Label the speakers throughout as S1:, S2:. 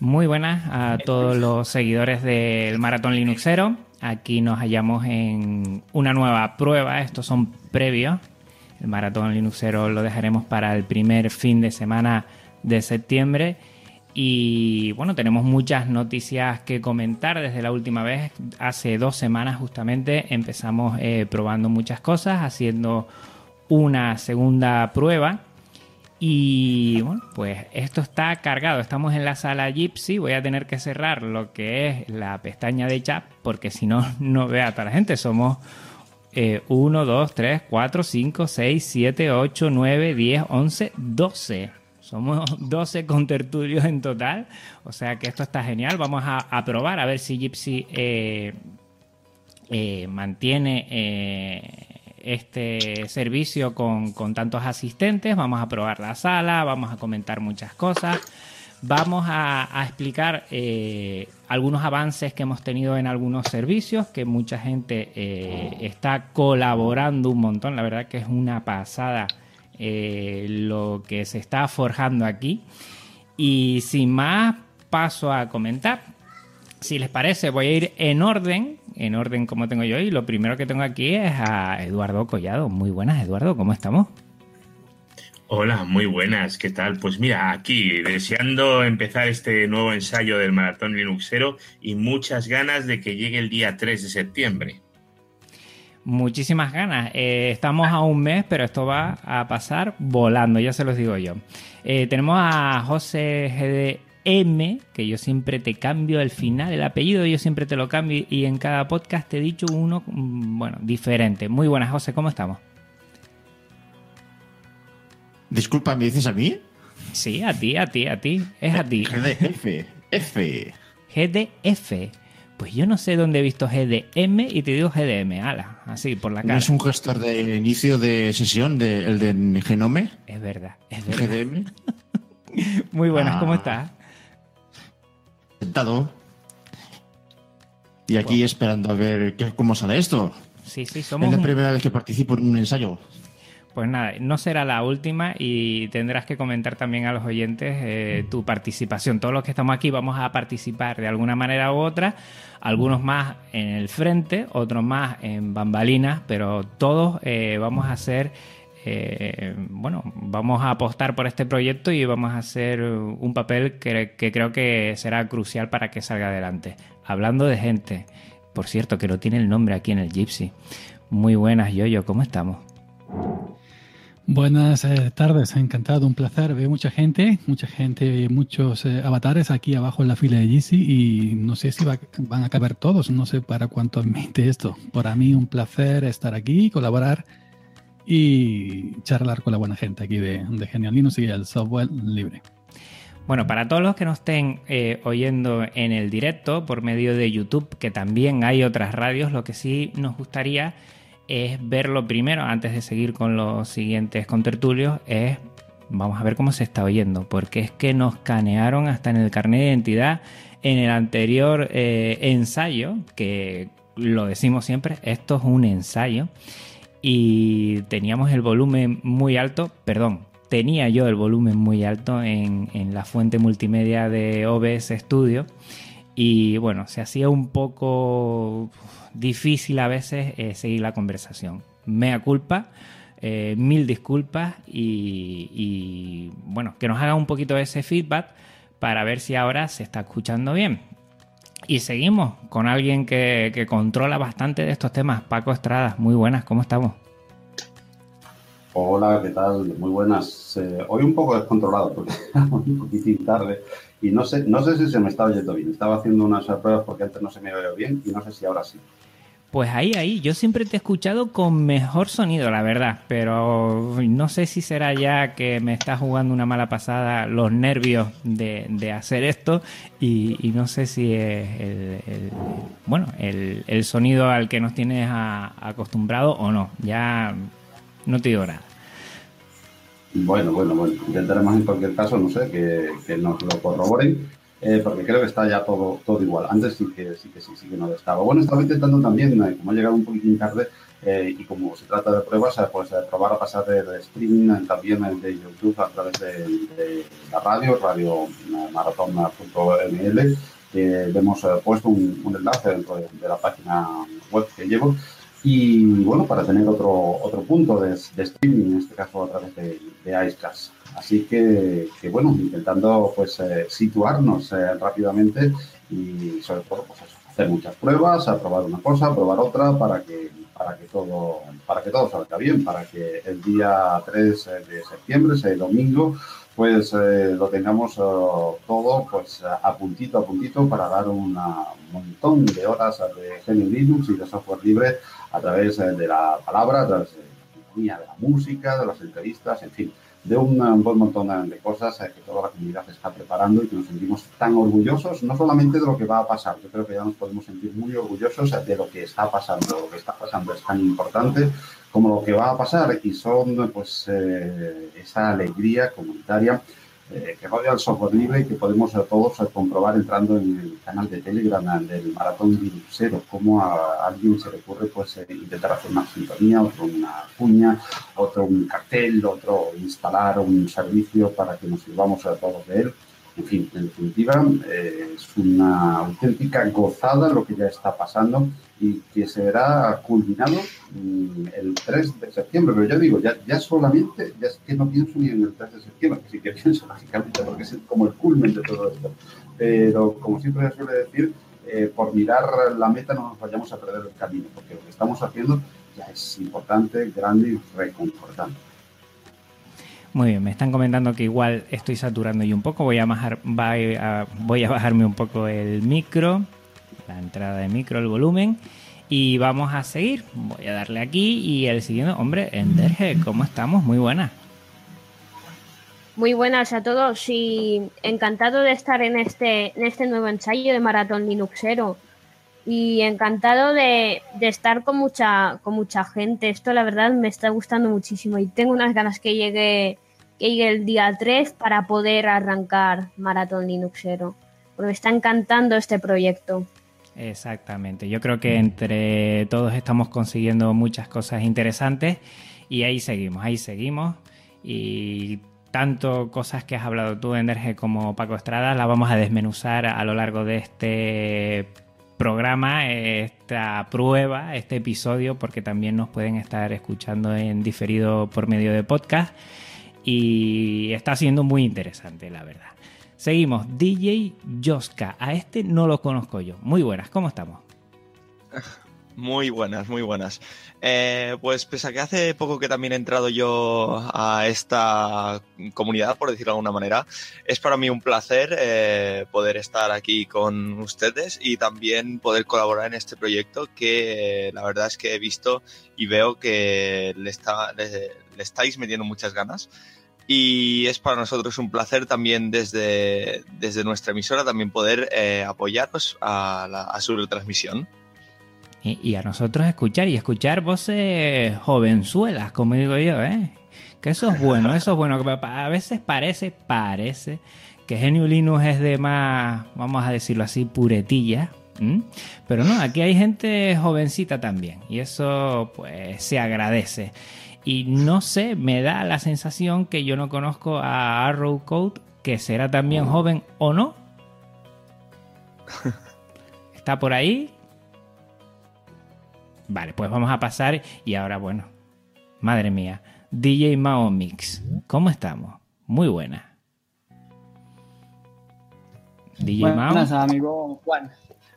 S1: Muy buenas a todos los seguidores del Maratón Linuxero. Aquí nos hallamos en una nueva prueba. Estos son previos. El Maratón Linuxero lo dejaremos para el primer fin de semana de septiembre. Y bueno, tenemos muchas noticias que comentar desde la última vez. Hace dos semanas justamente empezamos eh, probando muchas cosas, haciendo una segunda prueba y bueno, pues esto está cargado. Estamos en la sala Gypsy. Voy a tener que cerrar lo que es la pestaña de chat porque si no, no vea a toda la gente. Somos 1, 2, 3, 4, 5, 6, 7, 8, 9, 10, 11, 12. Somos 12 contertulios en total. O sea que esto está genial. Vamos a, probar a ver si Gypsy eh, eh, mantiene eh, este servicio con, tantos asistentes. Vamos a probar la sala, vamos a comentar muchas cosas. Vamos a, explicar eh, algunos avances que hemos tenido en algunos servicios, que mucha gente eh, está colaborando un montón. La verdad que es una pasada eh, lo que se está forjando aquí. Y sin más, paso a comentar. Si les parece, voy a ir en orden en orden como tengo yo y lo primero que tengo aquí es a Eduardo Collado. Muy buenas, Eduardo, ¿cómo estamos?
S2: Hola, muy buenas, ¿qué tal? Pues mira, aquí deseando empezar este nuevo ensayo del Maratón Linuxero y muchas ganas de que llegue el día 3 de septiembre.
S1: Muchísimas ganas. Eh, estamos a un mes, pero esto va a pasar volando, ya se los digo yo. Eh, tenemos a José GD M, que yo siempre te cambio el final, el apellido, yo siempre te lo cambio y en cada podcast te he dicho uno, mm, bueno, diferente. Muy buenas, José, ¿cómo estamos?
S3: Disculpa, ¿me dices a mí?
S1: Sí, a ti, a ti, a ti. Es a ti.
S3: GDF, F.
S1: GDF. Pues yo no sé dónde he visto GDM y te digo GDM, ala, así por la cara.
S3: ¿No es un gestor de inicio de sesión, de, el de Genome?
S1: Es verdad, es verdad. GDM. Muy buenas, ¿cómo ah. estás?
S3: Sentado y aquí esperando a ver qué, cómo sale esto.
S1: Sí, sí, somos.
S3: Es la primera vez que participo en un ensayo.
S1: Pues nada, no será la última y tendrás que comentar también a los oyentes eh, tu participación. Todos los que estamos aquí vamos a participar de alguna manera u otra, algunos más en el frente, otros más en bambalinas, pero todos eh, vamos a hacer eh, bueno, vamos a apostar por este proyecto y vamos a hacer un papel que, creo que será crucial para que salga adelante. Hablando de gente, por cierto, que lo tiene el nombre aquí en el Gypsy. Muy buenas, Yoyo, ¿cómo estamos?
S4: Buenas eh, tardes, encantado, un placer. Veo mucha gente, mucha gente, muchos eh, avatares aquí abajo en la fila de Gypsy y no sé si van a caber todos, no sé para cuánto admite esto. Para mí un placer estar aquí, colaborar y charlar con la buena gente aquí de, de Genial Linux y el software libre.
S1: Bueno, para todos los que nos estén eh, oyendo en el directo por medio de YouTube, que también hay otras radios, lo que sí nos gustaría es verlo primero, antes de seguir con los siguientes contertulios, es vamos a ver cómo se está oyendo, porque es que nos canearon hasta en el carnet de identidad en el anterior eh, ensayo, que lo decimos siempre, esto es un ensayo y teníamos el volumen muy alto, perdón, tenía yo el volumen muy alto en, la fuente multimedia de OBS Studio y bueno, se hacía un poco difícil a veces eh, seguir la conversación. Mea culpa, eh, mil disculpas y, y, bueno, que nos haga un poquito ese feedback para ver si ahora se está escuchando bien. Y seguimos con alguien que, controla bastante de estos temas, Paco Estrada. Muy buenas, ¿cómo estamos?
S5: Hola, ¿qué tal? Muy buenas. Eh, hoy un poco descontrolado porque un poquitín tarde y no sé, no sé si se me está oyendo bien. Estaba haciendo unas pruebas porque antes no se me oía bien y no sé si ahora sí.
S1: Pues ahí, ahí, yo siempre te he escuchado con mejor sonido, la verdad, pero no sé si será ya que me está jugando una mala pasada los nervios de, hacer esto y, no sé si es el, bueno, el, sonido al que nos tienes acostumbrado o no, ya no te digo nada.
S5: Bueno, bueno, bueno, intentaremos en cualquier caso, no sé, que, que nos lo corroboren eh, porque creo que está ya todo, todo igual. Antes sí que sí que sí, que no estaba. Bueno, estaba intentando también, eh, como ha llegado un poquitín tarde, eh, y como se trata de pruebas, pues probar a pasar de, streaming también de YouTube a través de, la radio, Radio
S3: maratón.ml, que hemos puesto un, enlace dentro de, la página web que llevo. Y bueno, para tener otro, otro punto de, streaming, en este caso a través de, de Icecast. Así que, bueno, intentando pues situarnos rápidamente y sobre todo pues hacer muchas pruebas, a probar una cosa, a probar otra para que para que todo para que todo salga bien, para que el día 3 de septiembre, ese domingo, pues eh, lo tengamos eh, todo pues a puntito a puntito para dar un montón de horas de genio Linux y de software libre a través eh, de la palabra, a través de la compañía, de la música, de las entrevistas, en fin de un, buen montón de cosas que toda la comunidad está preparando y que nos sentimos tan orgullosos, no solamente de lo que va a pasar, yo creo que ya nos podemos sentir muy orgullosos de lo que está pasando. Lo que está pasando es tan importante como lo que va a pasar y son pues eh, esa alegría comunitaria eh, que rodea el software libre y que podemos todos comprobar entrando en el canal de Telegram del Maratón Linuxero, cómo a alguien se le ocurre pues eh, intentar hacer una sintonía, otro una cuña, otro un cartel, otro instalar un servicio para que nos sirvamos a todos de él. En fin, en definitiva, eh, es una auténtica gozada lo que ya está pasando y que será culminado mm, el 3 de septiembre. Pero ya digo, ya, solamente, ya es que no pienso ni en el 3 de septiembre, que sí que pienso lógicamente, porque es como el culmen de todo esto. Pero como siempre se suele decir, eh, por mirar la meta no nos vayamos a perder el camino, porque lo que estamos haciendo ya es importante, grande y reconfortante.
S1: Muy bien, me están comentando que igual estoy saturando yo un poco. Voy a, bajar, voy a bajarme un poco el micro, la entrada de micro, el volumen. Y vamos a seguir. Voy a darle aquí y el siguiente, hombre, Enderge, ¿cómo estamos? Muy buena.
S6: Muy buenas a todos y encantado de estar en este, en este nuevo ensayo de Maratón Linuxero y encantado de, de, estar con mucha, con mucha gente. Esto la verdad me está gustando muchísimo y tengo unas ganas que llegue llegue el día 3 para poder arrancar Maratón Linuxero. Porque me está encantando este proyecto.
S1: Exactamente. Yo creo que entre todos estamos consiguiendo muchas cosas interesantes y ahí seguimos, ahí seguimos. Y tanto cosas que has hablado tú, Enderge, como Paco Estrada, las vamos a desmenuzar a lo largo de este programa, esta prueba, este episodio, porque también nos pueden estar escuchando en diferido por medio de podcast y está siendo muy interesante, la verdad. Seguimos, DJ Joska. A este no lo conozco yo. Muy buenas, ¿cómo estamos?
S7: Muy buenas, muy buenas. Eh, pues pese a que hace poco que también he entrado yo a esta comunidad, por decirlo de alguna manera, es para mí un placer eh, poder estar aquí con ustedes y también poder colaborar en este proyecto que la verdad es que he visto y veo que le, está, le estáis metiendo muchas ganas y es para nosotros un placer también desde, desde nuestra emisora también poder eh, apoyaros a, su retransmisión.
S1: Y, a nosotros escuchar y escuchar voces jovenzuelas, como digo yo, ¿eh? Que eso es bueno, eso es bueno. A veces parece, parece que Genio Linux es de más, vamos a decirlo así, puretilla. Pero no, aquí hay gente jovencita también. Y eso, pues, se agradece. Y no sé, me da la sensación que yo no conozco a Arrow Code, que será también oh. joven o no. ¿Está por ahí? Vale, pues vamos a pasar y ahora, bueno, madre mía, DJ Mao Mix, ¿cómo estamos? Muy buena.
S8: DJ Buenas, amigo Juan.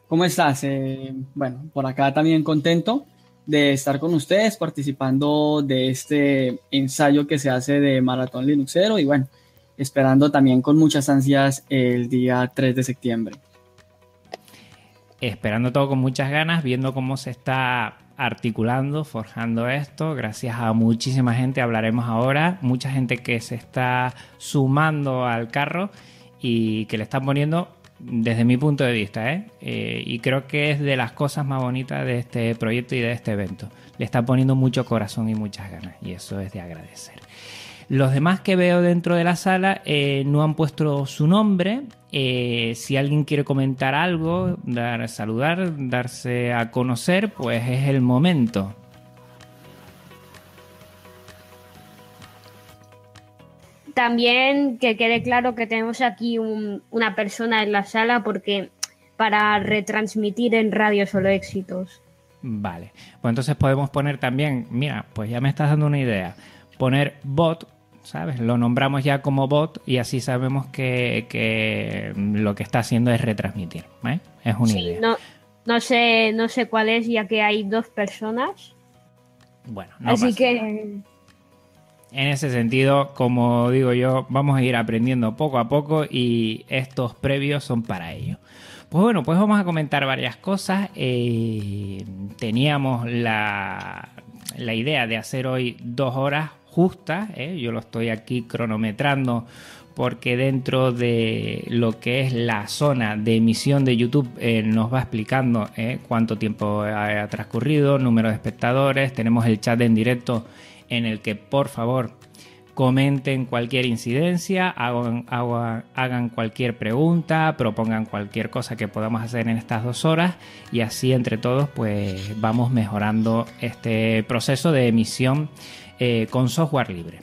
S8: ¿Cómo estás? Eh, bueno, por acá también contento de estar con ustedes participando de este ensayo que se hace de Maratón Linuxero y bueno, esperando también con muchas ansias el día 3 de septiembre.
S1: Esperando todo con muchas ganas, viendo cómo se está articulando, forjando esto, gracias a muchísima gente, hablaremos ahora, mucha gente que se está sumando al carro y que le están poniendo desde mi punto de vista, ¿eh? ¿eh? y creo que es de las cosas más bonitas de este proyecto y de este evento. Le está poniendo mucho corazón y muchas ganas, y eso es de agradecer. Los demás que veo dentro de la sala eh, no han puesto su nombre. Eh, si alguien quiere comentar algo, dar, saludar, darse a conocer, pues es el momento.
S6: También que quede claro que tenemos aquí una persona en la sala porque para retransmitir en radio solo éxitos.
S1: Vale, pues entonces podemos poner también, mira, pues ya me estás dando una idea, poner bot, ¿sabes? Lo nombramos ya como bot y así sabemos que, lo que está haciendo es retransmitir, ¿eh? Es una idea.
S6: No, no, sé, no sé cuál es, ya que hay dos personas.
S1: Bueno,
S6: no Así que
S1: en ese sentido, como digo yo, vamos a ir aprendiendo poco a poco y estos previos son para ello. Pues bueno, pues vamos a comentar varias cosas. Eh, teníamos la, idea de hacer hoy dos horas justas. ¿eh? Yo lo estoy aquí cronometrando porque dentro de lo que es la zona de emisión de YouTube eh, nos va explicando cuánto tiempo ha transcurrido, número de espectadores, tenemos el chat en directo en el que por favor comenten cualquier incidencia, hagan, cualquier pregunta, propongan cualquier cosa que podamos hacer en estas dos horas y así entre todos pues vamos mejorando este proceso de emisión eh, con software libre.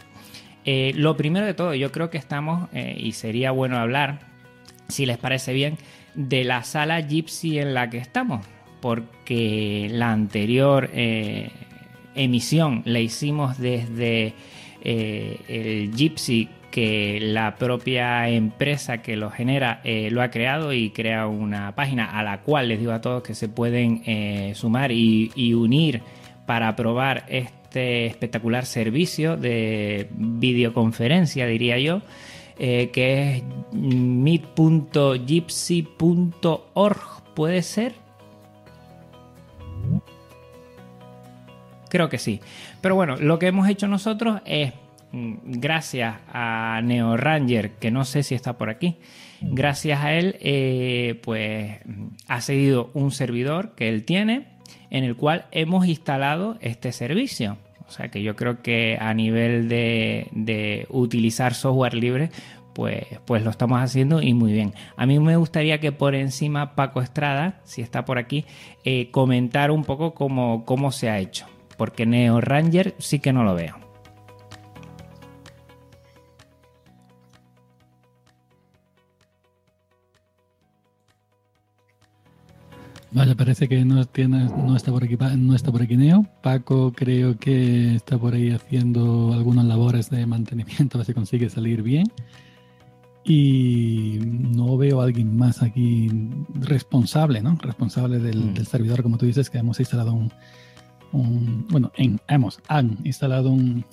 S1: Eh, lo primero de todo, yo creo que estamos, eh, y sería bueno hablar, si les parece bien, de la sala Gypsy en la que estamos, porque la anterior emisión la hicimos desde eh, el Gypsy que la propia empresa que lo genera eh, lo ha creado y crea una página a la cual les digo a todos que se pueden eh, sumar y, unir para probar este espectacular servicio de videoconferencia, diría yo, que es meet.gypsy.org, ¿puede ser? Creo que sí. Pero bueno, lo que hemos hecho nosotros es, mm, gracias a Neo Ranger, que no sé si está por aquí, gracias a él, eh, pues ha seguido un servidor que él tiene en el cual hemos instalado este servicio. O sea que yo creo que a nivel de, utilizar software libre, pues, pues, lo estamos haciendo y muy bien. A mí me gustaría que por encima Paco Estrada, si está por aquí, eh, comentar un poco cómo, cómo se ha hecho porque Neo Ranger sí que no lo veo.
S4: Vale, parece que no, tiene, no, está por aquí, no está por aquí Neo. Paco creo que está por ahí haciendo algunas labores de mantenimiento a ver si consigue salir bien. Y no veo a alguien más aquí responsable, ¿no? Responsable del, mm. del servidor, como tú dices, que hemos instalado un, bueno, en, hemos instalado un,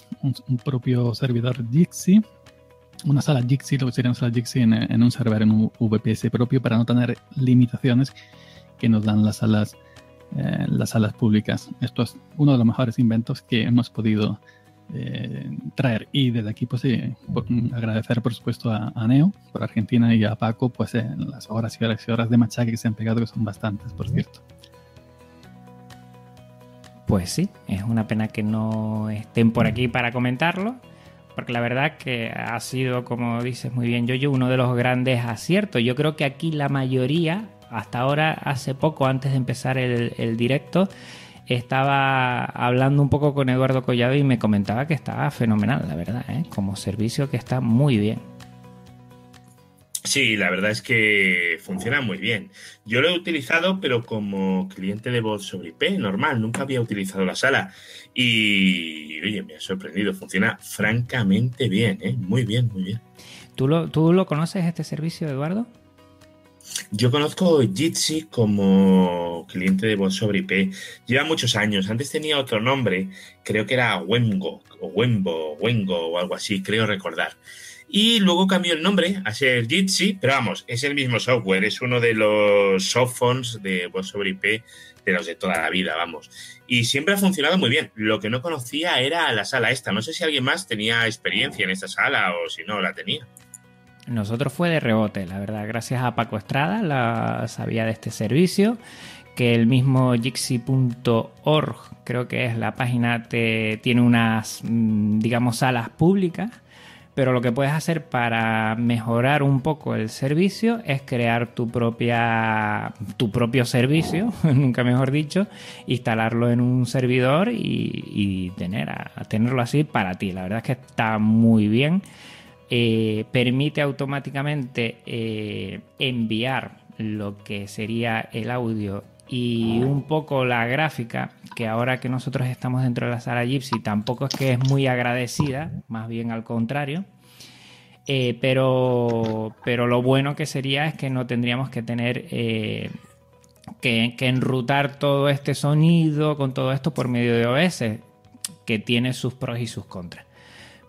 S4: propio servidor Jitsi, una sala Jitsi, lo que sería una sala Jitsi en, un server en un VPS propio para no tener limitaciones que nos dan las salas, eh, las salas públicas. Esto es uno de los mejores inventos que hemos podido eh, traer. Y desde aquí, pues agradecer, por supuesto, a, Neo por Argentina y a Paco, pues las horas y horas y horas de machaque que se han pegado, que son bastantes, por cierto.
S1: Pues sí, es una pena que no estén por aquí para comentarlo, porque la verdad que ha sido, como dices muy bien, yo uno de los grandes aciertos. Yo creo que aquí la mayoría, hasta ahora, hace poco, antes de empezar el, directo, estaba hablando un poco con Eduardo Collado y me comentaba que estaba fenomenal, la verdad, ¿eh? como servicio que está muy bien.
S2: Sí, la verdad es que funciona muy bien. Yo lo he utilizado, pero como cliente de voz sobre IP, normal, nunca había utilizado la sala. Y, oye, me ha sorprendido, funciona francamente bien, ¿eh? muy bien, muy bien.
S1: ¿Tú lo, ¿Tú lo conoces este servicio, Eduardo?
S2: Yo conozco Jitsi como cliente de voz sobre IP. Lleva muchos años. Antes tenía otro nombre, creo que era Wengo, o Wembo, Wengo, o algo así, creo recordar. Y luego cambió el nombre a ser Jitsi, pero vamos, es el mismo software, es uno de los softphones de voz sobre IP de los de toda la vida, vamos. Y siempre ha funcionado muy bien. Lo que no conocía era la sala esta. No sé si alguien más tenía experiencia en esta sala o si no la tenía.
S1: Nosotros fue de rebote, la verdad. Gracias a Paco Estrada la sabía de este servicio que el mismo jixi.org, creo que es la página, te, tiene unas, mm, digamos, salas públicas pero lo que puedes hacer para mejorar un poco el servicio es crear tu propia tu propio servicio, nunca mejor dicho, instalarlo en un servidor y, tener a, tenerlo así para ti. La verdad es que está muy bien. eh, permite automáticamente eh, enviar lo que sería el audio y un poco la gráfica, que ahora que nosotros estamos dentro de la sala Gypsy tampoco es que es muy agradecida, más bien al contrario. Eh, pero, pero lo bueno que sería es que no tendríamos que tener que, que, enrutar todo este sonido con todo esto por medio de OS, que tiene sus pros y sus contras.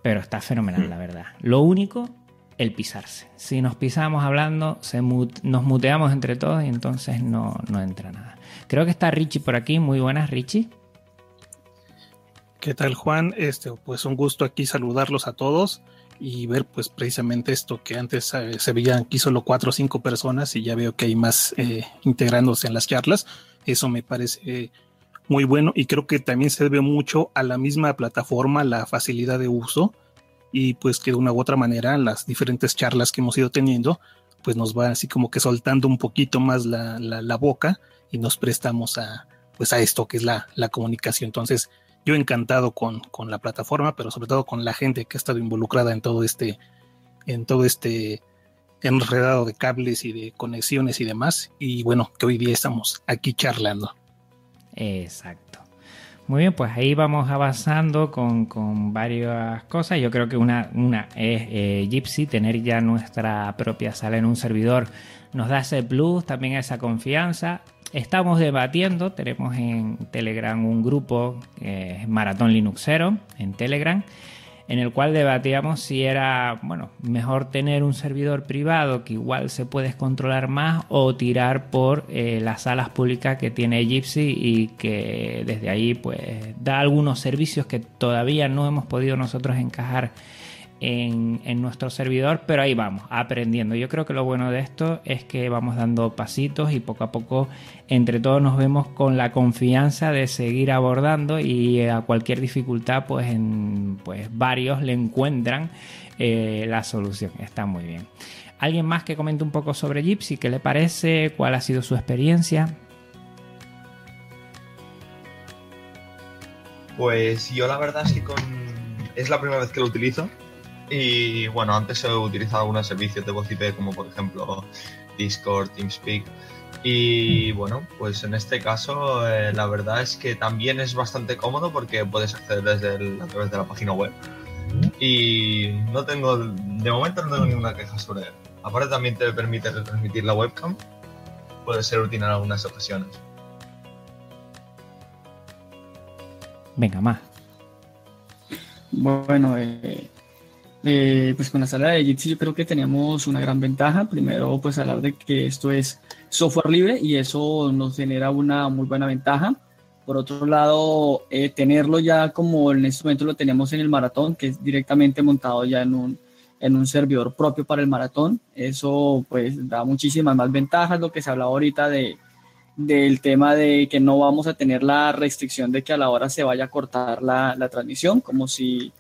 S1: Pero está fenomenal, la verdad. Lo único, el pisarse. Si nos pisamos hablando, se nos muteamos entre todos y entonces no, no entra nada. Creo que está Richie por aquí. Muy buenas, Richie.
S9: ¿Qué tal, Juan? Este, pues un gusto aquí saludarlos a todos y ver pues precisamente esto que antes eh, se veían aquí solo cuatro o cinco personas y ya veo que hay más eh, integrándose en las charlas. Eso me parece muy bueno y creo que también se debe mucho a la misma plataforma, la facilidad de uso y pues que de una u otra manera las diferentes charlas que hemos ido teniendo pues nos va así como que soltando un poquito más la, la, boca y nos prestamos a pues a esto que es la, la comunicación. Entonces yo encantado con, con, la plataforma, pero sobre todo con la gente que ha estado involucrada en todo este, en todo este enredado de cables y de conexiones y demás. Y bueno, que hoy día estamos aquí charlando.
S1: Exacto. Muy bien, pues ahí vamos avanzando con, varias cosas. Yo creo que una, una es eh, Gypsy, tener ya nuestra propia sala en un servidor nos da ese plus, también esa confianza. Estamos debatiendo, tenemos en Telegram un grupo, eh, Maratón Linuxero, en Telegram, en el cual debatíamos si era, bueno, mejor tener un servidor privado que igual se puede controlar más o tirar por eh, las salas públicas que tiene Gypsy y que desde ahí pues da algunos servicios que todavía no hemos podido nosotros encajar en, nuestro servidor, pero ahí vamos, aprendiendo. Yo creo que lo bueno de esto es que vamos dando pasitos y poco a poco entre todos nos vemos con la confianza de seguir abordando y a cualquier dificultad, pues, en, pues varios le encuentran eh, la solución. Está muy bien. ¿Alguien más que comente un poco sobre Gypsy? ¿Qué le parece? ¿Cuál ha sido su experiencia?
S7: Pues yo la verdad es que con... es la primera vez que lo utilizo y bueno, antes he utilizado algunos servicios de voz IP como por ejemplo Discord, TeamSpeak. Y bueno, pues en este caso eh, la verdad es que también es bastante cómodo porque puedes acceder desde a través de la página web. Y no tengo, de momento no tengo ninguna queja sobre él. Aparte también te permite retransmitir la webcam. Puede ser útil en algunas ocasiones.
S1: Venga, más.
S8: Bueno, eh, eh, pues con la sala de Jitsi yo creo que tenemos una gran ventaja. Primero, pues hablar de que esto es software libre y eso nos genera una muy buena ventaja. Por otro lado, eh, tenerlo ya como en este momento lo tenemos en el maratón, que es directamente montado ya en un, en un servidor propio para el maratón. Eso pues da muchísimas más ventajas, lo que se hablaba ahorita de, del tema de que no vamos a tener la restricción de que a la hora se vaya a cortar la, la transmisión, como si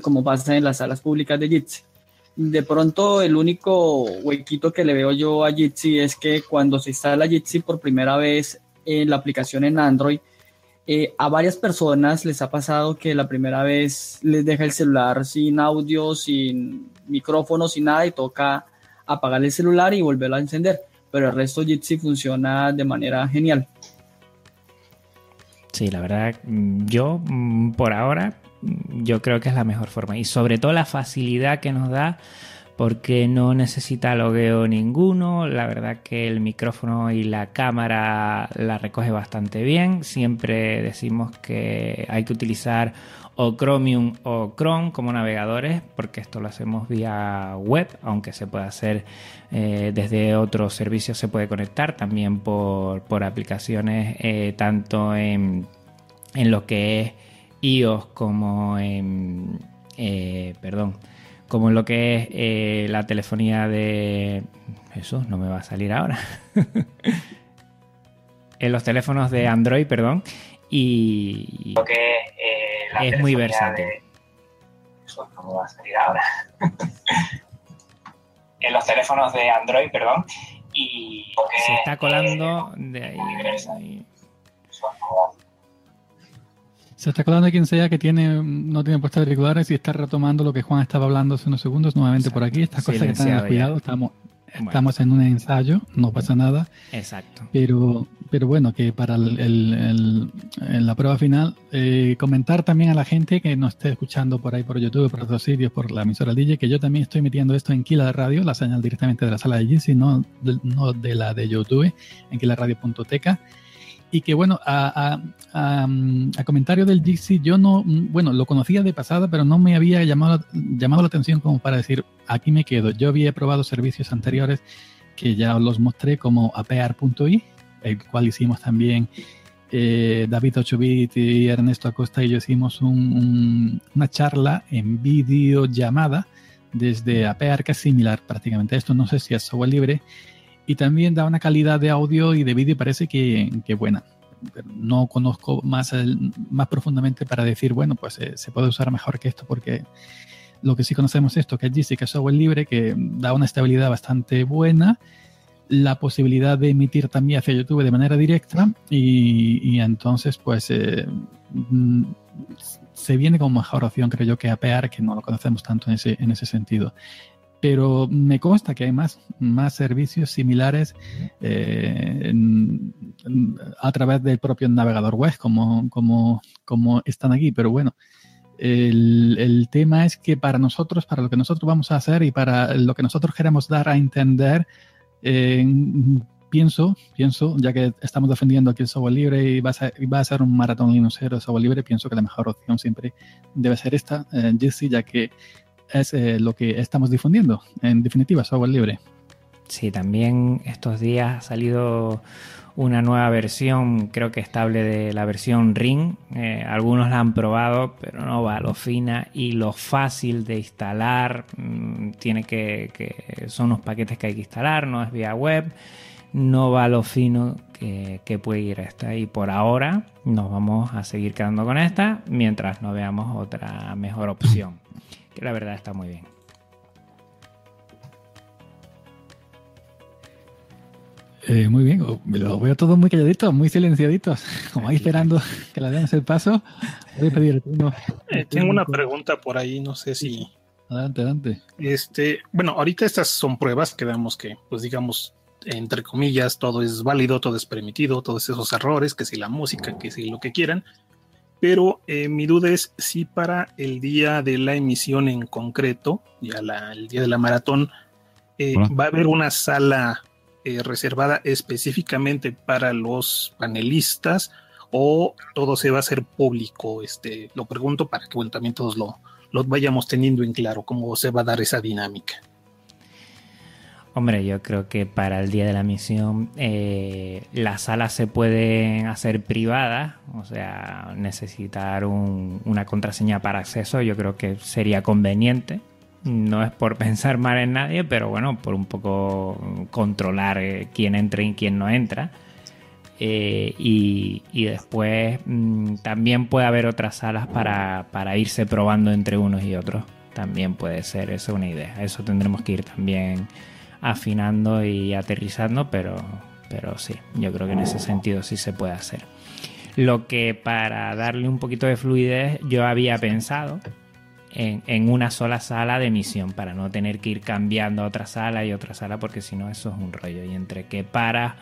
S8: como pasa en las salas públicas de Jitsi. De pronto, el único huequito que le veo yo a Jitsi es que cuando se instala Jitsi por primera vez en la aplicación en Android, eh, a varias personas les ha pasado que la primera vez les deja el celular sin audio, sin micrófono, sin nada y toca apagar el celular y volverlo a encender. Pero el resto Jitsi funciona de manera genial.
S1: Sí, la verdad, yo mm, por ahora yo creo que es la mejor forma. Y sobre todo la facilidad que nos da porque no necesita logueo ninguno. La verdad que el micrófono y la cámara la recoge bastante bien. Siempre decimos que hay que utilizar o Chromium o Chrome como navegadores porque esto lo hacemos vía web, aunque se puede hacer eh, desde otros servicios, se puede conectar también por, aplicaciones eh, tanto en, en lo que es iOS como en, eh, perdón, como en lo que es eh, la telefonía de... Eso no me va a salir ahora. en los teléfonos de Android, perdón. Y lo que eh, es muy versátil. Eso no me va a salir ahora. en los teléfonos de Android, perdón. Y se está colando de ahí.
S4: Se está colando quien sea que tiene no tiene puestos auriculares y está retomando lo que Juan estaba hablando hace unos segundos nuevamente por aquí. Estas cosas que están en cuidado, estamos, estamos en un ensayo, no pasa nada.
S1: Exacto.
S4: Pero, pero bueno, que para el, la prueba final, eh, comentar también a la gente que nos esté escuchando por ahí por YouTube, por otros sitios, por la emisora DJ, que yo también estoy metiendo esto en Kila de Radio, la señal directamente de la sala de Jitsi, no, no de la de YouTube, en kilaradio.teca y que bueno, a, a, a, comentario del Jixi, yo no, bueno, lo conocía de pasada, pero no me había llamado, llamado la atención como para decir, aquí me quedo. Yo había probado servicios anteriores que ya los mostré como apear.i, el cual hicimos también eh, David 8 y Ernesto Acosta y yo hicimos una charla en vídeo llamada desde Apear, que es similar prácticamente a esto. No sé si es software libre y también da una calidad de audio y de vídeo parece que, que buena. no conozco más, más profundamente para decir, bueno, pues eh, se puede usar mejor que esto porque lo que sí conocemos esto, que es GC, que es software libre, que da una estabilidad bastante buena, la posibilidad de emitir también hacia YouTube de manera directa y, y entonces pues eh, mm, se viene como mejor opción creo yo que APR, que no lo conocemos tanto en ese, en ese sentido pero me consta que hay más, más servicios similares eh, a través del propio navegador web, como, como, como están aquí. Pero bueno, el, el, tema es que para nosotros, para lo que nosotros vamos a hacer y para lo que nosotros queremos dar a entender, eh, pienso, pienso, ya que estamos defendiendo aquí el software libre y va a ser, va a ser un maratón Linuxero de software libre, pienso que la mejor opción siempre debe ser esta, eh, Jesse, ya que es eh, lo que estamos difundiendo. En definitiva, software libre.
S1: Sí, también estos días ha salido una nueva versión, creo que estable de la versión Ring. Eh, algunos la han probado, pero no va lo fina y lo fácil de instalar. Mm, tiene que, que, son unos paquetes que hay que instalar, no es vía web. No va lo fino que puede ir esta. Y por ahora nos vamos a seguir quedando con esta mientras no veamos otra mejor opción que la verdad está muy bien.
S4: Eh, muy bien, lo veo todo muy calladitos, muy silenciaditos, como ahí esperando que le demos el paso. Voy a pedir
S9: eh, tengo una pregunta por ahí, no sé si.
S4: Adelante, adelante.
S9: Este, bueno, ahorita estas son pruebas que vemos que, pues digamos, entre comillas, todo es válido, todo es permitido, todos esos errores, que si la música, que si lo que quieran pero eh, mi duda es si para el día de la emisión en concreto, ya el día de la maratón, eh, va a haber una sala eh, reservada específicamente para los panelistas o todo se va a hacer público. Este, lo pregunto para que también todos lo, lo vayamos teniendo en claro cómo se va a dar esa dinámica.
S1: Hombre, yo creo que para el día de la misión eh, las salas se pueden hacer privadas, o sea, necesitar una contraseña para acceso, yo creo que sería conveniente. No es por pensar mal en nadie, pero bueno, por un poco controlar eh, quién entra y quién no entra. Eh, y, después mm, también puede haber otras salas para, para irse probando entre unos y otros. También puede ser, eso una idea. Eso tendremos que ir también afinando y aterrizando, pero, pero sí, yo creo que en ese sentido sí se puede hacer. Lo que para darle un poquito de fluidez yo había pensado en, en, una sola sala de emisión para no tener que ir cambiando a otra sala y otra sala porque si no eso es un rollo y entre que para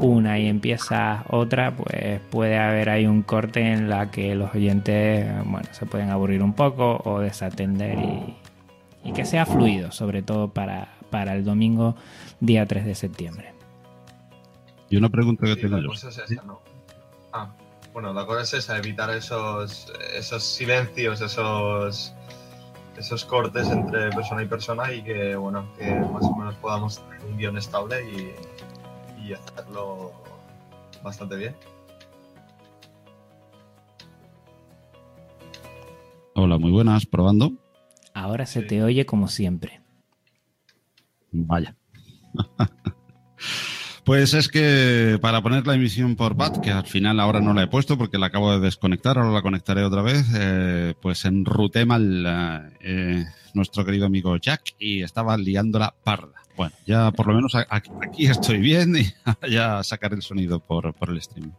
S1: una y empieza otra pues puede haber ahí un corte en la que los oyentes bueno se pueden aburrir un poco o desatender y que sea fluido sobre todo para, para el domingo día 3 de septiembre.
S3: Y una pregunta que tengo yo.
S7: Ah, bueno, la cosa es esa, evitar esos, esos silencios, esos, esos cortes entre persona y persona y que, bueno, que más o menos podamos tener un guion estable y, hacerlo bastante bien.
S3: Hola, muy buenas, probando.
S1: Ahora se te oye como siempre.
S3: Vaya. Pues es que para poner la emisión por BAT, que al final ahora no la he puesto porque la acabo de desconectar, ahora la conectaré otra vez, eh, pues enruté mal eh, nuestro querido amigo Jack y estaba liando la parda. Bueno, ya por lo menos aquí, estoy bien y ya sacaré el sonido por, por el stream.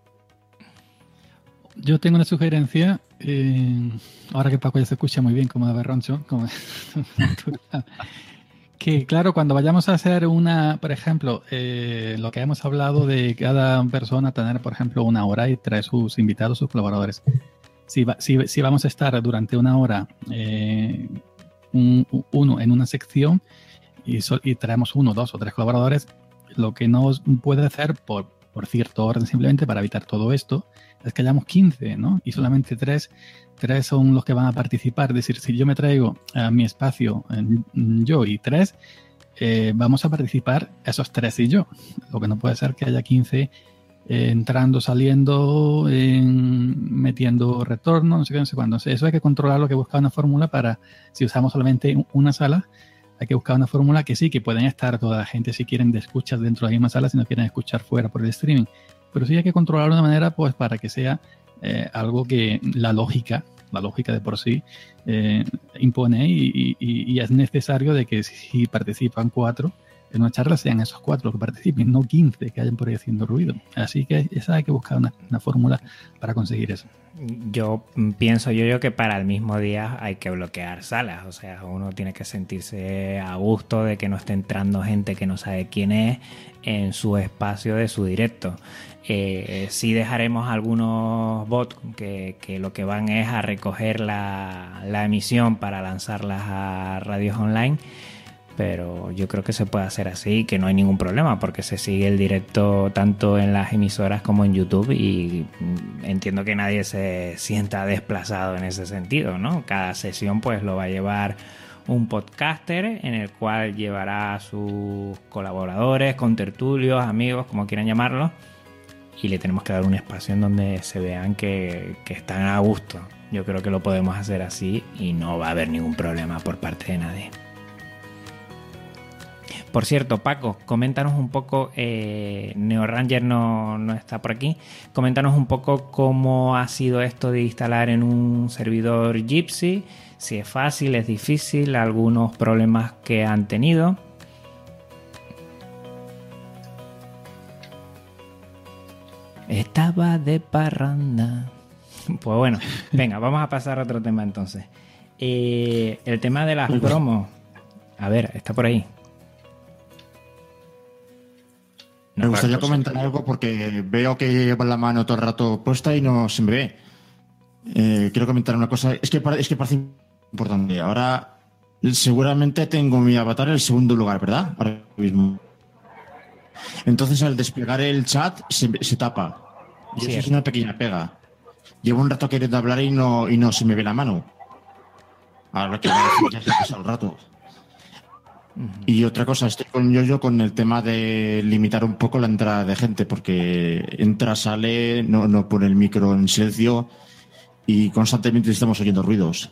S4: yo tengo una sugerencia. Eh, ahora que Paco ya se escucha muy bien como de berroncho, como que claro, cuando vayamos a hacer una, por ejemplo, eh, lo que hemos hablado de cada persona tener, por ejemplo, una hora y traer sus invitados, sus colaboradores. Si, si, si vamos a estar durante una hora eh, uno en una sección y, y traemos uno, dos o tres colaboradores, lo que no puede hacer por, por cierto orden simplemente para evitar todo esto es que hayamos 15, ¿no? Y solamente 3, tres son los que van a participar. Es decir, si yo me traigo a mi espacio yo y 3, eh, vamos a participar esos 3 y yo. Lo que no puede ser que haya 15 eh, entrando, saliendo, metiendo retorno, no sé qué, no sé cuándo. Eso hay que controlarlo, que buscar una fórmula para, si usamos solamente una sala, hay que buscar una fórmula que sí, que pueden estar toda la gente si quieren de escuchar dentro de la misma sala, si no quieren escuchar fuera por el streaming. Pero sí hay que controlarlo de una manera pues para que sea eh, algo que la lógica, la lógica de por sí, eh, impone y, es necesario de que si participan cuatro en una charla sean esos cuatro que participen, no 15 que hayan por ahí haciendo ruido. Así que esa hay que buscar una, una fórmula para conseguir eso
S1: yo pienso yo, yo que para el mismo día hay que bloquear salas, o sea, uno tiene que sentirse a gusto de que no esté entrando gente que no sabe quién es en su espacio de su directo. Eh, sí dejaremos algunos bots que, lo que van es a recoger la, emisión para lanzarlas a radios online pero yo creo que se puede hacer así, que no hay ningún problema, porque se sigue el directo tanto en las emisoras como en YouTube y mm, entiendo que nadie se sienta desplazado en ese sentido, ¿no? Cada sesión pues lo va a llevar un podcaster en el cual llevará a sus colaboradores, contertulios, amigos, como quieran llamarlo, y le tenemos que dar un espacio en donde se vean que, que están a gusto. Yo creo que lo podemos hacer así y no va a haber ningún problema por parte de nadie. Por cierto, Paco, coméntanos un poco, eh, Neo Ranger no, no, está por aquí, coméntanos un poco cómo ha sido esto de instalar en un servidor Gypsy, si es fácil, es difícil, algunos problemas que han tenido. Estaba de parranda. Pues bueno, venga, vamos a pasar a otro tema entonces. Eh, el tema de las promos. A ver, está por ahí.
S10: me gustaría comentar algo porque veo que lleva la mano todo el rato puesta y no se me ve. Eh, quiero comentar una cosa. Es que, es que parece importante. Ahora, seguramente tengo mi avatar en el segundo lugar, ¿verdad? Ahora mismo. Entonces, al desplegar el chat, se, tapa. Y eso es una pequeña pega. Llevo un rato queriendo hablar y no, y no se me ve la mano. Ahora que ya se ha pasado el rato. Y otra cosa, estoy con yo con el tema de limitar un poco la entrada de gente, porque entra, sale, no, no pone el micro en silencio y constantemente estamos oyendo ruidos.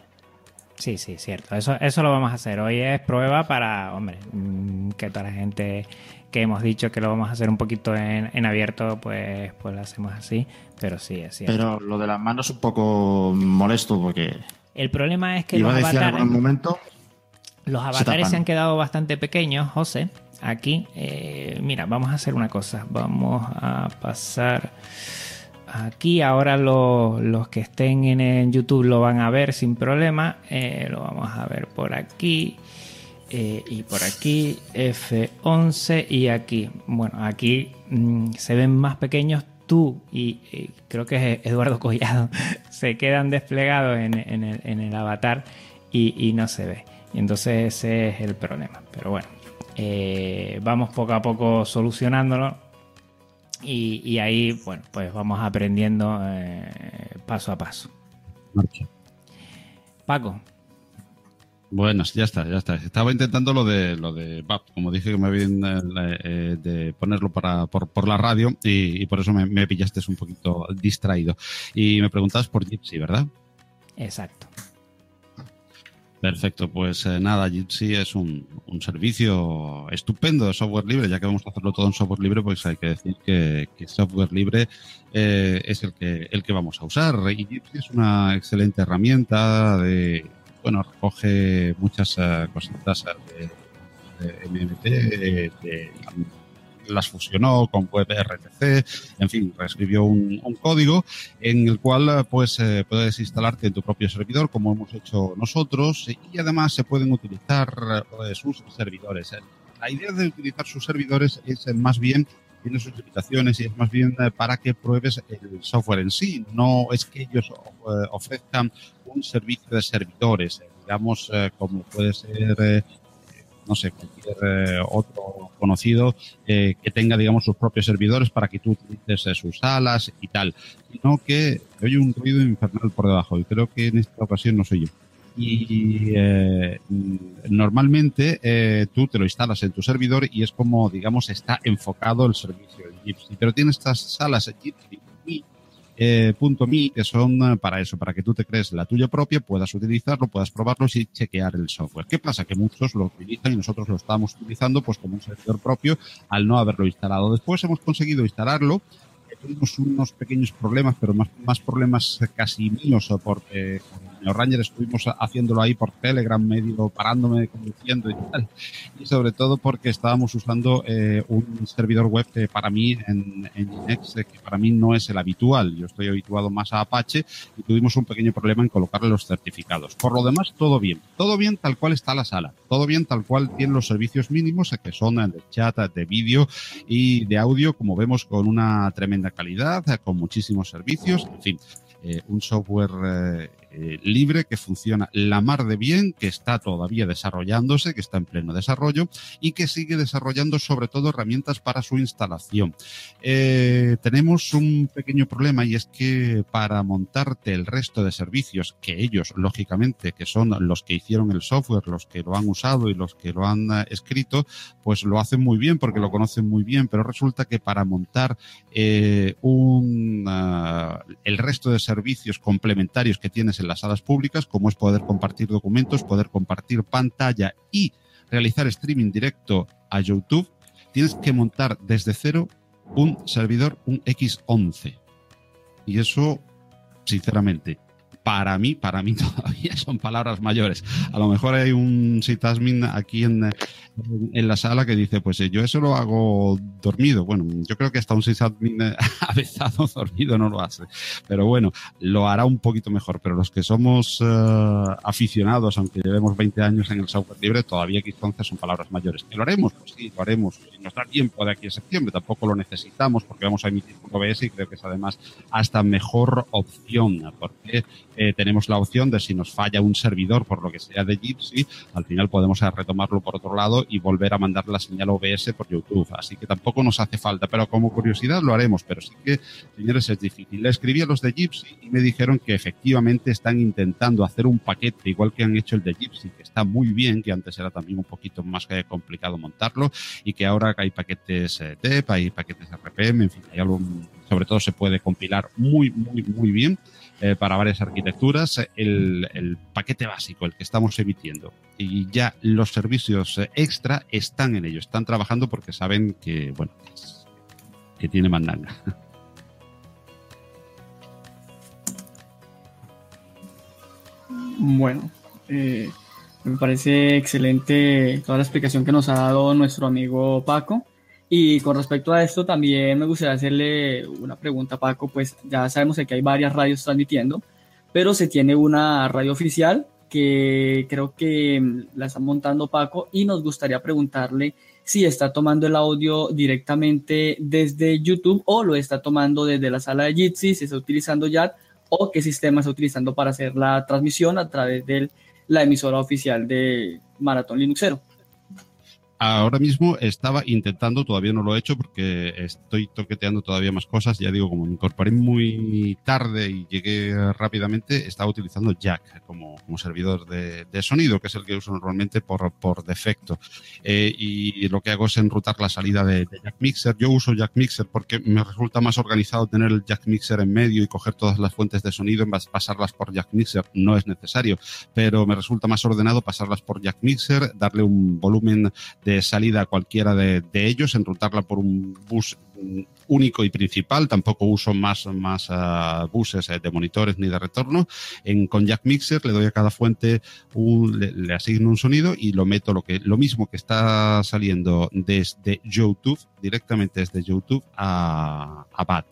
S1: Sí, sí, cierto. Eso, eso lo vamos a hacer. Hoy es prueba para, hombre, mm, que toda la gente que hemos dicho que lo vamos a hacer un poquito en, abierto, pues, pues lo hacemos así. Pero sí, es cierto.
S10: Pero lo de las manos es un poco molesto porque...
S1: El problema es que
S10: iba los a decir en momento
S1: los avatares se, han quedado bastante pequeños, José. Aquí, eh, mira, vamos a hacer una cosa. Vamos a pasar aquí. Ahora los que estén en YouTube lo van a ver sin problema. Eh, lo vamos a ver por aquí. Eh, y por aquí F11 y aquí. Bueno, aquí mm, se ven más pequeños. Tú y creo que es Eduardo Collado se quedan desplegados en, el, avatar y no se ve. Y entonces ese es el problema. Pero bueno, eh, vamos poco a poco solucionándolo. Y, ahí, bueno, pues vamos aprendiendo eh, paso a paso. Paco.
S3: Bueno, ya está, ya está. Estaba intentando lo de lo de como dije que me habían eh, de ponerlo para, por, la radio y, por eso me, me, pillaste un poquito distraído. Y me preguntabas por Gypsy, ¿verdad?
S1: Exacto.
S3: Perfecto, pues eh, nada, Jitsi es un, servicio estupendo de software libre, ya que vamos a hacerlo todo en software libre, pues hay que decir que, software libre eh, es el que, el que vamos a usar. Y Jitsi es una excelente herramienta de, bueno, recoge muchas uh, cositas de, MMT, de, las fusionó con WebRTC, en fin, reescribió un, código en el cual pues puedes instalarte en tu propio servidor como hemos hecho nosotros y además se pueden utilizar sus servidores. La idea de utilizar sus servidores es más bien tiene sus limitaciones y es más bien eh, para que pruebes el software en sí. No es que ellos eh, ofrezcan un servicio de servidores, eh, digamos, como puede ser, no sé, cualquier otro conocido que tenga, digamos, sus propios servidores para que tú utilices sus salas y tal, sino que oye un ruido infernal por debajo y creo que en esta ocasión no soy yo. Y eh, normalmente eh, tú te lo instalas en tu servidor y es como, digamos, está enfocado el servicio de Gypsy. Pero tiene estas salas Gypsy eh, punto .me que son para eso, para que tú te crees la tuya propia, puedas utilizarlo, puedas probarlo y chequear el software. ¿Qué pasa? Que muchos lo utilizan y nosotros lo estamos utilizando pues como un servidor propio al no haberlo instalado. Después hemos conseguido instalarlo tuvimos unos pequeños problemas, pero más, más problemas casi míos, porque señor Ranger estuvimos haciéndolo ahí por Telegram, medio parándome, conduciendo y tal. Y sobre todo porque estábamos usando eh, un servidor web que para mí en, en Linux, que para mí no es el habitual. Yo estoy habituado más a Apache y tuvimos un pequeño problema en colocarle los certificados. Por lo demás, todo bien. Todo bien tal cual está la sala. Todo bien tal cual tiene los servicios mínimos que son de chat, de vídeo y de audio, como vemos con una tremenda calidad, con muchísimos servicios. En fin, eh, un software eh, eh, libre que funciona la mar de bien, que está todavía desarrollándose, que está en pleno desarrollo y que sigue desarrollando sobre todo herramientas para su instalación. Tenemos un pequeño problema y es que para montarte el resto de servicios que ellos, lógicamente, que son los que hicieron el software, los que lo han usado y los que lo han escrito, pues lo hacen muy bien porque lo conocen muy bien, pero resulta que para montar un, el resto de servicios complementarios que tienes en las salas públicas, como es poder compartir documentos, poder compartir pantalla y realizar streaming directo a YouTube, tienes que montar desde cero un servidor, un X11. Y eso, sinceramente, para mí, para mí todavía son palabras mayores. A lo mejor hay un sitasmin aquí en, en la sala que dice, pues eh, yo eso lo hago dormido. Bueno, yo creo que hasta un sysadmin eh, avezado dormido no lo hace. Pero bueno, lo hará un poquito mejor. Pero los que somos eh, aficionados, aunque llevemos 20 años en el software libre, todavía X11 son palabras mayores. ¿Que lo haremos? Pues sí, lo haremos. Y nos da tiempo de aquí a septiembre. Tampoco lo necesitamos porque vamos a emitir un OBS y creo que es además hasta mejor opción porque tenemos la opción de si nos falla un servidor por lo que sea de Gypsy, al final podemos retomarlo por otro lado y volver a mandar la señal OBS por YouTube. Así que tampoco nos hace falta, pero como curiosidad lo haremos. Pero sí que, señores, es difícil. Le escribí a los de Gypsy y me dijeron que efectivamente están intentando hacer un paquete, igual que han hecho el de Gypsy, que está muy bien, que antes era también un poquito más complicado montarlo y que ahora hay paquetes eh, TEP, hay paquetes RPM, en fin, hay algo, sobre todo se puede compilar muy, muy, muy bien eh, para varias arquitecturas el, paquete básico, el que estamos emitiendo. Y ya los servicios extra están en ello, están trabajando porque saben que, bueno, que tiene mandanga.
S8: Bueno, eh, me parece excelente toda la explicación que nos ha dado nuestro amigo Paco. Y con respecto a esto, también me gustaría hacerle una pregunta Paco, pues ya sabemos que hay varias radios transmitiendo, pero se tiene una radio oficial que creo que la está montando Paco y nos gustaría preguntarle si está tomando el audio directamente desde YouTube o lo está tomando desde la sala de Jitsi, si está utilizando YAT o qué sistema está utilizando para hacer la transmisión a través de la emisora oficial de Maratón Linuxero
S3: ahora mismo estaba intentando, todavía no lo he hecho porque estoy toqueteando todavía más cosas. Ya digo, como me incorporé muy tarde y llegué rápidamente, estaba utilizando Jack como, como servidor de, sonido, que es el que uso normalmente por, por defecto. Eh, y lo que hago es enrutar la salida de, Jack Mixer. Yo uso Jack Mixer porque me resulta más organizado tener el Jack Mixer en medio y coger todas las fuentes de sonido en vez de pasarlas por Jack Mixer. No es necesario, pero me resulta más ordenado pasarlas por Jack Mixer, darle un volumen de salida a cualquiera de, ellos, enrutarla por un bus único y principal, tampoco uso más, más uh, buses eh, de monitores ni de retorno. En, con Jack Mixer le doy a cada fuente, un, le, asigno un sonido y lo meto lo, que, lo mismo que está saliendo desde YouTube, directamente desde YouTube a, a BAT.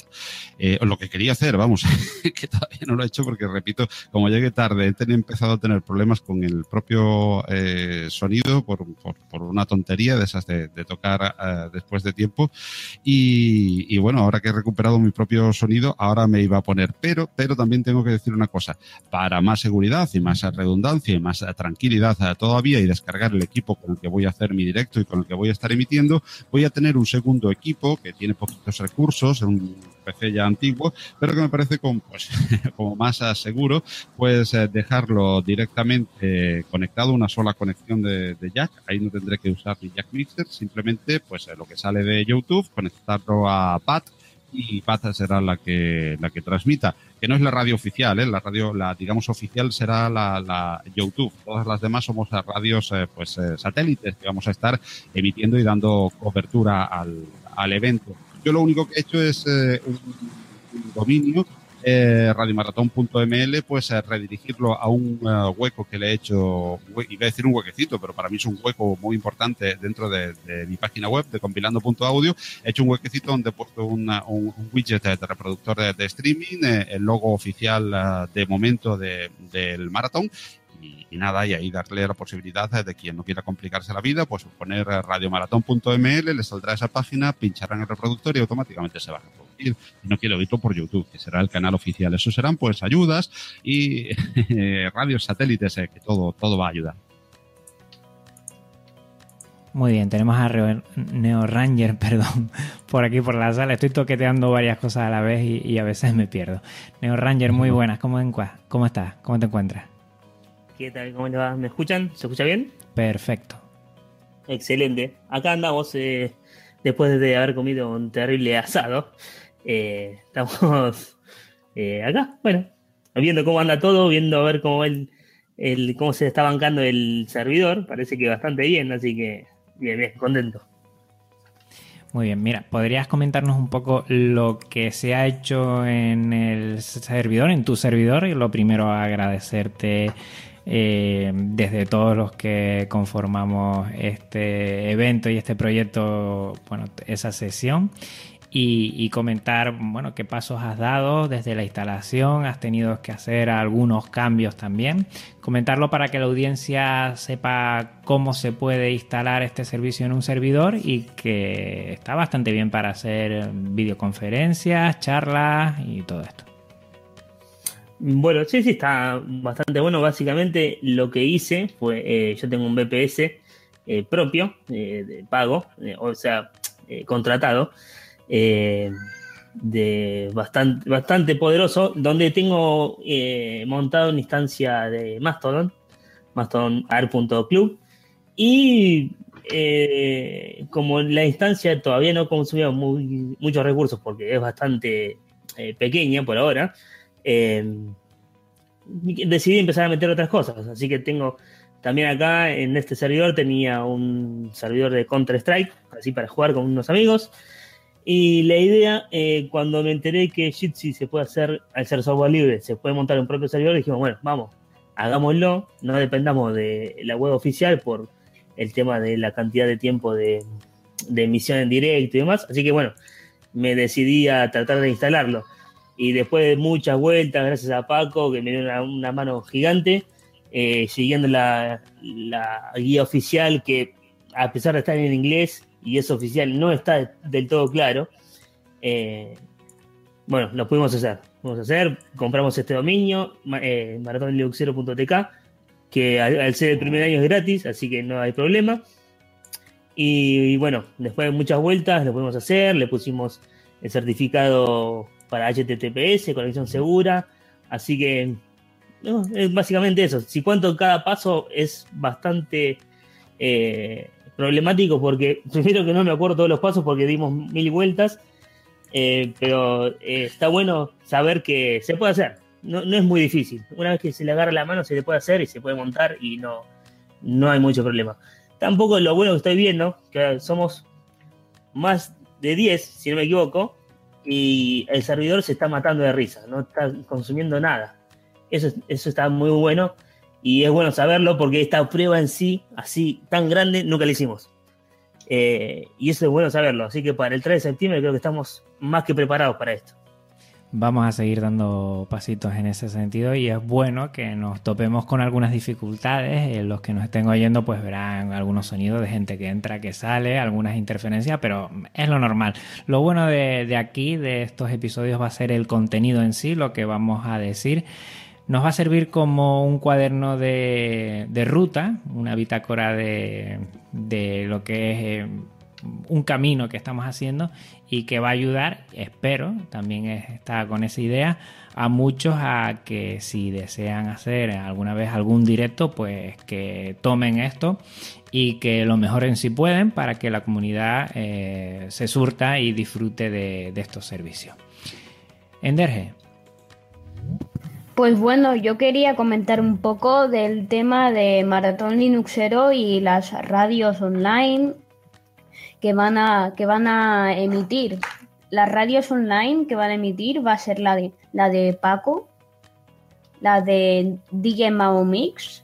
S3: Eh, lo que quería hacer, vamos, que todavía no lo he hecho porque, repito, como llegué tarde, he empezado a tener problemas con el propio eh, sonido por, por, por, una tontería de esas de, de tocar uh, después de tiempo. Y, y, bueno, ahora que he recuperado mi propio sonido, ahora me iba a poner, pero, pero también tengo que decir una cosa, para más seguridad y más redundancia y más tranquilidad todavía y descargar el equipo con el que voy a hacer mi directo y con el que voy a estar emitiendo, voy a tener un segundo equipo que tiene poquitos recursos, un PC ya antiguo, pero que me parece como, pues, como más seguro, pues eh, dejarlo directamente conectado, una sola conexión de, jack, ahí no tendré que usar mi jack mixer, simplemente pues eh, lo que sale de YouTube, conectarlo a PAT y PAT será la que, la que transmita, que no es la radio oficial, ¿eh? la radio, la digamos oficial será la, YouTube. Todas las demás somos radios eh, pues eh, satélites que vamos a estar emitiendo y dando cobertura al evento. Yo lo único que he hecho es eh, un, dominio eh, radiomaratón.ml, pues eh, redirigirlo a un uh, hueco que le he hecho, iba a decir un huequecito, pero para mí es un hueco muy importante dentro de, mi página web de compilando.audio. He hecho un huequecito donde he puesto una, un, un, widget de reproductor de, streaming, eh, el logo oficial uh, de momento de, del maratón y, y, nada, y ahí darle la posibilidad de quien no quiera complicarse la vida, pues poner radiomaratón.ml, le saldrá esa página, pinchará en el reproductor y automáticamente se va a reproducir. Y no quiero oírlo por YouTube, que será el canal oficial. Eso serán pues ayudas y radios satélites, eh, que todo, todo va a ayudar.
S1: Muy bien, tenemos a Neo Ranger, perdón, por aquí por la sala. Estoy toqueteando varias cosas a la vez y, y a veces me pierdo. Neo Ranger, muy buenas. ¿Cómo, ¿Cómo estás? ¿Cómo te encuentras?
S11: ¿Qué tal? ¿Cómo le va? ¿Me escuchan? ¿Se escucha bien?
S1: Perfecto.
S11: Excelente. Acá andamos eh, después de haber comido un terrible asado. Eh, estamos eh, acá, bueno, viendo cómo anda todo, viendo a ver cómo el, el, cómo se está bancando el servidor. Parece que bastante bien, así que bien, bien, contento.
S1: Muy bien, mira, ¿podrías comentarnos un poco lo que se ha hecho en el servidor, en tu servidor? Y lo primero, agradecerte eh, desde todos los que conformamos este evento y este proyecto, bueno, esa sesión. Y, y, comentar, bueno, qué pasos has dado desde la instalación, has tenido que hacer algunos cambios también. Comentarlo para que la audiencia sepa cómo se puede instalar este servicio en un servidor y que está bastante bien para hacer videoconferencias, charlas y todo esto.
S11: Bueno, sí, sí, está bastante bueno. Básicamente lo que hice fue, eh, yo tengo un BPS eh, propio, eh, de pago, o sea, contratado, de bastante, bastante poderoso, donde tengo montado una instancia de Mastodon, mastodonart.club, y como la instancia todavía no consumía muy, muchos recursos porque es bastante pequeña por ahora, eh, decidí empezar a meter otras cosas. Así que tengo también acá en este servidor tenía un servidor de Counter Strike, así para jugar con unos amigos. Y la idea, eh, cuando me enteré que Jitsi se puede hacer, al ser software libre, se puede montar un propio servidor, dijimos, bueno, vamos, hagámoslo, no dependamos de la web oficial por el tema de la cantidad de tiempo de, de emisión en directo y demás. Así que bueno, me decidí a tratar de instalarlo y después de muchas vueltas, gracias a Paco, que me dio una, mano gigante, eh, siguiendo la, guía oficial, que a pesar de estar en inglés y es oficial, no está del todo claro. Eh, bueno, lo pudimos hacer. Vamos a hacer, compramos este dominio, eh, que al, al, ser el primer año es gratis, así que no hay problema. Y, y bueno, después de muchas vueltas lo pudimos hacer, le pusimos el certificado para HTTPS, conexión segura. Así que no, es básicamente eso. Si cuento cada paso es bastante eh, problemático porque primero que no me acuerdo todos los pasos porque dimos mil vueltas, eh, pero eh, está bueno saber que se puede hacer. No, no, es muy difícil. Una vez que se le agarra la mano se le puede hacer y se puede montar y no, no hay mucho problema. Tampoco lo bueno que estoy viendo, que somos más de 10, si no me equivoco, y el servidor se está matando de risa, no está consumiendo nada. Eso, eso está muy bueno y es bueno saberlo porque esta prueba en sí, así tan grande, nunca la hicimos. Eh, y eso es bueno saberlo. Así que para el 3 de septiembre creo que estamos más que preparados para esto.
S1: Vamos a seguir dando pasitos en ese sentido y es bueno que nos topemos con algunas dificultades. Eh, los que nos estén oyendo pues verán algunos sonidos de gente que entra, que sale, algunas interferencias, pero es lo normal. Lo bueno de, de aquí, de estos episodios, va a ser el contenido en sí, lo que vamos a decir nos va a servir como un cuaderno de, ruta, una bitácora de, lo que es eh, un camino que estamos haciendo y que va a ayudar, espero, también está con esa idea, a muchos a que si desean hacer alguna vez algún directo, pues que tomen esto y que lo mejoren si pueden para que la comunidad eh, se surta y disfrute de, de estos servicios. Enderge,
S6: pues bueno, yo quería comentar un poco del tema de Maratón Linuxero y las radios online que van a, que van a emitir. Las radios online que van a emitir va a ser la de, la de Paco, la de DJ Mao Mix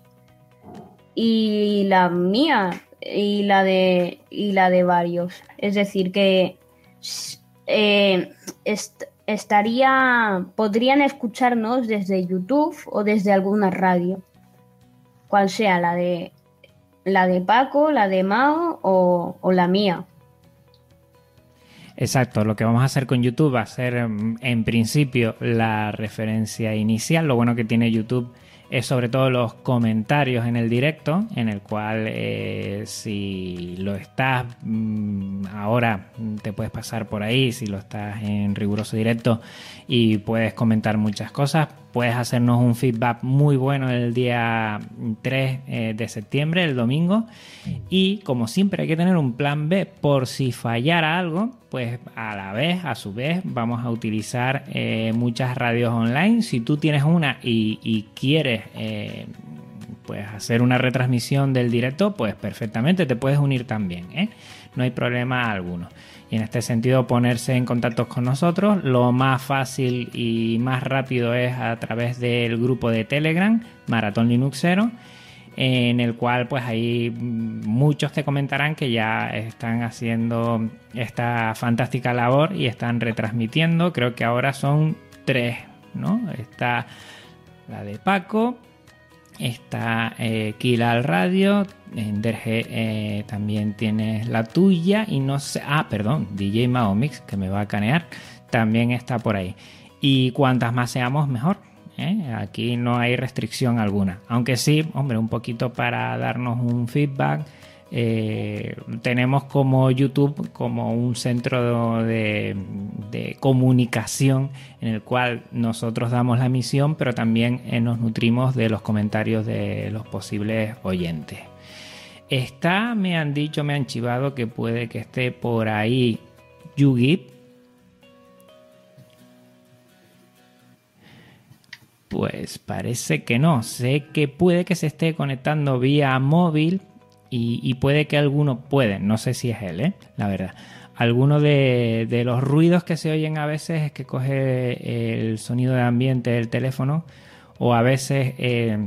S6: y la mía y la de y la de varios. Es decir que eh, estaría, podrían escucharnos desde YouTube o desde alguna radio, cual sea la de la de Paco, la de Mao o, la mía.
S1: Exacto, lo que vamos a hacer con YouTube va a ser mm, en principio la referencia inicial. Lo bueno que tiene YouTube es sobre todo los comentarios en el directo, en el cual eh, si lo estás mm, ahora te puedes pasar por ahí, si lo estás en riguroso directo y puedes comentar muchas cosas, puedes hacernos un feedback muy bueno el día 3 eh, de septiembre, el domingo, y como siempre hay que tener un plan B por si fallara algo, pues a la vez, a su vez, vamos a utilizar eh, muchas radios online. Si tú tienes una y, quieres eh, pues hacer una retransmisión del directo, pues perfectamente te puedes unir también. ¿eh? No hay problema alguno. Y en este sentido ponerse en contacto con nosotros, lo más fácil y más rápido es a través del grupo de Telegram, Maratón Linuxero en el cual pues ahí muchos te comentarán que ya están haciendo esta fantástica labor y están retransmitiendo, creo que ahora son tres, ¿no? Está la de Paco, está eh, Kila al radio, en Derge eh, también tienes la tuya y no sé, ah, perdón, DJ Maomix, que me va a canear, también está por ahí. Y cuantas más seamos, mejor. ¿eh? Aquí no hay restricción alguna. Aunque sí, hombre, un poquito para darnos un feedback. Eh, tenemos como YouTube como un centro de, comunicación en el cual nosotros damos la misión, pero también eh, nos nutrimos de los comentarios de los posibles oyentes. Está, me han dicho, me han chivado que puede que esté por ahí Yugi, Pues parece que no. Sé que puede que se esté conectando vía móvil y, puede que alguno puede. No sé si es él, ¿eh? la verdad. Algunos de, los ruidos que se oyen a veces es que coge el sonido de ambiente del teléfono o a veces eh,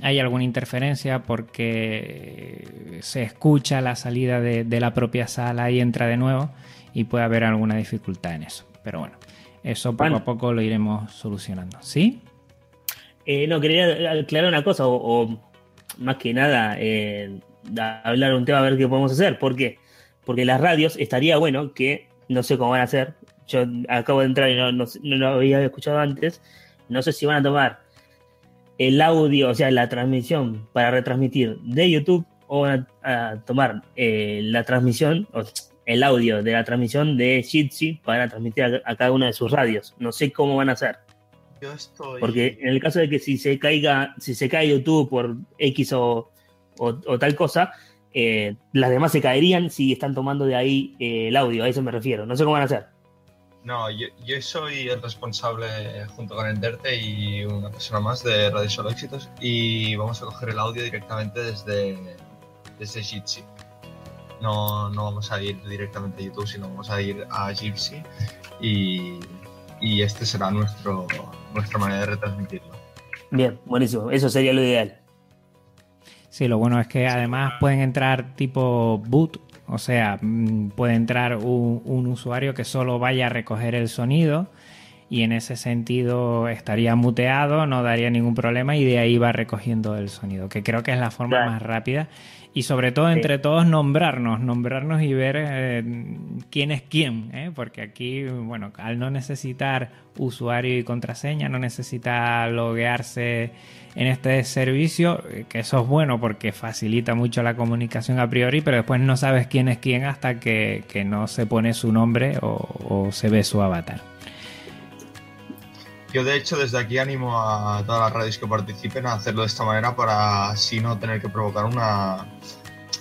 S1: hay alguna interferencia porque se escucha la salida de, de la propia sala y entra de nuevo y puede haber alguna dificultad en eso. Pero bueno, eso poco a poco lo iremos solucionando. ¿Sí?
S11: Eh, no, quería aclarar una cosa, o, más que nada, eh, hablar un tema a ver qué podemos hacer. ¿Por qué? Porque las radios estaría bueno que, no sé cómo van a hacer, yo acabo de entrar y no, lo había escuchado antes, no sé si van a tomar el audio, o sea, la transmisión para retransmitir de YouTube o van a, tomar eh, la transmisión, o el audio de la transmisión de Jitsi para transmitir a, a, cada una de sus radios. No sé cómo van a hacer. Porque en el caso de que si se caiga, si se cae YouTube por X o, tal cosa, eh, las demás se caerían si están tomando de ahí eh, el audio, a eso me refiero. No sé cómo van a hacer.
S7: No, yo, soy el responsable junto con Enderte y una persona más de Radio Solo Éxitos y vamos a coger el audio directamente desde, desde Jitsi. No, no vamos a ir directamente a YouTube, sino vamos a ir a Gypsy y, y este será nuestro, nuestra manera de retransmitirlo.
S11: Bien, buenísimo. Eso sería lo ideal.
S1: Sí, lo bueno es que además pueden entrar tipo boot, o sea, mm, puede entrar un, un usuario que solo vaya a recoger el sonido y en ese sentido estaría muteado, no daría ningún problema y de ahí va recogiendo el sonido, que creo que es la forma más rápida. Y sobre todo entre todos nombrarnos, nombrarnos y ver eh, quién es quién, ¿eh? porque aquí, bueno, al no necesitar usuario y contraseña, no necesita loguearse en este servicio, eh, que eso es bueno porque facilita mucho la comunicación a priori, pero después no sabes quién es quién hasta que, no se pone su nombre o se ve su avatar.
S7: Yo de hecho desde aquí animo a todas las radios que participen a hacerlo de esta manera para así no tener que provocar una...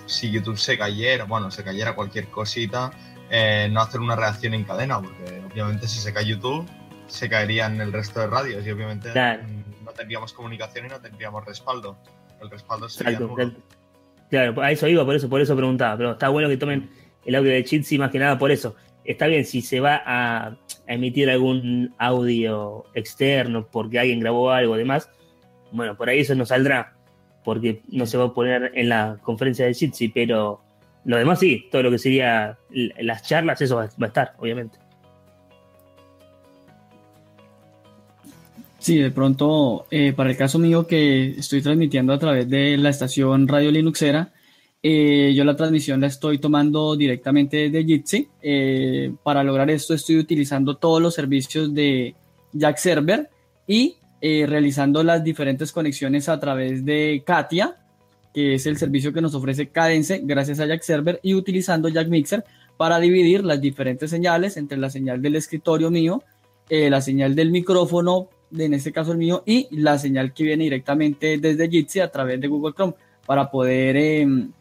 S7: Si YouTube se cayera, bueno, se cayera cualquier cosita, eh, no hacer una reacción en cadena, porque obviamente si se cae YouTube, se caerían el resto de radios y obviamente tendríamos comunicación y no tendríamos respaldo. El respaldo sería
S11: Claro, claro, a eso iba, por eso, por eso preguntaba, pero está bueno que tomen el audio de Chitsi más que nada por eso. Está bien, si se va a emitir algún audio externo porque alguien grabó algo demás, bueno, por ahí eso no saldrá, porque no se va a poner en la conferencia de Jitsi, pero lo demás sí, todo lo que sería las charlas, eso va, a estar, obviamente.
S8: Sí, de pronto, eh, para el caso mío que estoy transmitiendo a través de la estación Radio Linuxera, eh, yo la transmisión la estoy tomando directamente de Jitsi. Eh, para lograr esto estoy utilizando todos los servicios de Jack Server y realizando las diferentes conexiones a través de Katia, que es el servicio que nos ofrece Cadence gracias a Jack Server y utilizando Jack Mixer para dividir las diferentes señales entre la señal del escritorio mío, la señal del micrófono, en este caso el mío, y la señal que viene directamente desde Jitsi a través de Google Chrome para poder em,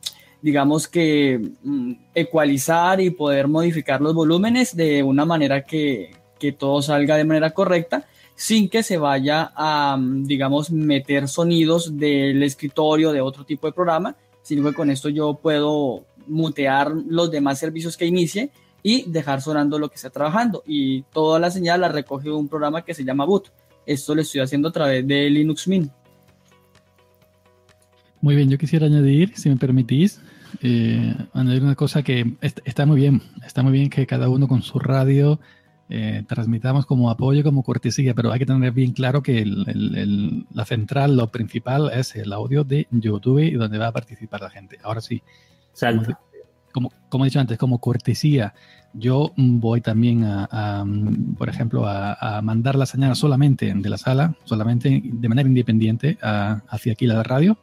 S8: digamos que mm, ecualizar y poder modificar los volúmenes de una manera que, todo salga de manera correcta sin que se vaya a, mm, digamos, meter sonidos del escritorio de otro tipo de programa, sino que con esto yo puedo mutear los demás servicios que inicie y dejar sonando lo que está trabajando. Y toda la señal la recoge un programa que se llama Boot. Esto lo estoy haciendo a través de Linux Mint.
S4: Muy bien, yo quisiera añadir, si me permitís, eh, añadir una cosa que está muy bien, está muy bien que cada uno con su radio eh, transmitamos como apoyo, como cortesía, pero hay que tener bien claro que la central, lo principal es el audio de YouTube y donde va a participar la gente. Ahora sí, como, como, he dicho antes, como cortesía, yo voy también a, por ejemplo, a, mandar la señal solamente de la sala, solamente de manera independiente hacia aquí la radio.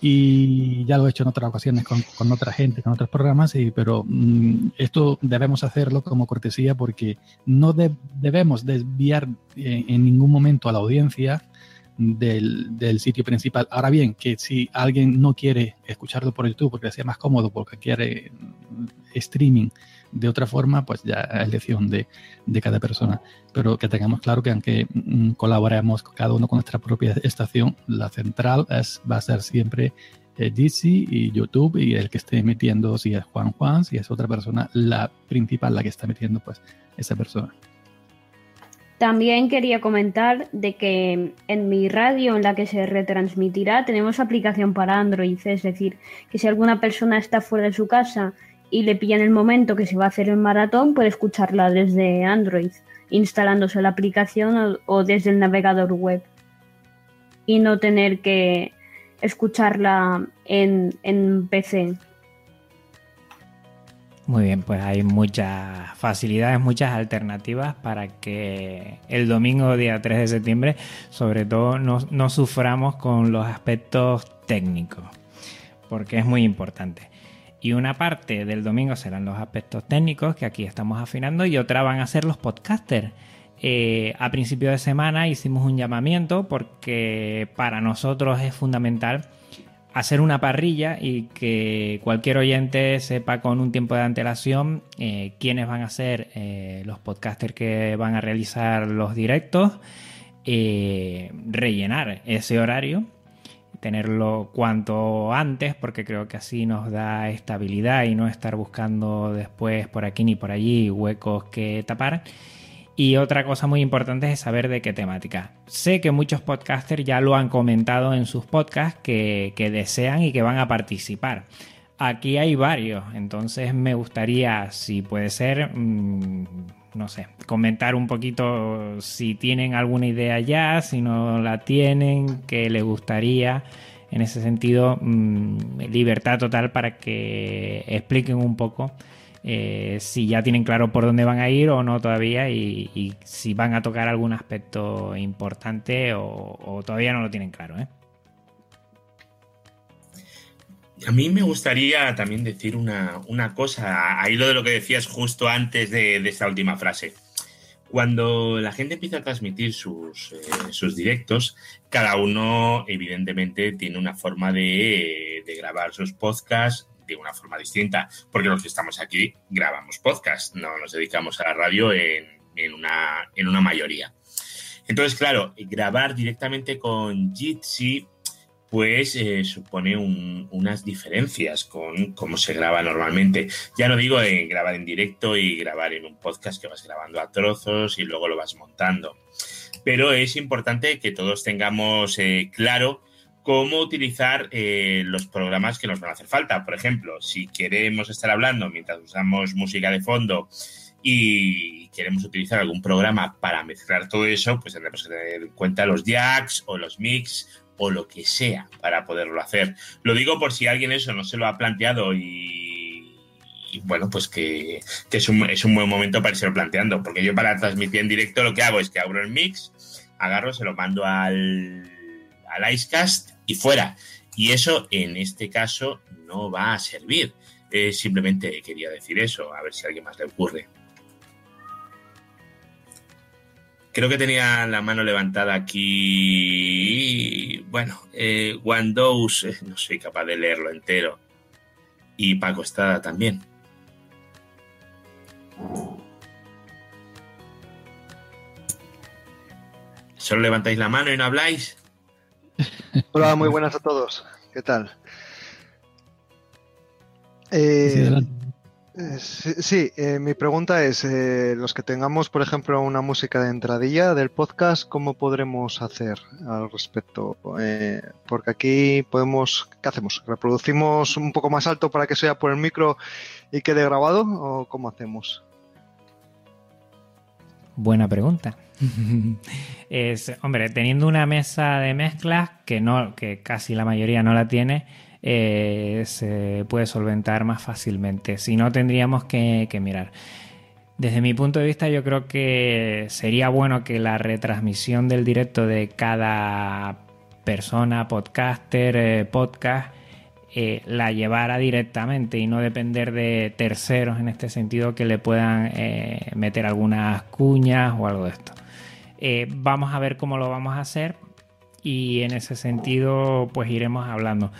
S4: Y ya lo he hecho en otras ocasiones con, con otra gente, con otros programas, y, pero mm, esto debemos hacerlo como cortesía porque no debemos desviar eh, en, ningún momento a la audiencia del, del, sitio principal. Ahora bien, que si alguien no quiere escucharlo por YouTube porque le sea más cómodo, porque quiere streaming de otra forma, pues ya es elección de, de, cada persona. Pero que tengamos claro que aunque mm, colaboremos cada uno con nuestra propia estación, la central es, va a ser siempre eh, DC y YouTube y el que esté emitiendo, si es Juan Juan, si es otra persona, la principal, la que está emitiendo, pues esa persona.
S6: También quería comentar de que en mi radio en la que se retransmitirá tenemos aplicación para Android, es decir, que si alguna persona está fuera de su casa y le pilla en el momento que se va a hacer el maratón, puede escucharla desde Android, instalándose la aplicación o, desde el navegador web y no tener que escucharla en, en PC.
S1: Muy bien, pues hay muchas facilidades, muchas alternativas para que el domingo día 3 de septiembre, sobre todo, no, suframos con los aspectos técnicos, porque es muy importante. Y una parte del domingo serán los aspectos técnicos que aquí estamos afinando y otra van a ser los podcasters. Eh, a principio de semana hicimos un llamamiento porque para nosotros es fundamental hacer una parrilla y que cualquier oyente sepa con un tiempo de antelación eh, quiénes van a ser eh, los podcasters que van a realizar los directos, rellenar ese horario tenerlo cuanto antes, porque creo que así nos da estabilidad y no estar buscando después por aquí ni por allí huecos que tapar. Y otra cosa muy importante es saber de qué temática. Sé que muchos podcasters ya lo han comentado en sus podcasts que, desean y que van a participar. Aquí hay varios, entonces me gustaría, si puede ser, mm, no sé, comentar un poquito si tienen alguna idea ya, si no la tienen, qué les gustaría. En ese sentido, mm, libertad total para que expliquen un poco eh, si ya tienen claro por dónde van a ir o no todavía y, si van a tocar algún aspecto importante o, todavía no lo tienen claro. ¿eh?
S2: A mí me gustaría también decir una, cosa, ahí lo de lo que decías justo antes de, esta última frase. Cuando la gente empieza a transmitir sus, eh, sus directos, cada uno evidentemente tiene una forma de grabar sus podcasts de una forma distinta, porque los que estamos aquí grabamos podcast, no nos dedicamos a la radio en, una, en una mayoría. Entonces, claro, grabar directamente con Jitsi pues eh, supone unas diferencias con cómo se graba normalmente. Ya no digo en grabar en directo y grabar en un podcast que vas grabando a trozos y luego lo vas montando. Pero es importante que todos tengamos eh, claro cómo utilizar eh, los programas que nos van a hacer falta. Por ejemplo, si queremos estar hablando mientras usamos música de fondo y queremos utilizar algún programa para mezclar todo eso, pues tendremos que tener en cuenta los jacks o los mix o lo que sea para poderlo hacer. Lo digo por si alguien eso no se lo ha planteado y, bueno, pues que, es, un, es, un, buen momento para irse planteando, porque yo para transmitir en directo lo que hago es que abro el mix, agarro, se lo mando al, al Icecast y fuera. Y eso en este caso no va a servir. simplemente quería decir eso, a ver si a alguien más le ocurre. Creo que tenía la mano levantada aquí. Bueno, eh, Windows, eh, no soy capaz de leerlo entero. Y Paco Estrada también. ¿Solo levantáis la mano y no habláis?
S12: Hola, muy buenas a todos. ¿Qué tal? Eh, sí, eh, mi pregunta es, eh, los que tengamos, por ejemplo, una música de entradilla del podcast, ¿cómo podremos hacer al respecto? porque aquí podemos, ¿qué hacemos? ¿Reproducimos un poco más alto para que sea por el micro y quede grabado o cómo hacemos?
S1: Buena pregunta. es, hombre, teniendo una mesa de mezclas que no, que casi la mayoría no la tiene, eh, se puede solventar más fácilmente. Si no, tendríamos que, mirar. Desde mi punto de vista, yo creo que sería bueno que la retransmisión del directo de cada persona, podcaster, eh, podcast, eh, la llevara directamente y no depender de terceros en este sentido que le puedan meter algunas cuñas o algo de esto. Eh, vamos a ver cómo lo vamos a hacer y en ese sentido pues iremos hablando.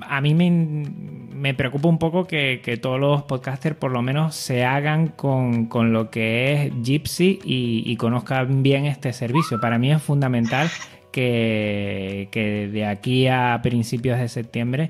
S1: A mí me, preocupa un poco que, todos los podcasters por lo menos se hagan con, lo que es Gypsy y, conozcan bien este servicio. Para mí es fundamental que, que de aquí a principios de septiembre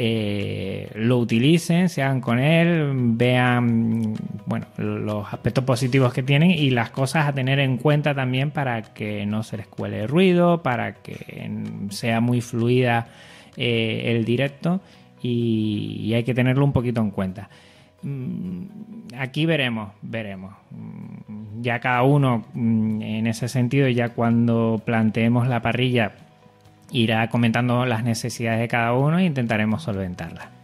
S1: eh, lo utilicen, se hagan con él, vean bueno, los aspectos positivos que tienen y las cosas a tener en cuenta también para que no se les cuele ruido, para que sea muy fluida eh, el directo y, hay que tenerlo un poquito en cuenta. Mm, aquí veremos, veremos. Mm, ya cada uno mm, en ese sentido, ya cuando planteemos la parrilla, irá comentando las necesidades de cada uno e intentaremos solventarlas.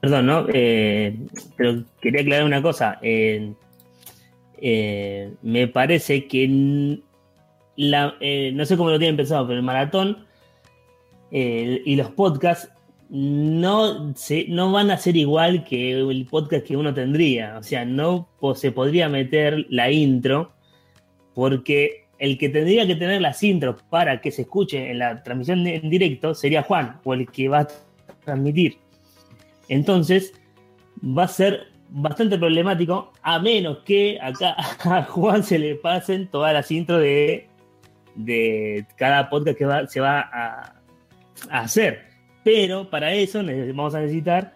S11: Perdón, ¿no? Eh, pero quería aclarar una cosa. Eh, eh, me parece que la, no sé cómo lo tienen pensado, pero el maratón y los podcasts no, se, no van a ser igual que el podcast que uno tendría. O sea, no se podría meter la intro porque el que tendría que tener las intros para que se escuche en la transmisión en directo sería Juan, o el que va a transmitir. Entonces, va a ser bastante problemático, a menos que acá a Juan se le pasen todas las intros de de cada podcast que se va a, hacer. Pero para eso vamos a necesitar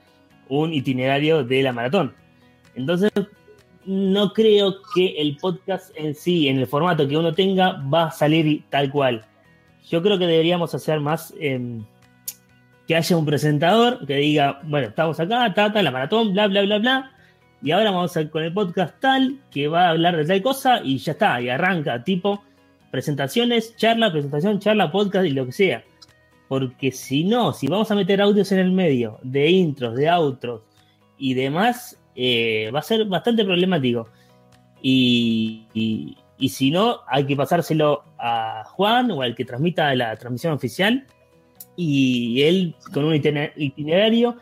S11: un itinerario de la maratón. Entonces, no creo que el podcast en sí, en el formato que uno tenga, va a salir tal cual. Yo creo que deberíamos hacer más em, que haya un presentador que diga, bueno, estamos acá, tata, la maratón, bla, bla, bla, bla. Y ahora vamos a con el podcast tal, que va a hablar de tal cosa, y ya está, y arranca, tipo, presentaciones, charla, presentación, charla, podcast y lo que sea. Porque si no, si vamos a meter audios en el medio, de intros, de outros y demás, eh, va a ser bastante problemático. Y, y, si no, hay que pasárselo a Juan o al que transmita la transmisión oficial. Y él con un itinerario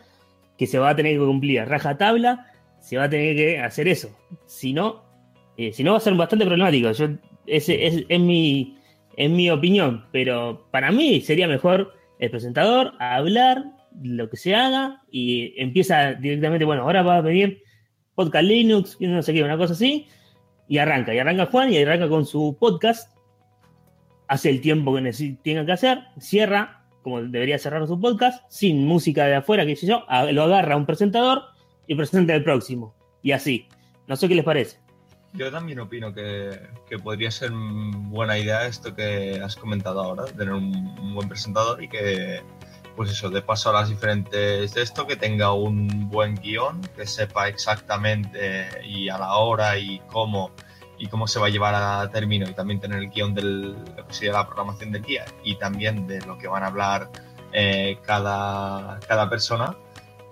S11: que se va a tener que cumplir raja tabla, se va a tener que hacer eso. Si no, eh, si no va a ser bastante problemático. Yo ese es, es, mi, es mi opinión, pero para mí sería mejor el presentador hablar lo que se haga y empieza directamente, bueno, ahora va a venir podcast Linux, no sé qué, una cosa así, y arranca, y arranca Juan y arranca con su podcast, hace el tiempo que tenga que hacer, cierra, como debería cerrar su podcast, sin música de afuera, que sé yo, lo agarra un presentador y presenta el próximo, y así. No sé qué les parece.
S7: Yo también opino que, podría ser buena idea esto que has comentado ahora, tener un, buen presentador y que, pues eso, de paso a las diferentes de esto, que tenga un buen guion, que sepa exactamente y a la hora y cómo y cómo se va a llevar a término y también tener el guion de lo que la programación del guía y también de lo que van a hablar eh, cada, cada persona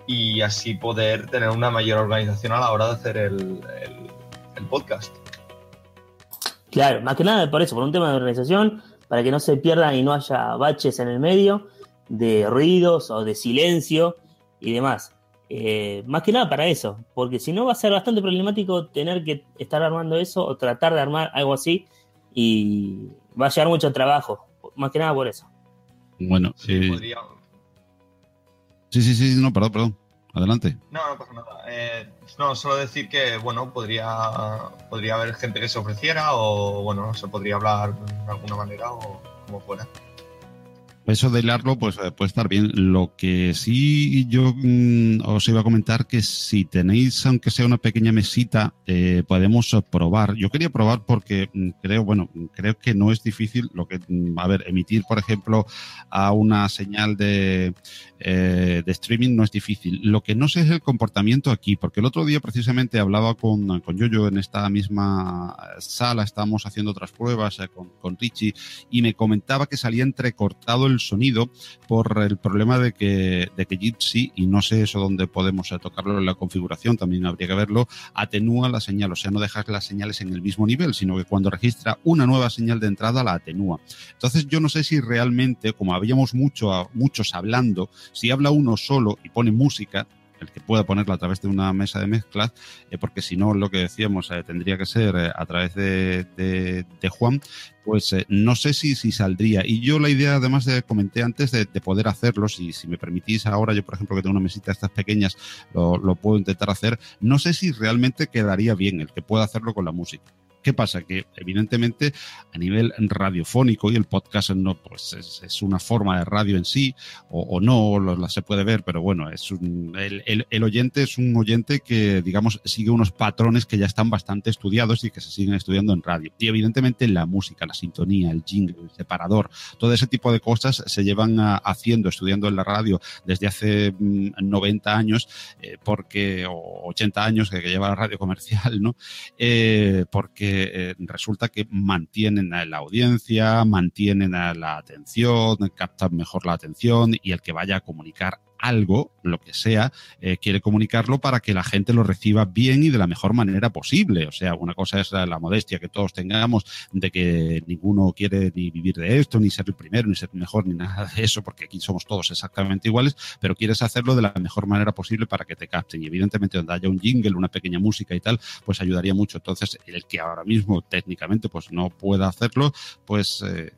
S7: y así poder tener una mayor organización a la hora de hacer el el podcast.
S11: Claro, más que nada por eso, por un tema de organización, para que no se pierdan y no haya baches en el medio de ruidos o de silencio y demás. Eh, más que nada para eso, porque si no va a ser bastante problemático tener que estar armando eso o tratar de armar algo así y va a llevar mucho trabajo, más que nada por eso.
S3: Bueno, sí, sí, sí, sí, no, perdón, perdón. Adelante.
S7: No, no pasa nada. Eh, no, solo decir que, bueno, podría, podría haber gente que se ofreciera o, bueno, se podría hablar de alguna manera o como fuera.
S3: Eso de hilarlo, pues eh, puede estar bien. Lo que sí yo mm, os iba a comentar que si tenéis, aunque sea una pequeña mesita, eh, podemos probar. Yo quería probar porque mm, creo, bueno, creo que no es difícil lo que, mm, a ver, emitir, por ejemplo, a una señal de, eh, de streaming no es difícil. Lo que no sé es el comportamiento aquí, porque el otro día precisamente hablaba con, con Yoyo en esta misma sala, estábamos haciendo otras pruebas con, con Richie y me comentaba que salía entrecortado el sonido por el problema de que, de que y no sé eso dónde podemos tocarlo en la configuración, también habría que verlo, atenúa la señal, o sea, no dejas las señales en el mismo nivel, sino que cuando registra una nueva señal de entrada la atenúa. Entonces yo no sé si realmente, como habíamos mucho, muchos hablando, si habla uno solo y pone música, el que pueda ponerla a través de una mesa de mezclas, eh, porque si no, lo que decíamos, eh, tendría que ser eh, a través de, de, Juan, pues no sé si, si saldría. Y yo la idea, además de comenté antes, de, poder hacerlo, si, si me permitís ahora, yo por ejemplo que tengo una mesita de estas pequeñas, lo, lo puedo intentar hacer, no sé si realmente quedaría bien el que pueda hacerlo con la música. ¿Qué pasa? Que evidentemente a nivel radiofónico y el podcast no, pues es, una forma de radio en sí, o, no, la se puede ver, pero bueno, es el, el, oyente es un oyente que, digamos, sigue unos patrones que ya están bastante estudiados y que se siguen estudiando en radio. Y evidentemente la música, la sintonía, el jingle, el separador, todo ese tipo de cosas se llevan haciendo, estudiando en la radio desde hace 90 mm, años, eh, porque, o 80 años que, lleva la radio comercial, ¿no? Eh, porque eh, resulta que mantienen a la audiencia, mantienen a la atención, captan mejor la atención y el que vaya a comunicar algo, lo que sea, eh, quiere comunicarlo para que la gente lo reciba bien y de la mejor manera posible. O sea, una cosa es la modestia que todos tengamos de que ninguno quiere ni vivir de esto, ni ser el primero, ni ser el mejor, ni nada de eso, porque aquí somos todos exactamente iguales, pero quieres hacerlo de la mejor manera posible para que te capten. Y evidentemente donde haya un jingle, una pequeña música y tal, pues ayudaría mucho. Entonces, el que ahora mismo técnicamente pues no pueda hacerlo, pues eh,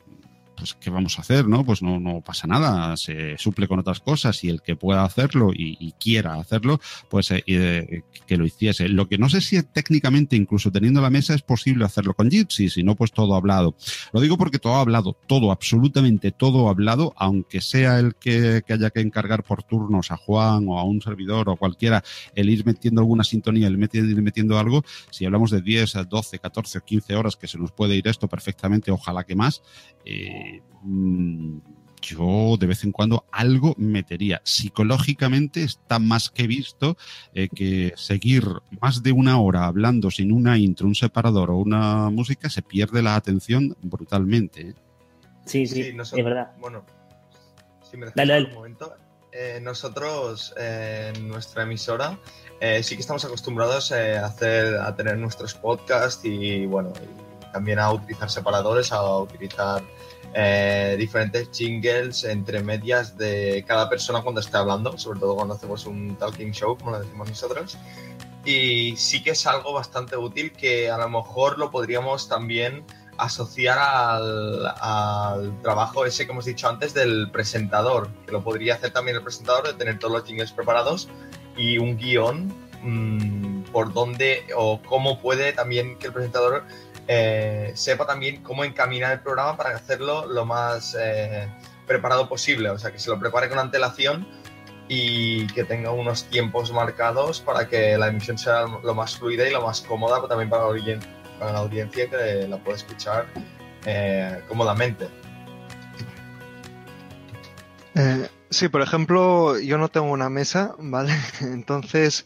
S3: pues ¿qué vamos a hacer? ¿no? Pues no, no pasa nada, se suple con otras cosas y el que pueda hacerlo y, quiera hacerlo, pues eh, eh, que lo hiciese. Lo que no sé si técnicamente, incluso teniendo la mesa, es posible hacerlo con Jitsi, si no, pues todo hablado. Lo digo porque todo hablado, todo, absolutamente todo hablado, aunque sea el que, haya que encargar por turnos a Juan o a un servidor o cualquiera, el ir metiendo alguna sintonía, el ir metiendo algo, si hablamos de 10, 12, 14 o 15 horas que se nos puede ir esto perfectamente, ojalá que más, eh, mm, yo de vez en cuando algo metería. Psicológicamente está más que visto eh, que seguir más de una hora hablando sin una intro, un separador o una música se pierde la atención brutalmente. ¿eh?
S11: Sí, sí, es verdad.
S7: Bueno, si me dejas un momento. nosotros en nuestra emisora sí que estamos acostumbrados a hacer a tener nuestros podcasts y bueno también a utilizar separadores, a utilizar eh, diferentes jingles entre medias de cada persona cuando esté hablando, sobre todo cuando hacemos un talking show, como lo decimos nosotros. Y sí que es algo bastante útil que a lo mejor lo podríamos también asociar al, al, trabajo ese que hemos dicho antes del presentador, que lo podría hacer también el presentador, de tener todos los jingles preparados y un guion mmm, por dónde o cómo puede también que el presentador eh, sepa también cómo encaminar el programa para hacerlo lo más eh, preparado posible, o sea, que se lo prepare con antelación y que tenga unos tiempos marcados para que la emisión sea lo más fluida y lo más cómoda, pero también para la, audiencia que la pueda escuchar eh, cómodamente.
S12: sí, por ejemplo, yo no tengo una mesa, ¿vale? Entonces,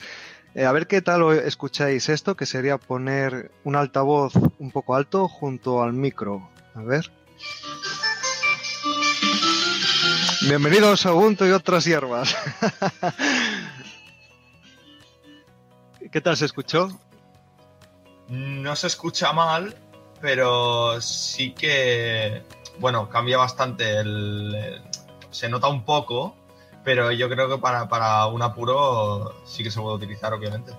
S12: eh, a ver qué tal escucháis esto, que sería poner un altavoz un poco alto junto al micro. A ver. Bienvenidos a Ubuntu y otras hierbas. ¿Qué tal se escuchó?
S7: No se escucha mal, pero sí que, bueno, cambia bastante. El, se nota un poco, pero yo creo que para, para un apuro sí que se puede utilizar, obviamente.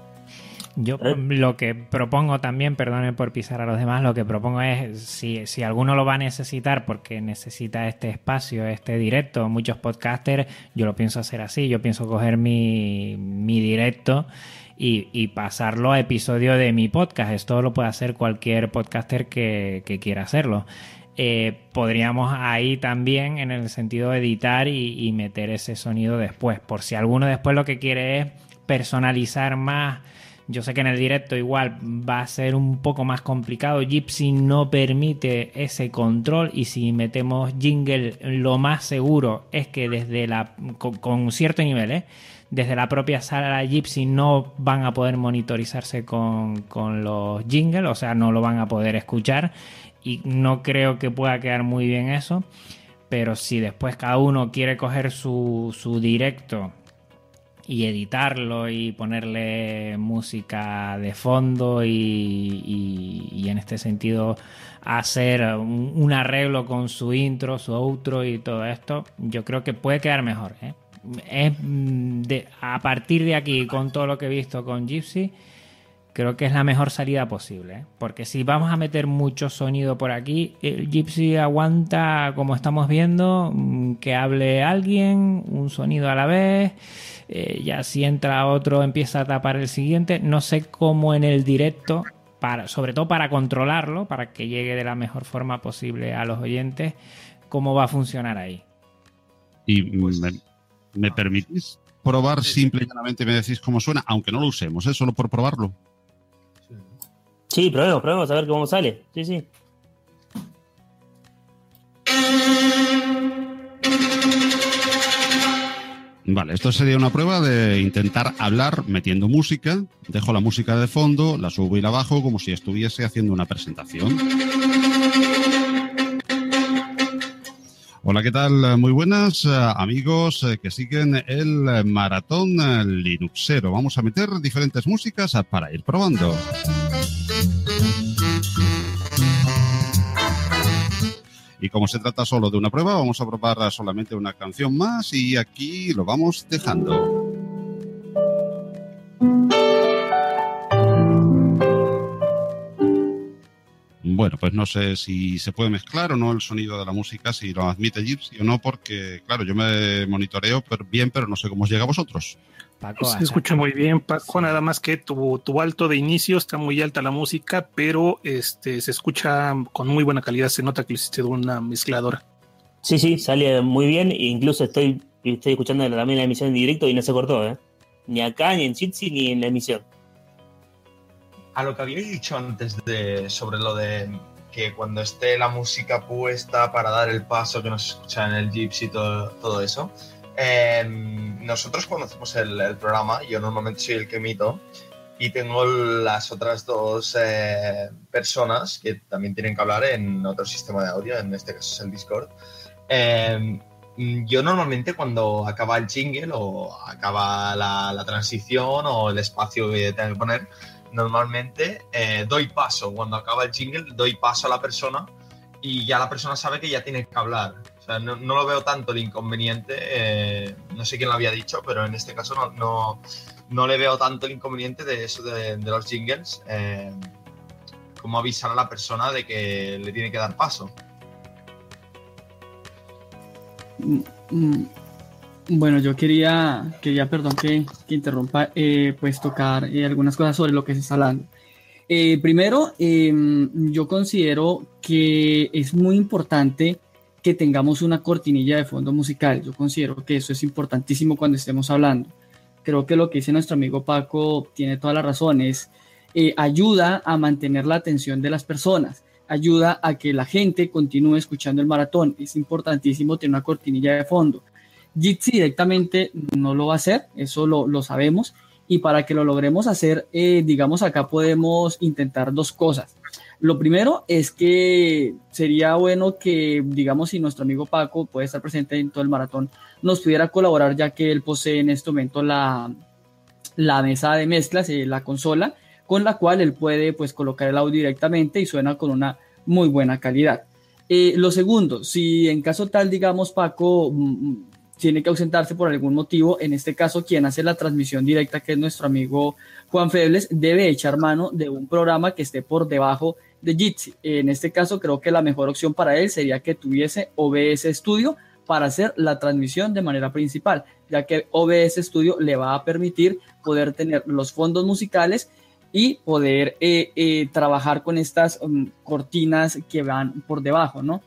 S1: Yo ¿Eh? lo que propongo también, perdone por pisar a los demás, lo que propongo es, si, si alguno lo va a necesitar porque necesita este espacio, este directo, muchos podcasters, yo lo pienso hacer así, yo pienso coger mi, mi directo y, y, pasarlo a episodio de mi podcast. Esto lo puede hacer cualquier podcaster que, que quiera hacerlo. Eh, podríamos ahí también en el sentido de editar y, meter ese sonido después. Por si alguno después lo que quiere es personalizar más. Yo sé que en el directo igual va a ser un poco más complicado. Gypsy no permite ese control y si metemos jingle lo más seguro es que desde la con, cierto nivel, ¿eh? desde la propia sala Gypsy no van a poder monitorizarse con, con los jingles, o sea, no lo van a poder escuchar y no creo que pueda quedar muy bien eso. Pero si después cada uno quiere coger su, su directo y editarlo y ponerle música de fondo y, y, en este sentido hacer un, arreglo con su intro, su outro y todo esto, yo creo que puede quedar mejor. ¿eh? Es mm, de, a partir de aquí, con todo lo que he visto con Gypsy, creo que es la mejor salida posible. ¿eh? Porque si vamos a meter mucho sonido por aquí, el Gypsy aguanta, como estamos viendo, mm, que hable alguien, un sonido a la vez. Eh, ya si entra otro empieza a tapar el siguiente. No sé cómo en el directo, para, sobre todo para controlarlo, para que llegue de la mejor forma posible a los oyentes, cómo va a funcionar ahí.
S3: Y pues me, me permitís probar simple y llanamente me decís cómo suena, aunque no lo usemos, ¿eh? solo por probarlo.
S11: Sí, probemos, probemos a ver cómo sale. Sí, sí.
S3: Vale, esto sería una prueba de intentar hablar metiendo música. Dejo la música de fondo, la subo y la bajo como si estuviese haciendo una presentación. Hola, ¿qué tal? Muy buenas eh, amigos eh, que siguen el maratón Linuxero. Vamos a meter diferentes músicas para ir probando. Y como se trata solo de una prueba, vamos a probar solamente una canción más y aquí lo vamos dejando. Bueno. pues no sé si se puede mezclar o no el sonido de la música, si lo admite Gypsy o no, porque, claro, yo me monitoreo bien, pero no sé cómo os llega a vosotros.
S9: Paco, se escucha muy bien, Paco, nada más que tu, tu, alto de inicio está muy alta la música, pero este se escucha con muy buena calidad, se nota que lo hiciste de una mezcladora.
S11: Sí, sí, sale muy bien, incluso estoy, estoy escuchando también la emisión en directo y no se cortó, ¿eh? Ni acá, ni en Jitsi, ni en la emisión.
S7: A lo que habíais dicho antes de sobre lo de que cuando esté la música puesta para dar el paso que nos escucha en el Gypsy y todo, todo eso, Em, nosotros cuando hacemos el, programa, yo normalmente soy el que emito y tengo las otras dos eh, personas que también tienen que hablar en otro sistema de audio, en este caso es el Discord. Em, yo normalmente cuando acaba el jingle o acaba la, transición o el espacio que tengo que poner, normalmente eh, doy paso. Cuando acaba el jingle, doy paso a la persona y ya la persona sabe que ya tiene que hablar no, lo veo tanto el inconveniente, eh, no sé quién lo había dicho, pero en este caso no, no, le veo tanto el inconveniente de eso de, los jingles, eh, como avisar a la persona de que le tiene que dar paso.
S8: Mm, mm, bueno, yo quería, quería perdón que, interrumpa, eh, pues tocar algunas cosas sobre lo que se está hablando. primero, em, yo considero que es muy importante que tengamos una cortinilla de fondo musical. Yo considero que eso es importantísimo cuando estemos hablando. Creo que lo que dice nuestro amigo Paco tiene toda la razón, es eh, ayuda a mantener la atención de las personas, ayuda a que la gente continúe escuchando el maratón. Es importantísimo tener una cortinilla de fondo. Jitsi directamente no lo va a hacer, eso lo, lo sabemos, y para que lo logremos hacer, eh, digamos, acá podemos intentar dos cosas. Lo primero es que sería bueno que, digamos, si nuestro amigo Paco puede estar presente en todo el maratón, nos pudiera colaborar ya que él posee en este momento la, la mesa de mezclas, eh, la consola, con la cual él puede pues colocar el audio directamente y suena con una muy buena calidad. Eh, lo segundo, si en caso tal, digamos, Paco mm, tiene que ausentarse por algún motivo, en este caso quien hace la transmisión directa, que es nuestro amigo Juan Febles, debe echar mano de un programa que esté por debajo de Jitsi. En este caso, creo que la mejor opción para él sería que tuviese OBS Studio para hacer la transmisión de manera principal, ya que OBS Studio le va a permitir poder tener los fondos musicales y poder eh, eh, trabajar con estas mm, cortinas que van por debajo, ¿no?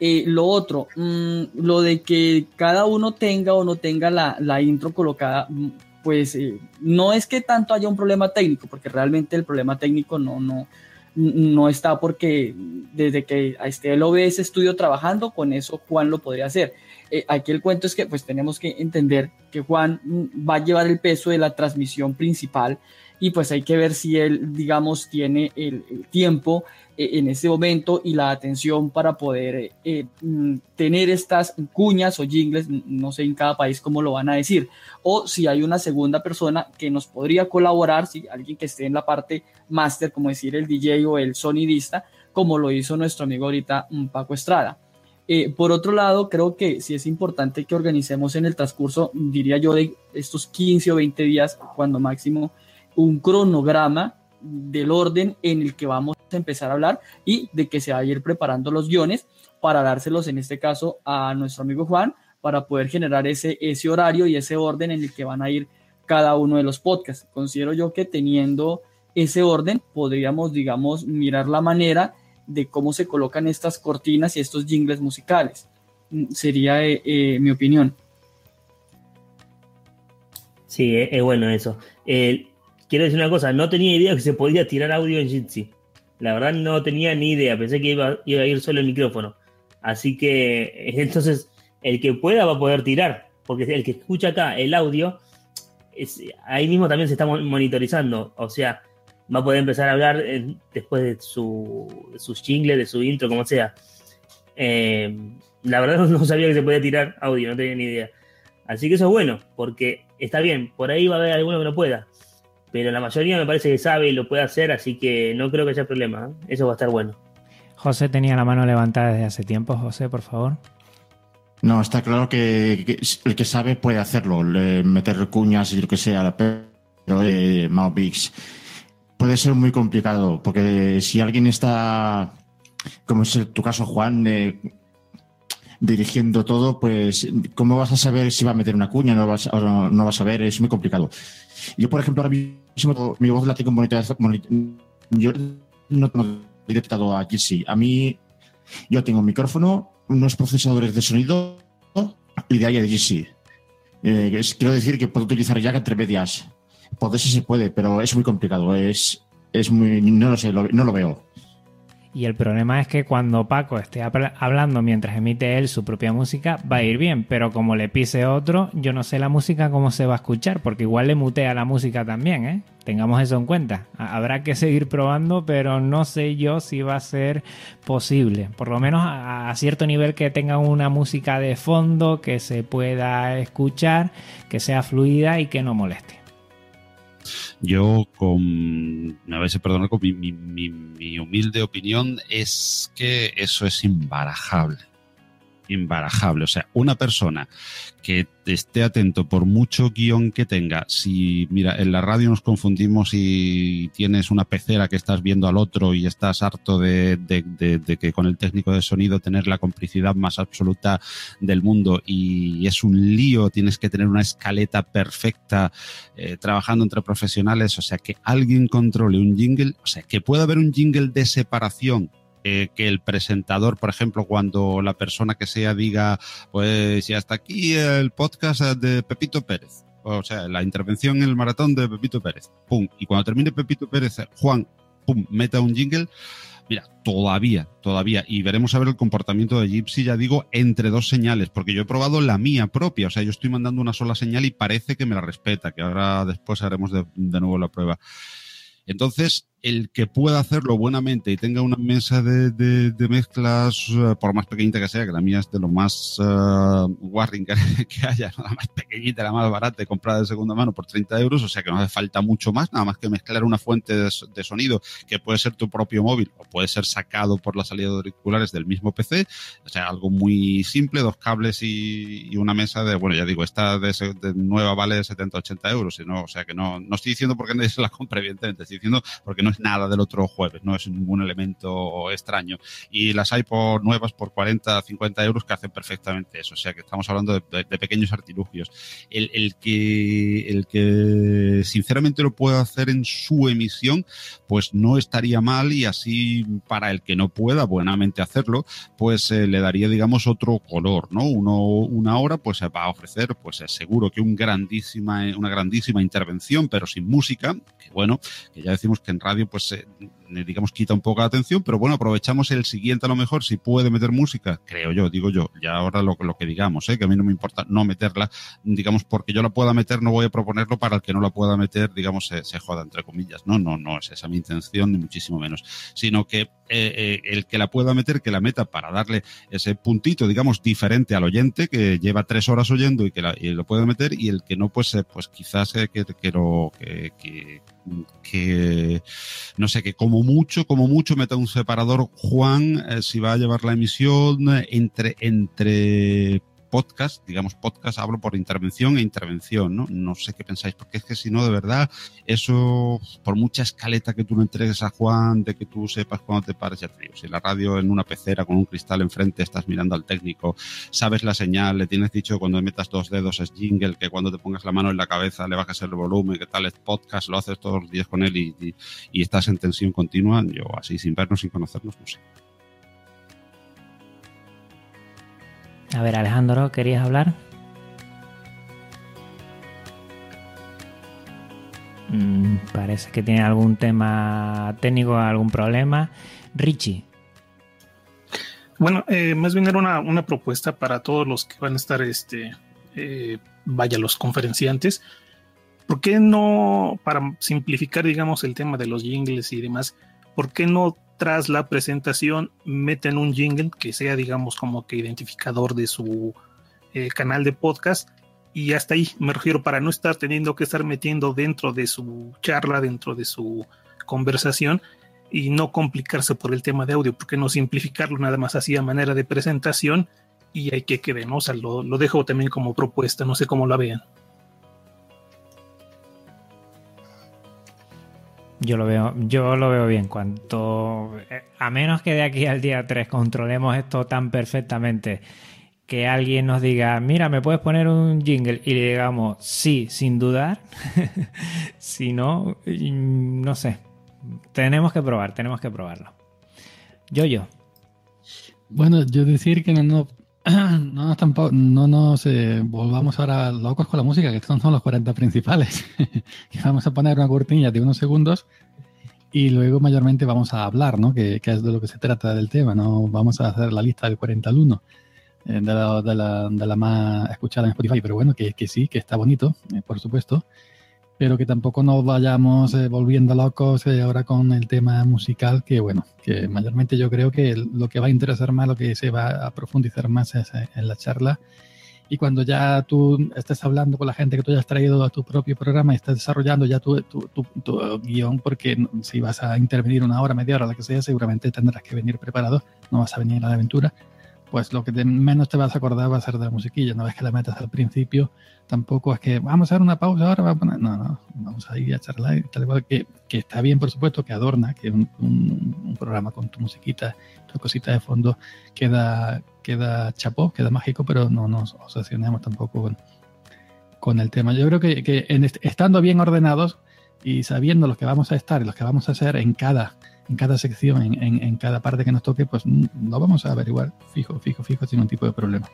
S8: Eh, lo otro, mm, lo de que cada uno tenga o no tenga la, la intro colocada, mm, pues no es que tanto haya un problema técnico, porque realmente el problema técnico no, no, no está porque desde que esté el OBS Studio trabajando, con eso Juan lo podría hacer. Eh, aquí el cuento es que pues tenemos que entender que Juan mm, va a llevar el peso de la transmisión principal y pues hay que ver si él, digamos, tiene el, tiempo eh, en ese momento y la atención para poder eh, mm, tener estas cuñas o jingles, no sé en cada país cómo lo van a decir, o si hay una segunda persona que nos podría colaborar, si alguien que esté en la parte máster, como decir el DJ o el sonidista, como lo hizo nuestro amigo ahorita mm, Paco Estrada. Eh, por otro lado, creo que sí es importante que organicemos en el transcurso, diría yo, de estos 15 o 20 días, cuando máximo, un cronograma del orden en el que vamos a empezar a hablar y de que se va a ir preparando los guiones para dárselos en este caso a nuestro amigo Juan para poder generar ese, ese horario y ese orden en el que van a ir cada uno de los podcasts. Considero yo que teniendo ese orden podríamos, digamos, mirar la manera de cómo se colocan estas cortinas y estos jingles musicales. Mm, sería eh, eh, mi opinión.
S11: Sí, es bueno eso quiero decir una cosa, no tenía idea que se podía tirar audio en Jitsi. La verdad no tenía ni idea, pensé que iba, a ir solo el micrófono. Así que entonces el que pueda va a poder tirar, porque el que escucha acá el audio, ahí mismo también se está monitorizando, o sea, va a poder empezar a hablar eh, después de su, su jingle, de su intro, como sea. Eh, la verdad no sabía que se podía tirar audio, no tenía ni idea. Así que eso es bueno, porque está bien, por ahí va a haber alguno que no pueda pero la mayoría me parece que sabe y lo puede hacer, así que no creo que haya problema. ¿eh? Eso va a estar bueno.
S1: José tenía la mano levantada desde hace tiempo. José, por favor.
S10: No, está claro que, el que sabe puede hacerlo, meter cuñas y lo que sea, pero eh, Biggs puede ser muy complicado, porque si alguien está como es tu caso, Juan, dirigiendo todo, pues, ¿cómo vas a saber si va a meter una cuña no vas, o no, vas a ver? Es muy complicado. Yo, por ejemplo, ahora mismo mi voz la tengo monitorizada. Yo no tengo detectado a Jitsi. A mí, yo tengo un micrófono, unos procesadores de sonido y de ahí a Jitsi. Eh, quiero decir que puedo utilizar ya entre medias. Poder si se puede, pero es muy complicado. Es, es muy. No lo sé, no lo veo.
S1: Y el problema es que cuando Paco esté hablando mientras emite él su propia música, va a ir bien. Pero como le pise otro, yo no sé la música cómo se va a escuchar, porque igual le mutea la música también, ¿eh? Tengamos eso en cuenta. Habrá que seguir probando, pero no sé yo si va a ser posible. Por lo menos a cierto nivel que tenga una música de fondo, que se pueda escuchar, que sea fluida y que no moleste.
S3: Yo, con, a veces perdonad, con mi humilde opinión es que eso es imbarajable imbarajable. O sea, una persona que esté atento por mucho guion que tenga, si, mira, en la radio nos confundimos y tienes una pecera que estás viendo al otro y estás harto de, que con el técnico de sonido tener la complicidad más absoluta del mundo y es un lío, tienes que tener una escaleta perfecta eh, trabajando entre profesionales, o sea, que alguien controle un jingle, o sea, que pueda haber un jingle de separación eh, que el presentador, por ejemplo, cuando la persona que sea diga, pues y hasta aquí el podcast de Pepito Pérez, o sea, la intervención en el maratón de Pepito Pérez, pum, y cuando termine Pepito Pérez, Juan, pum, meta un jingle, mira, todavía, todavía, y veremos a ver el comportamiento de Gypsy, ya digo, entre dos señales, porque yo he probado la mía propia, o sea, yo estoy mandando una sola señal y parece que me la respeta, que ahora después haremos de nuevo la prueba. Entonces, el que pueda hacerlo buenamente y tenga una mesa de, de, mezclas, eh, por más pequeñita que sea, que la mía es de lo más uh, warring que, haya, la más pequeñita, la más barata, comprada de segunda mano por 30 euros, o sea que no hace falta mucho más, nada más que mezclar una fuente de, sonido que puede ser tu propio móvil o puede ser sacado por la salida de auriculares del mismo PC, o sea, algo muy simple, dos cables y, una mesa de, bueno, ya digo, esta de, nueva vale 70, 80 euros, sino, o sea que no, no estoy diciendo porque nadie se la compre, evidentemente, estoy diciendo porque no es nada del otro jueves, no es ningún elemento extraño. Y las hay por nuevas por 40, 50 euros que hacen perfectamente eso. O sea que estamos hablando de, pequeños artilugios. El, el, que, el que sinceramente lo pueda hacer en su emisión, pues no estaría mal y así para el que no pueda buenamente hacerlo, pues eh, le daría, digamos, otro color, ¿no? Uno, una hora, pues va a ofrecer, pues seguro que un grandísima, una grandísima intervención, pero sin música, que bueno, que ya decimos que en radio pues eh, digamos quita un poco la atención, pero bueno, aprovechamos el siguiente a lo mejor, si puede meter música, creo yo, digo yo, ya ahora lo, lo que digamos, ¿eh? que a mí no me importa no meterla, digamos, porque yo la pueda meter, no voy a proponerlo para el que no la pueda meter, digamos, se, se joda, entre comillas, no, no, no es esa mi intención, ni muchísimo menos, sino que eh, el que la pueda meter, que la meta para darle ese puntito, digamos, diferente al oyente que lleva tres horas oyendo y que lo puede meter, y el que no, pues, pues quizás que, que, que que no sé, que como mucho, como mucho meta un separador Juan eh, si va a llevar la emisión eh, entre, entre podcast, digamos podcast, hablo por intervención e intervención, ¿no? No sé qué pensáis, porque es que si no, de verdad, eso, por mucha escaleta que tú le entregues a Juan, de que tú sepas cuándo te pares, ya frío. Si la radio en una pecera con un cristal enfrente estás mirando al técnico, sabes la señal, le tienes dicho cuando metas dos dedos es jingle, que cuando te pongas la mano en la cabeza le bajas el volumen, que tal es podcast, lo haces todos los días con él y, y, y estás en tensión continua, yo así sin vernos, sin conocernos, no sé.
S1: A ver, Alejandro, ¿querías hablar? Mm, parece que tiene algún tema técnico, algún problema. Richie.
S9: Bueno, eh, más bien era una, propuesta para todos los que van a estar, este, eh, vaya, los conferenciantes. ¿Por qué no, para simplificar, digamos, el tema de los jingles y demás, ¿por qué no tras la presentación meten un jingle que sea, digamos, como que identificador de su eh, canal de podcast. Y hasta ahí me refiero para no estar teniendo que estar metiendo dentro de su charla, dentro de su conversación y no complicarse por el tema de audio, porque no simplificarlo nada más así a manera de presentación y hay que quede, ¿no? O sea, lo, lo dejo también como propuesta, no sé cómo la vean.
S1: Yo lo veo, yo lo veo bien. Cuanto eh, a menos que de aquí al día 3 controlemos esto tan perfectamente que alguien nos diga, mira, ¿me puedes poner un jingle? Y le digamos, sí, sin dudar. si no, mm, no sé. Tenemos que probar, tenemos que probarlo. Yo, yo.
S4: Bueno, yo decir que no, no, no, tampoco, no nos eh, volvamos ahora locos con la música, que estos son los 40 principales. vamos a poner una cortinilla de unos segundos y luego mayormente vamos a hablar, ¿no? Que, que, es de lo que se trata del tema, ¿no? Vamos a hacer la lista del 40 al 1. Eh, de, la, de, la, de, la, más escuchada en Spotify, pero bueno, que, que sí, que está bonito, eh, por supuesto, pero que tampoco nos vayamos eh, volviendo locos ahora con el tema musical, que bueno, que mayormente yo creo que lo que va a interesar más, lo que se va a profundizar más es en la charla. Y cuando ya tú estés hablando con la gente que tú ya has traído a tu propio programa y estás desarrollando ya tu, tu, tu, tu guion, porque si vas a intervenir una hora, media hora, la que sea, seguramente tendrás que venir preparado, no vas a venir a la aventura pues lo que menos te vas a acordar va a ser de la musiquilla. No ves que la metas al principio, tampoco es que vamos a hacer una pausa ahora, va a poner. No, no, vamos a ir a charlar, tal igual que, que está bien, por supuesto, que adorna, que un, un, programa con tu musiquita, tu cosita de fondo queda, queda chapó, queda mágico, pero no nos obsesionemos tampoco con, con el tema. Yo creo que, que en estando bien ordenados y sabiendo los que vamos a estar y los que vamos a hacer en cada en cada sección, en, en, cada parte que nos toque, pues lo vamos a averiguar fijo, fijo, fijo, sin ningún tipo de problema.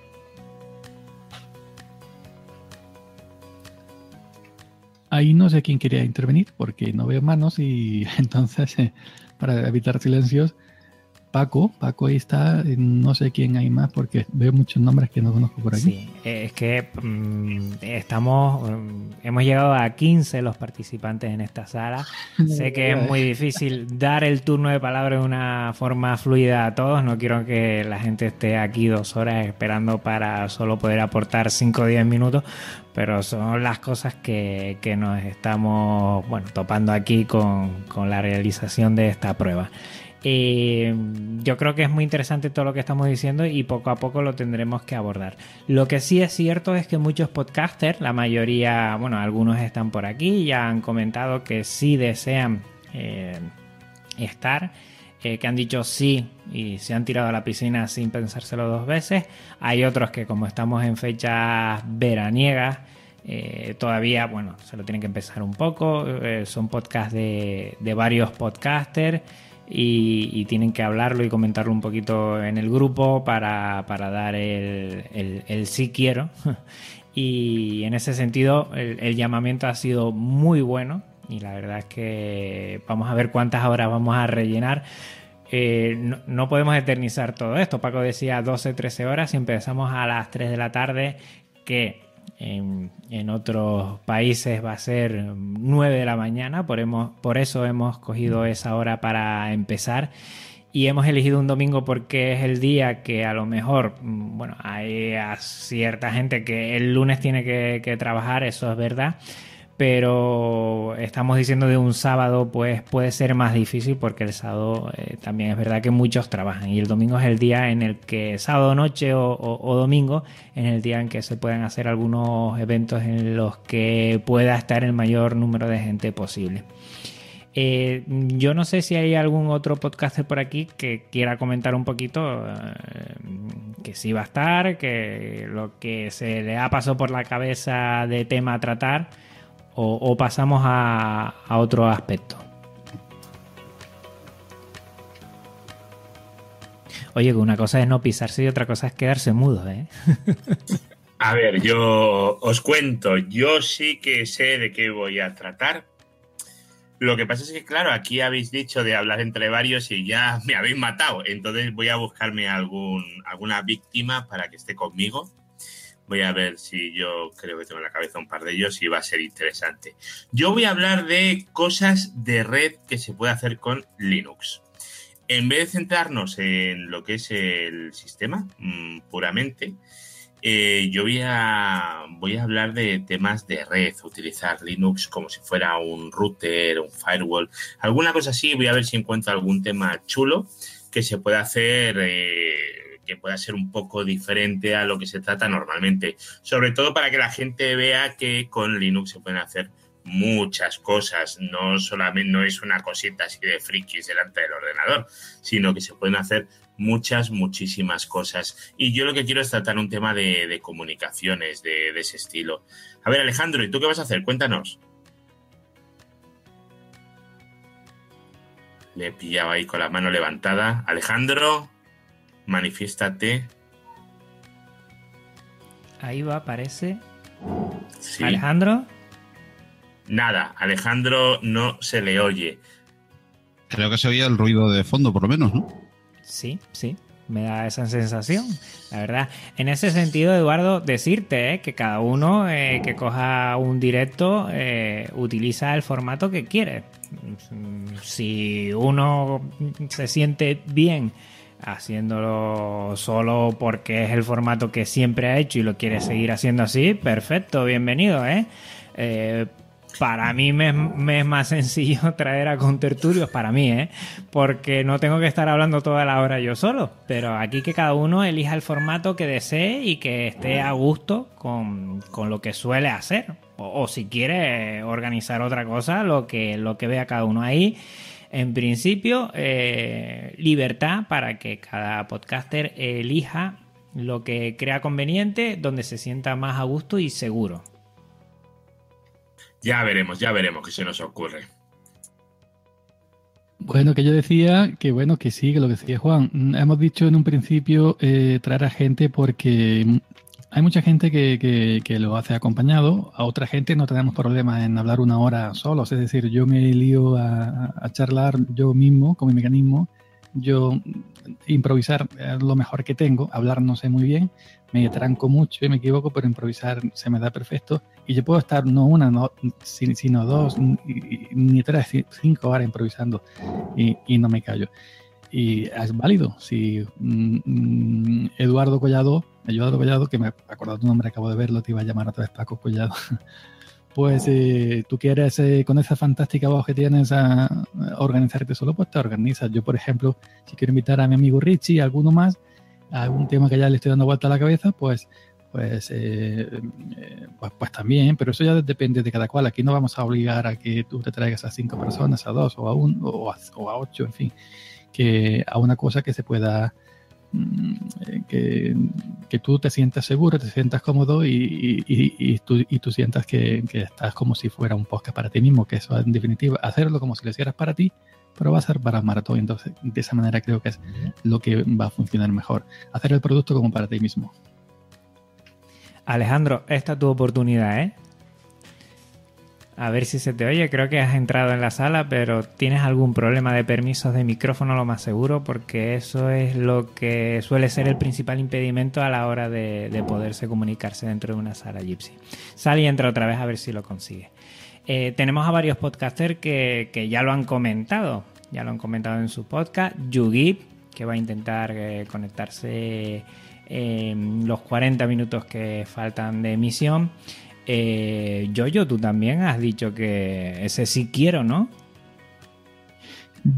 S4: Ahí no sé quién quería intervenir porque no veo manos y entonces, eh, para evitar silencios, Paco, Paco ahí está, no sé quién hay más porque veo muchos nombres que no conozco por aquí.
S1: Sí, es que mmm, estamos, mmm, hemos llegado a 15 los participantes en esta sala. sé que es muy difícil dar el turno de palabra de una forma fluida a todos. No quiero que la gente esté aquí dos horas esperando para solo poder aportar 5 o 10 minutos, pero son las cosas que, que nos estamos bueno, topando aquí con, con la realización de esta prueba. Eh, yo creo que es muy interesante todo lo que estamos diciendo y poco a poco lo tendremos que abordar. Lo que sí es cierto es que muchos podcasters, la mayoría, bueno, algunos están por aquí, ya han comentado que sí desean eh, estar, eh, que han dicho sí y se han tirado a la piscina sin pensárselo dos veces. Hay otros que como estamos en fechas veraniegas, todavía, bueno, se lo tienen que empezar un poco. Son podcasts de, de varios podcasters y, tienen que hablarlo y comentarlo un poquito en el grupo para, para dar el, el, sí quiero. Y en ese sentido el, llamamiento ha sido muy bueno y la verdad es que vamos a ver cuántas horas vamos a rellenar. Eh, no, no, podemos eternizar todo esto. Paco decía 12, 13 horas y empezamos a las 3 de la tarde que en, en, otros países va a ser 9 de la mañana, por, hemos, por eso hemos cogido esa hora para empezar. Y hemos elegido un domingo porque es el día que a lo mejor, bueno, hay a cierta gente que el lunes tiene que, que trabajar, eso es verdad pero estamos diciendo de un sábado pues puede ser más difícil porque el sábado eh, también es verdad que muchos trabajan y el domingo es el día en el que sábado noche o, domingo en el día en que se pueden hacer algunos eventos en los que pueda estar el mayor número de gente posible. Eh, yo no sé si hay algún otro podcaster por aquí que quiera comentar un poquito eh, que sí va a estar, que lo que se le ha pasado por la cabeza de tema a tratar o, pasamos a, a, otro aspecto? Oye, que una cosa es no pisarse y otra cosa es quedarse mudo, ¿eh?
S2: a ver, yo os cuento, yo sí que sé de qué voy a tratar. Lo que pasa es que, claro, aquí habéis dicho de hablar entre varios y ya me habéis matado. Entonces voy a buscarme algún, alguna víctima para que esté conmigo Voy a ver si yo creo que tengo en la cabeza un par de ellos y va a ser interesante. Yo voy a hablar de cosas de red que se puede hacer con Linux. En vez de centrarnos en lo que es el sistema mmm, puramente, eh, yo voy a, voy a hablar de temas de red, utilizar Linux como si fuera un router, un firewall, alguna cosa así. Voy a ver si encuentro algún tema chulo que se pueda hacer. Eh, que pueda ser un poco diferente a lo que se trata normalmente. Sobre todo para que la gente vea que con Linux se pueden hacer muchas cosas, no solamente no es una cosita así de frikis delante del ordenador, sino que se pueden hacer muchas, muchísimas cosas. Y yo lo que quiero es tratar un tema de, comunicaciones de, de, ese estilo. A ver, Alejandro, ¿y tú qué vas a hacer? Cuéntanos. Le he pillado ahí con la mano levantada. Alejandro, manifiéstate.
S1: Ahí va, parece. Alejandro.
S2: Nada, Alejandro no se le oye.
S3: Creo que se oía el ruido de fondo, por lo menos, ¿no?
S1: Sí, sí, me da esa sensación, la verdad. En ese sentido, Eduardo, decirte eh, que cada uno eh, que coja un directo eh, utiliza el formato que quiere. Si uno se siente bien haciéndolo solo porque es el formato que siempre ha hecho y lo quiere seguir haciendo así, perfecto, bienvenido, ¿eh? para mí me, es más sencillo traer a contertulios, para mí, ¿eh? Porque no tengo que estar hablando toda la hora yo solo. Pero aquí que cada uno elija el formato que desee y que esté a gusto con, lo que suele hacer. O, si quiere organizar otra cosa, lo que, lo que vea cada uno ahí. En principio, eh, libertad para que cada podcaster elija lo que crea conveniente, donde se sienta más a gusto y seguro.
S2: Ya veremos, ya veremos qué se nos ocurre.
S4: Bueno, que yo decía que bueno, que sí, que lo que decía Juan. Hemos dicho en un principio eh, traer a gente porque hay mucha gente que, que, lo hace acompañado, a otra gente no tenemos problema en hablar una hora solos, es decir, yo me lío a, charlar yo mismo con mi mecanismo, yo improvisar lo mejor que tengo, hablar no sé muy bien, me tranco mucho y me equivoco, pero improvisar se me da perfecto. Y yo puedo estar no una, no, sino dos, ni tres, cinco horas improvisando y, y no me callo. Y es válido. Si mm, mm, Eduardo Collado, Eduardo Collado, que me acordado tu nombre, acabo de verlo, te iba a llamar otra vez Paco Collado. pues eh, tú quieres eh, con esa fantástica voz que tienes a, organizarte solo, pues te organizas. Yo, por ejemplo, si quiero invitar a mi amigo Richie y alguno más, a algún tema que ya le estoy dando vuelta a la cabeza, pues pues, eh, pues, pues, también, pero eso ya depende de cada cual. Aquí no vamos a obligar a que tú te traigas a cinco personas, a dos o a uno o a, o a ocho, en fin, que a una cosa que se pueda que, que, tú te sientas seguro, te sientas cómodo y, y, tú, y tú, sientas que, que, estás como si fuera un podcast para ti mismo, que eso en definitiva, hacerlo como si lo hicieras para ti, pero va a ser para maratón, entonces de esa manera creo que es lo que va a funcionar mejor, hacer el producto como para ti mismo.
S1: Alejandro, esta es tu oportunidad, ¿eh? A ver si se te oye. Creo que has entrado en la sala, pero tienes algún problema de permisos de micrófono, lo más seguro, porque eso es lo que suele ser el principal impedimento a la hora de, poderse comunicarse dentro de una sala Gypsy. Sal y entra otra vez a ver si lo consigue. Eh, tenemos a varios podcasters que, ya lo han comentado. Ya lo han comentado en su podcast. Yugip, que va a intentar eh, conectarse en los 40 minutos que faltan de emisión. Eh, Yoyo, tú también has dicho que ese sí quiero, ¿no?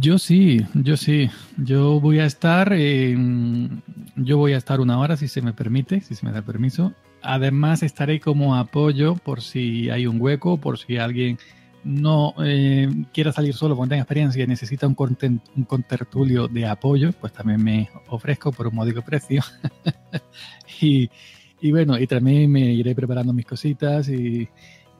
S4: Yo sí, yo sí. Yo voy a estar, yo voy a estar una hora si se me permite, si se me da permiso. Además estaré como apoyo por si hay un hueco, por si alguien no eh, quiera salir solo porque tenga experiencia y necesita un, un contertulio de apoyo, pues también me ofrezco por un módico precio. y, y bueno, y también me iré preparando mis cositas y,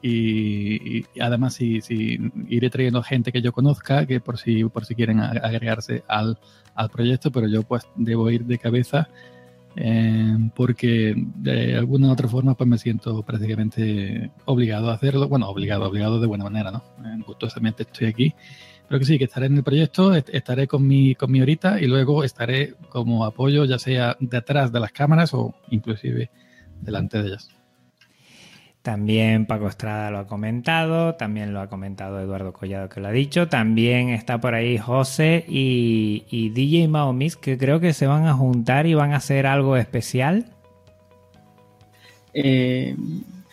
S4: y, además si, si, iré trayendo gente que yo conozca, que por si, por si quieren agregarse al, al proyecto, pero yo pues debo ir de cabeza eh, porque de alguna u otra forma pues me siento prácticamente obligado a hacerlo, bueno, obligado, obligado de buena manera, ¿no? Eh, gustosamente estoy aquí pero que sí, que estaré en el proyecto, estaré con mi, con mi horita y luego estaré como apoyo, ya sea detrás de las cámaras o inclusive delante de ellas.
S1: También Paco Estrada lo ha comentado, también lo ha comentado Eduardo Collado que lo ha dicho, también está por ahí José y, y DJ Maomis que creo que se van a juntar y van a hacer algo especial.
S8: Eh,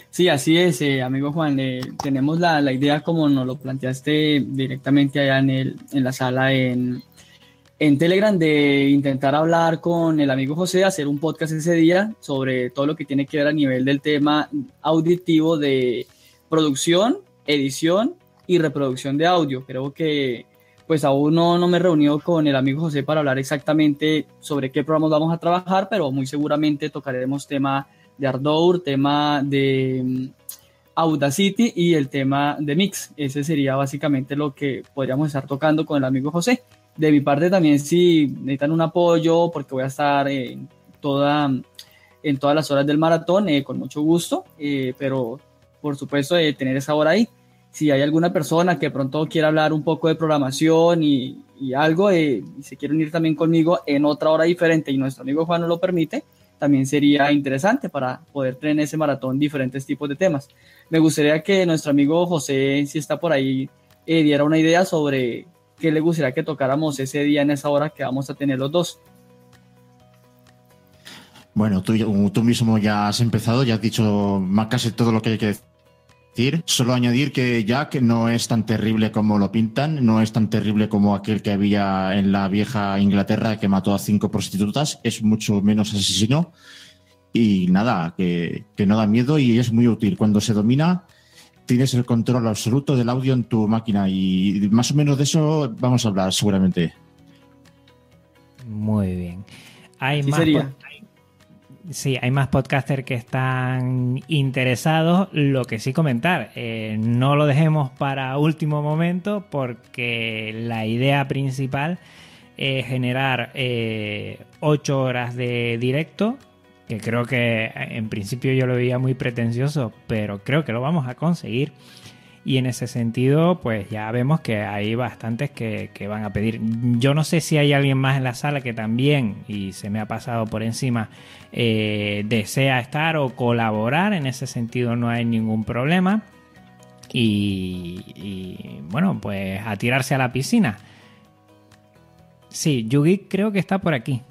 S8: sí, así es, eh, amigo Juan. Eh, tenemos la, la, idea como nos lo planteaste directamente allá en, el, en la sala en, en Telegram de intentar hablar con el amigo José, hacer un podcast ese día sobre todo lo que tiene que ver a nivel del tema auditivo de producción edición y reproducción de audio. Creo que pues aún no, no me he reunido con el amigo José para hablar exactamente sobre qué programas vamos a trabajar, pero muy seguramente tocaremos tema de Ardour, tema de mm, Audacity y el tema de Mix. Ese sería básicamente lo que podríamos estar tocando con el amigo José. De mi parte también si necesitan un apoyo porque voy a estar en, toda, en todas las horas del maratón eh, con mucho gusto, eh, pero por supuesto de tener esa hora ahí si hay alguna persona que pronto quiera hablar un poco de programación y, algo, eh, y se quiere unir también conmigo en otra hora diferente y nuestro amigo Juan no lo permite, también sería interesante para poder tener en ese maratón diferentes tipos de temas. Me gustaría que nuestro amigo José, si está por ahí, eh, diera una idea sobre qué le gustaría que tocáramos ese día en esa hora que vamos a tener los dos.
S10: Bueno, tú, mismo ya has empezado, ya has dicho más casi todo lo que hay que decir Solo añadir que Jack no es tan terrible como lo pintan, no es tan terrible como aquel que había en la vieja Inglaterra que mató a cinco prostitutas, es mucho menos asesino y nada, que, no da miedo y es muy útil. Cuando se domina, tienes el control absoluto del audio en tu máquina y más o menos de eso vamos a hablar seguramente.
S1: Muy bien. Hay más, Sí, hay más podcasters que están interesados. Lo que sí comentar, eh, no lo dejemos para último momento porque la idea principal es generar eh, ocho horas de directo, que creo que en principio yo lo veía muy pretencioso, pero creo que lo vamos a conseguir. Y en ese sentido, pues ya vemos que hay bastantes que, van a pedir. Yo no sé si hay alguien más en la sala que también, y se me ha pasado por encima, eh, desea estar o colaborar. En ese sentido no hay ningún problema. Y, bueno, pues a tirarse a la piscina. Sí, Yugi creo que está por aquí.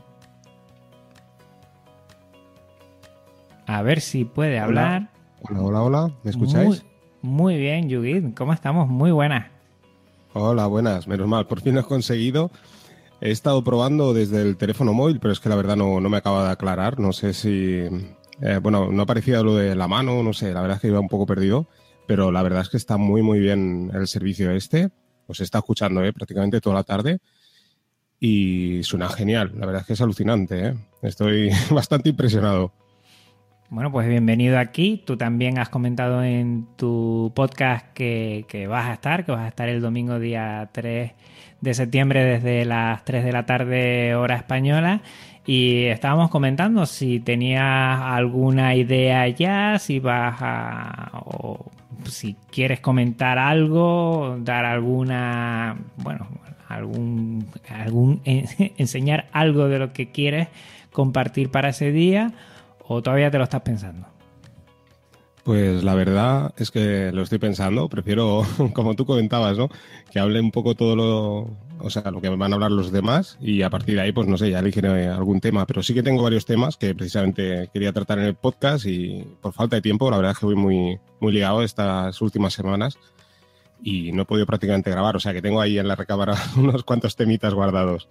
S1: A ver si puede hablar.
S13: Hola, hola, hola. ¿Me escucháis?
S1: Muy bien, Judith. ¿Cómo estamos? Muy buenas.
S13: Hola, buenas. Menos mal, por fin lo he conseguido. He estado probando desde el teléfono móvil, pero es que la verdad no, me acaba de aclarar. No sé si. Eh, bueno, no aparecía lo de la mano, no sé, la verdad es que iba un poco perdido, pero la verdad es que está muy, muy bien el servicio este. Os está escuchando eh, prácticamente toda la tarde y suena genial. La verdad es que es alucinante. Eh. Estoy bastante impresionado.
S1: Bueno, pues bienvenido aquí. Tú también has comentado en tu podcast que, vas a estar, que vas a estar el domingo día 3 de septiembre desde las 3 de la tarde hora española. Y estábamos comentando si tenías alguna idea ya, si vas a... o si quieres comentar algo, dar alguna... bueno, algún... algún enseñar algo de lo que quieres compartir para ese día ¿O todavía te lo estás pensando?
S13: Pues la verdad es que lo estoy pensando. Prefiero, como tú comentabas, ¿no? Que hable un poco todo lo, o sea, lo que van a hablar los demás y a partir de ahí, pues no sé, ya elegiré algún tema. Pero sí que tengo varios temas que precisamente quería tratar en el podcast y por falta de tiempo, la verdad es que voy muy, muy ligado estas últimas semanas y no he podido prácticamente grabar. O sea, que tengo ahí en la recámara unos cuantos temitas guardados.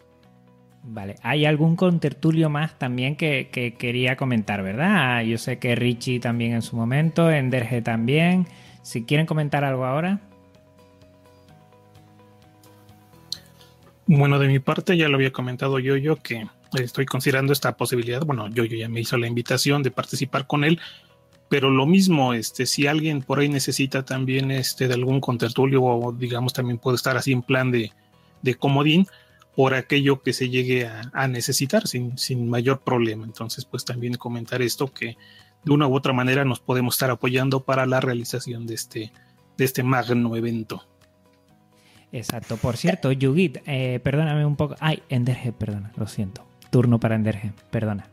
S1: Vale, hay algún contertulio más también que, quería comentar, ¿verdad? Yo sé que Richie también en su momento, Enderge también. Si quieren comentar algo ahora.
S9: Bueno, de mi parte ya lo había comentado yo, yo que estoy considerando esta posibilidad. Bueno, yo, yo ya me hizo la invitación de participar con él, pero lo mismo, este, si alguien por ahí necesita también este de algún contertulio o digamos también puede estar así en plan de, de comodín, por aquello que se llegue a, necesitar sin, sin, mayor problema. Entonces, pues también comentar esto que de una u otra manera nos podemos estar apoyando para la realización de este, de este magno evento.
S1: Exacto. Por cierto, Yugit, eh, perdóname un poco. Ay, Enderge, perdona, lo siento. Turno para Enderge, perdona.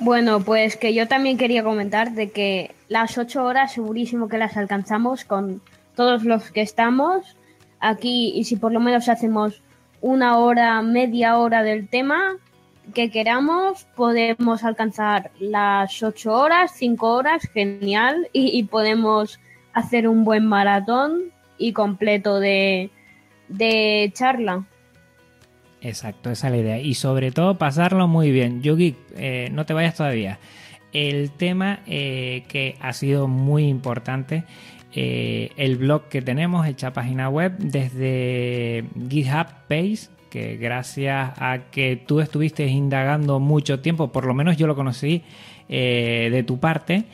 S6: Bueno, pues que yo también quería comentar de que las ocho horas segurísimo que las alcanzamos con todos los que estamos aquí y si por lo menos hacemos una hora, media hora del tema que queramos, podemos alcanzar las ocho horas, cinco horas, genial, y, podemos hacer un buen maratón y completo de, de charla.
S1: Exacto, esa es la idea. Y sobre todo pasarlo muy bien. Yugi, eh, no te vayas todavía. El tema eh, que ha sido muy importante eh, el blog que tenemos, hecha página web, desde GitHub Page, que gracias a que tú estuviste indagando mucho tiempo, por lo menos yo lo conocí eh, de tu parte,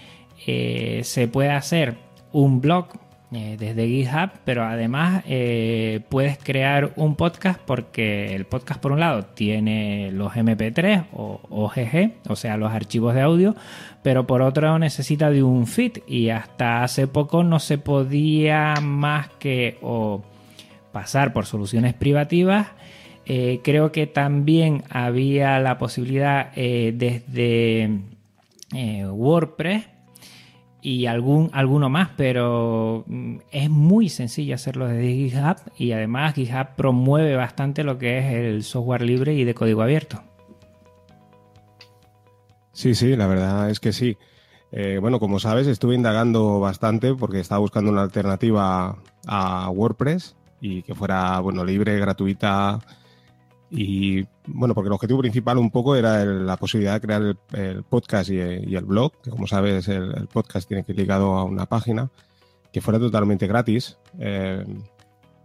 S1: eh, se puede hacer un blog eh, desde GitHub, pero además eh, puedes crear un podcast porque el podcast por un lado tiene los MP3 o OGG, o sea, los archivos de audio, pero por otro necesita de un feed y hasta hace poco no se podía más que o pasar por soluciones privativas. Eh, creo que también había la posibilidad desde WordPress y algún, alguno más, pero mm, es muy sencillo hacerlo desde GitHub y además GitHub promueve bastante lo que es el software libre y de código abierto.
S13: Sí, sí, la verdad es que sí. Eh, bueno, como sabes, estuve indagando bastante porque estaba buscando una alternativa a WordPress y que fuera, bueno, libre, gratuita, y bueno, porque el objetivo principal un poco era la posibilidad de crear el, podcast y, el blog, que como sabes el, podcast tiene que ir ligado a una página, que fuera totalmente gratis. Eh,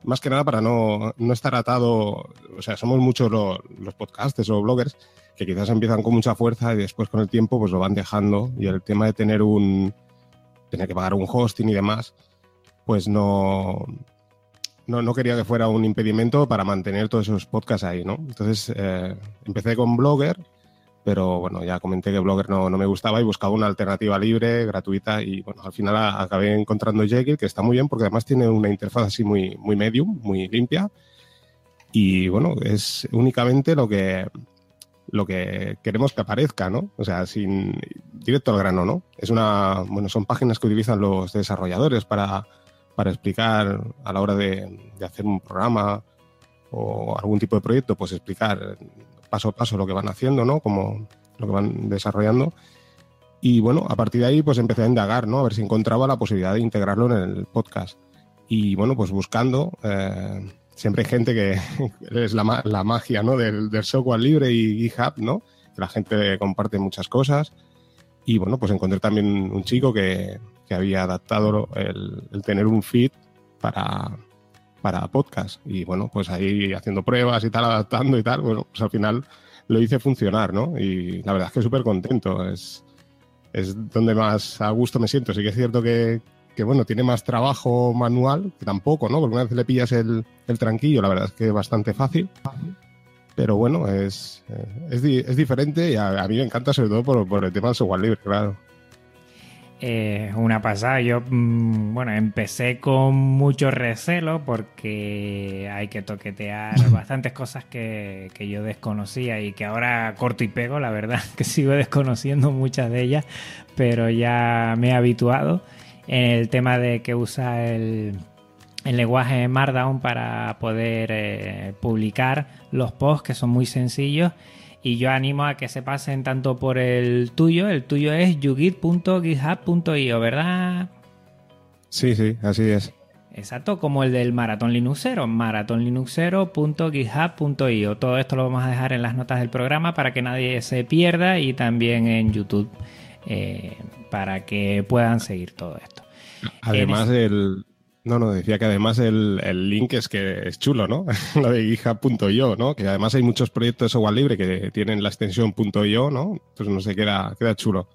S13: más que nada para no, no, estar atado, o sea, somos muchos los, los podcasters o bloggers que quizás empiezan con mucha fuerza y después con el tiempo pues lo van dejando y el tema de tener un, tener que pagar un hosting y demás, pues no, no, no, quería que fuera un impedimento para mantener todos esos podcasts ahí, ¿no? Entonces eh, empecé con Blogger, pero bueno, ya comenté que Blogger no, no, me gustaba y buscaba una alternativa libre, gratuita y bueno, al final acabé encontrando Jekyll, que está muy bien porque además tiene una interfaz así muy, muy medium, muy limpia y bueno, es únicamente lo que lo que queremos que aparezca, ¿no? O sea, sin directo al grano, ¿no? Es una, bueno, son páginas que utilizan los desarrolladores para para explicar a la hora de, hacer un programa o algún tipo de proyecto, pues explicar paso a paso lo que van haciendo, ¿no? Como lo que van desarrollando. Y bueno, a partir de ahí pues empecé a indagar, ¿no? A ver si encontraba la posibilidad de integrarlo en el podcast. Y bueno, pues buscando, eh, siempre hay gente que es la, magia, ¿no? Del, software libre y GitHub, ¿no? La gente comparte muchas cosas. Y bueno, pues encontré también un chico que, que había adaptado el, tener un feed para, para podcast. Y bueno, pues ahí haciendo pruebas y tal, adaptando y tal, bueno, pues al final lo hice funcionar, ¿no? Y la verdad es que súper contento. Es, es donde más a gusto me siento. Sí que es cierto que, que, bueno, tiene más trabajo manual, que tampoco, ¿no? Porque una vez le pillas el, el tranquillo, la verdad es que es bastante fácil. Pero bueno, es, es, es diferente y a, a, mí me encanta sobre todo por, por el tema del software libre, claro.
S1: Eh, una pasada. Yo, mm, bueno, empecé con mucho recelo porque hay que toquetear bastantes cosas que, que, yo desconocía y que ahora corto y pego, la verdad, que sigo desconociendo muchas de ellas, pero ya me he habituado en el tema de que usa el, el lenguaje Markdown para poder eh, publicar los posts que son muy sencillos y yo animo a que se pasen tanto por el tuyo, el tuyo es yugit.github.io, ¿verdad?
S13: Sí, sí, así es.
S1: Exacto, como el del Maratón Linuxero, maratonlinuxero.github.io. Todo esto lo vamos a dejar en las notas del programa para que nadie se pierda y también en YouTube eh, para que puedan seguir todo esto.
S13: Además, el, no, no, decía que además el, link es que es chulo, ¿no? Lo de GitHub.io, ¿no? Que además hay muchos proyectos de software libre que tienen la extensión .io, ¿no? Pues no sé, queda, queda chulo.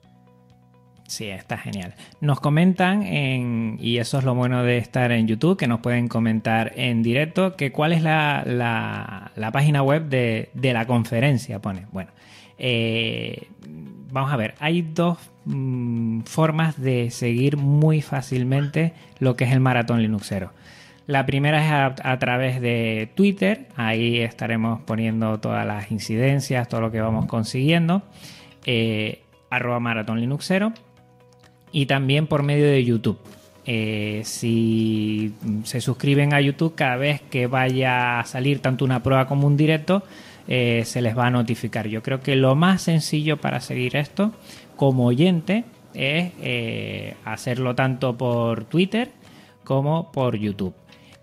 S1: Sí, está genial. Nos comentan, en, y eso es lo bueno de estar en YouTube, que nos pueden comentar en directo, que cuál es la, página web de, de, la conferencia, pone. Bueno, eh, vamos a ver, hay dos mm, formas de seguir muy fácilmente lo que es el maratón Linuxero. La primera es a, través de Twitter, ahí estaremos poniendo todas las incidencias, todo lo que vamos consiguiendo, eh, arroba maratón y también por medio de YouTube. Eh, si se suscriben a YouTube, cada vez que vaya a salir tanto una prueba como un directo, eh, se les va a notificar. Yo creo que lo más sencillo para seguir esto como oyente es eh, hacerlo tanto por Twitter como por YouTube.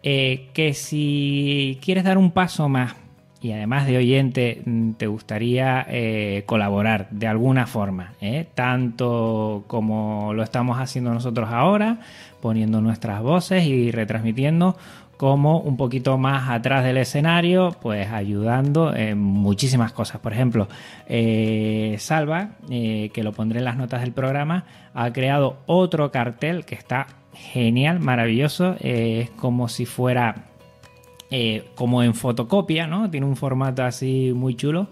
S1: Eh, que si quieres dar un paso más y además de oyente mm, te gustaría eh, colaborar de alguna forma, tanto como lo estamos haciendo nosotros ahora, poniendo nuestras voces y retransmitiendo, como un poquito más atrás del escenario, pues ayudando en muchísimas cosas. Por ejemplo, eh, Salva, que lo pondré en las notas del programa, ha creado otro cartel que está genial, maravilloso. es como si fuera eh, como en fotocopia, ¿no? Tiene un formato así muy chulo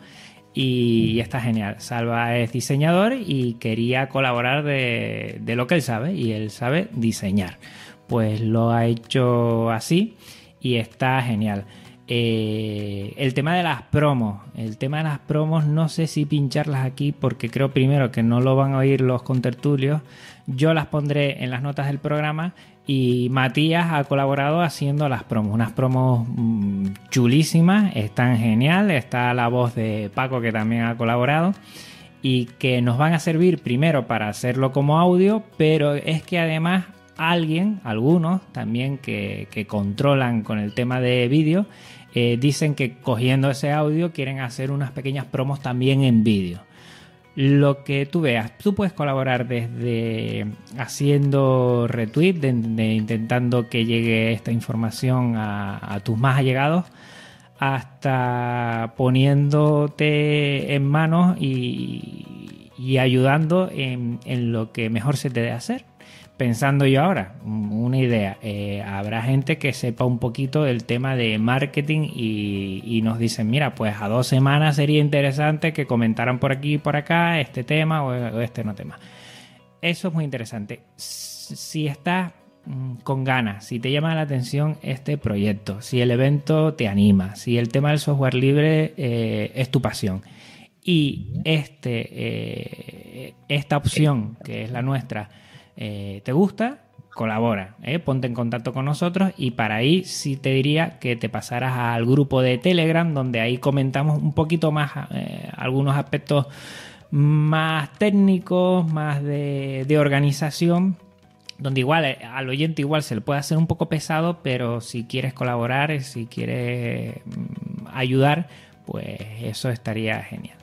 S1: y, está genial. Salva es diseñador y quería colaborar de, lo que él sabe y él sabe diseñar. Pues lo ha hecho así y está genial. Eh, el tema de las promos. El tema de las promos no sé si pincharlas aquí porque creo primero que no lo van a oír los contertulios. Yo las pondré en las notas del programa y Matías ha colaborado haciendo las promos, unas promos mm, chulísimas, están genial, está la voz de Paco que también ha colaborado y que nos van a servir primero para hacerlo como audio, pero es que además alguien, algunos también que, controlan con el tema de vídeo, eh, dicen que cogiendo ese audio quieren hacer unas pequeñas promos también en vídeo lo que tú veas. Tú puedes colaborar desde haciendo retweet, de, intentando que llegue esta información a, tus más allegados, hasta poniéndote en manos y, ayudando en, en, lo que mejor se te dé hacer pensando yo ahora, una idea, eh, habrá gente que sepa un poquito del tema de marketing y, nos dicen, mira, pues a dos semanas sería interesante que comentaran por aquí y por acá este tema o, este no tema. Eso es muy interesante. Si estás mm, con ganas, si te llama la atención este proyecto, si el evento te anima, si el tema del software libre eh, es tu pasión y este, eh, esta opción, que es la nuestra, eh, te gusta, colabora, ¿eh? ponte en contacto con nosotros y para ahí sí te diría que te pasaras al grupo de Telegram donde ahí comentamos un poquito más eh, algunos aspectos más técnicos, más de, organización donde igual al oyente igual se le puede hacer un poco pesado, pero si quieres colaborar, si quieres mm, ayudar, pues eso estaría genial.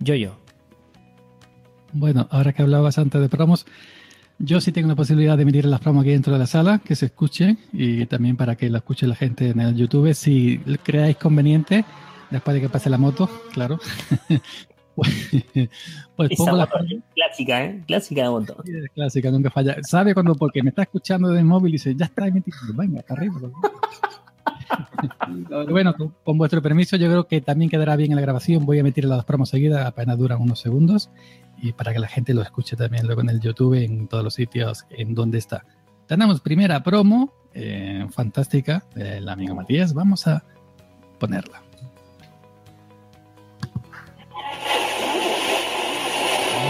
S1: Yo, yo.
S4: Bueno, ahora que hablabas antes de promos, yo sí tengo la posibilidad de emitir las promos aquí dentro de la sala, que se escuche y también para que la escuche la gente en el YouTube. Si creáis conveniente, después de que pase la moto, claro.
S11: pues, pues pongo la clásica, ¿eh? Clásica de moto.
S4: clásica, nunca falla. ¿Sabe cuando? Porque me está escuchando desde el móvil y dice, ya está emitido. Venga, está arriba. bueno, con, vuestro permiso, yo creo que también quedará bien en la grabación. Voy a emitir las promos seguidas, apenas duran unos segundos y para que la gente lo escuche también luego en el YouTube, en todos los sitios en donde está. Tenemos primera promo, eh, fantástica, del amigo Matías. Vamos a ponerla.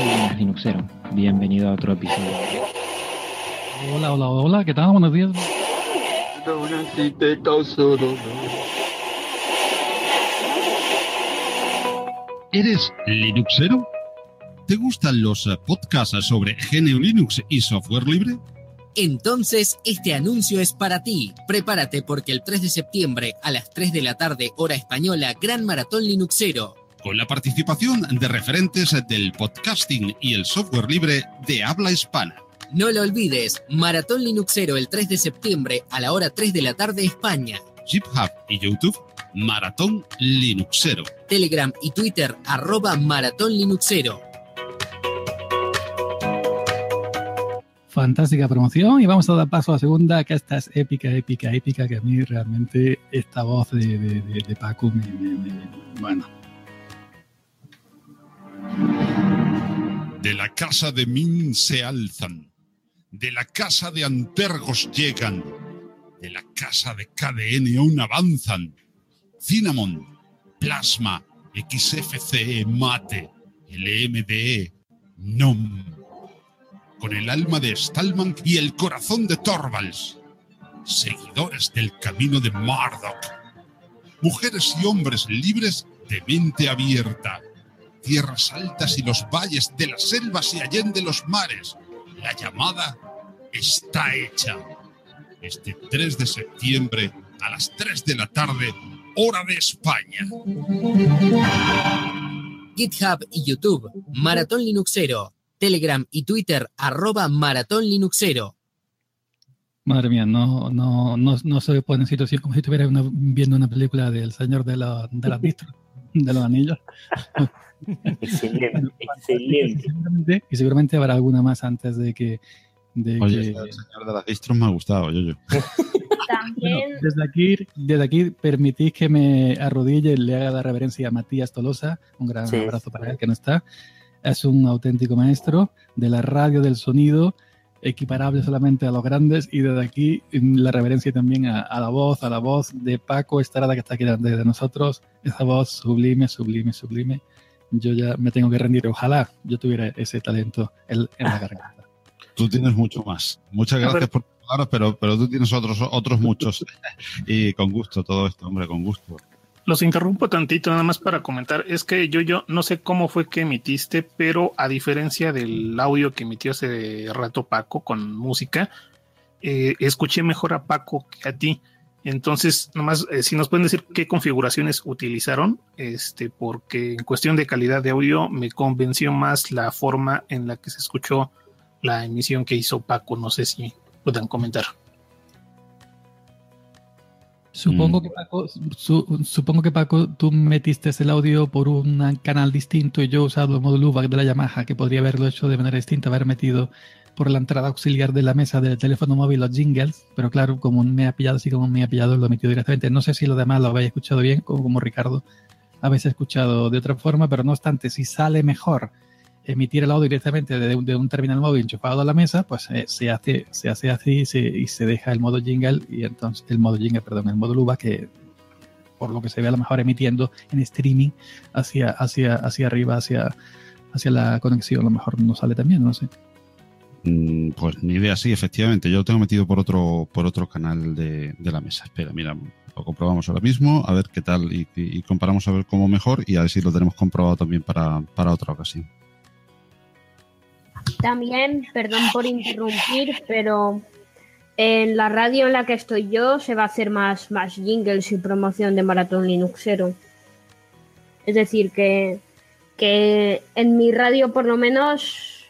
S14: Hola, Linuxero. Bienvenido a otro episodio.
S4: Hola, hola, hola, ¿qué tal? Buenos días.
S3: ¿Eres Linuxero? ¿Te gustan los eh, podcasts sobre GNU Linux y software libre?
S15: Entonces, este anuncio es para ti. Prepárate porque el 3 de septiembre a las 3 de la tarde, hora española, Gran Maratón Linuxero.
S3: Con la participación de referentes del podcasting y el software libre de habla hispana.
S15: No lo olvides, Maratón Linuxero el 3 de septiembre a la hora 3 de la tarde España.
S3: GitHub y YouTube, Maratón Linuxero.
S15: Telegram y Twitter, arroba Maratón Linuxero.
S4: Fantástica promoción y vamos a dar paso a la segunda, que esta es épica, épica, épica, que a mí realmente esta voz de, de, Paco me, bueno.
S3: De la casa de Min se alzan, de la casa de Antergos llegan, de la casa de KDN aún avanzan. Cinnamon, Plasma, XFCE, Mate, LMDE, NOM con el alma de Stallman y el corazón de Torvalds. Seguidores del camino de Marduk. Mujeres y hombres libres de mente abierta. Tierras altas y los valles de las selvas y allende los mares. La llamada está hecha. Este 3 de septiembre a las 3 de la tarde,
S16: hora de España.
S15: GitHub y YouTube, Maratón Linuxero. Telegram y Twitter, arroba Maratón Linuxero.
S4: Madre mía, no, no, no, no se pone en situación como si estuviera viendo una película del Señor de, la, de las Distros, de los Anillos.
S11: excelente, excelente.
S4: Y seguramente, habrá alguna más antes de que. De
S3: Oye, el Señor de las Distros me ha gustado, yo, yo.
S6: También.
S4: desde, aquí, desde aquí permitís que me arrodille y le haga la reverencia a Matías Tolosa. Un gran
S11: Sí.
S4: abrazo para él que no está. Es un auténtico maestro de la radio del sonido, equiparable solamente a los grandes. Y desde aquí la reverencia también a, a la voz, a la voz de Paco Estrada que está aquí delante de nosotros. Esa voz sublime, sublime, sublime. Yo ya me tengo que rendir. Ojalá yo tuviera ese talento en, en la garganta.
S3: Tú tienes mucho más. Muchas gracias por hablaros, pero, pero tú tienes otros, otros muchos. y con gusto todo esto, hombre, con gusto.
S9: Los interrumpo tantito nada más para comentar. Es que yo, yo no sé cómo fue que emitiste, pero a diferencia del audio que emitió hace rato Paco con música, eh, escuché mejor a Paco que a ti. Entonces, nomás, eh, si nos pueden decir qué configuraciones utilizaron, este, porque en cuestión de calidad de audio me convenció más la forma en la que se escuchó la emisión que hizo Paco. No sé si puedan comentar.
S4: Supongo que Paco, su- supongo que Paco, tú metiste el audio por un canal distinto y yo he usado el módulo UBAC de la Yamaha, que podría haberlo hecho de manera distinta, haber metido por la entrada auxiliar de la mesa del teléfono móvil los jingles, pero claro, como me ha pillado así como me ha pillado, lo he metido directamente. No sé si lo demás lo habéis escuchado bien, como, como Ricardo habéis escuchado de otra forma, pero no obstante, si sale mejor emitir el audio directamente de un, de un terminal móvil enchufado a la mesa, pues eh, se hace se hace así y se, y se deja el modo jingle y entonces el modo jingle, perdón, el modo luba que por lo que se ve a lo mejor emitiendo en streaming hacia hacia hacia arriba hacia hacia la conexión, a lo mejor no sale también, no sé.
S3: Mm, Pues ni idea, sí, efectivamente. Yo lo tengo metido por otro, por otro canal de, de la mesa. Espera, mira, lo comprobamos ahora mismo, a ver qué tal y- y comparamos a ver cómo mejor y a ver si lo tenemos comprobado también para, para otra ocasión.
S6: También, perdón por interrumpir, pero en la radio en la que estoy yo se va a hacer más, más jingles y promoción de Maratón Linuxero. Es decir, que, que en mi radio por lo menos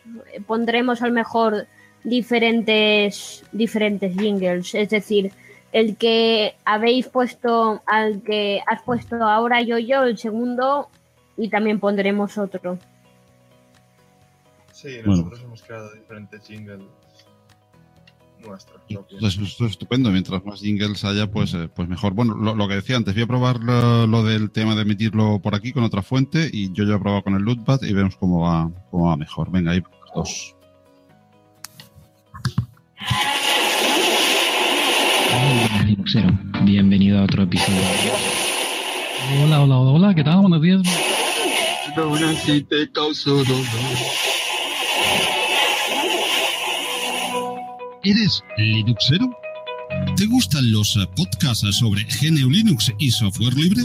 S6: pondremos al mejor diferentes, diferentes jingles. Es decir, el que habéis puesto, al que has puesto ahora yo, yo, el segundo, y también pondremos otro.
S17: Sí,
S3: Bueno.
S17: nosotros hemos creado diferentes jingles nuestros propios.
S3: Entonces, esto es estupendo. Mientras más jingles haya, pues, eh, pues mejor. Bueno, lo, lo que decía antes, voy a probar lo, lo del tema de emitirlo por aquí con otra fuente y yo ya he probado con el Lootpad y vemos cómo va, cómo va mejor. Venga, ahí dos.
S14: Linuxero, bienvenido a otro episodio.
S4: Hola, hola, hola, ¿qué tal? Buenos días.
S18: si te causó dolor.
S16: ¿Eres Linuxero? ¿Te gustan los eh, podcasts sobre GNU Linux y software libre?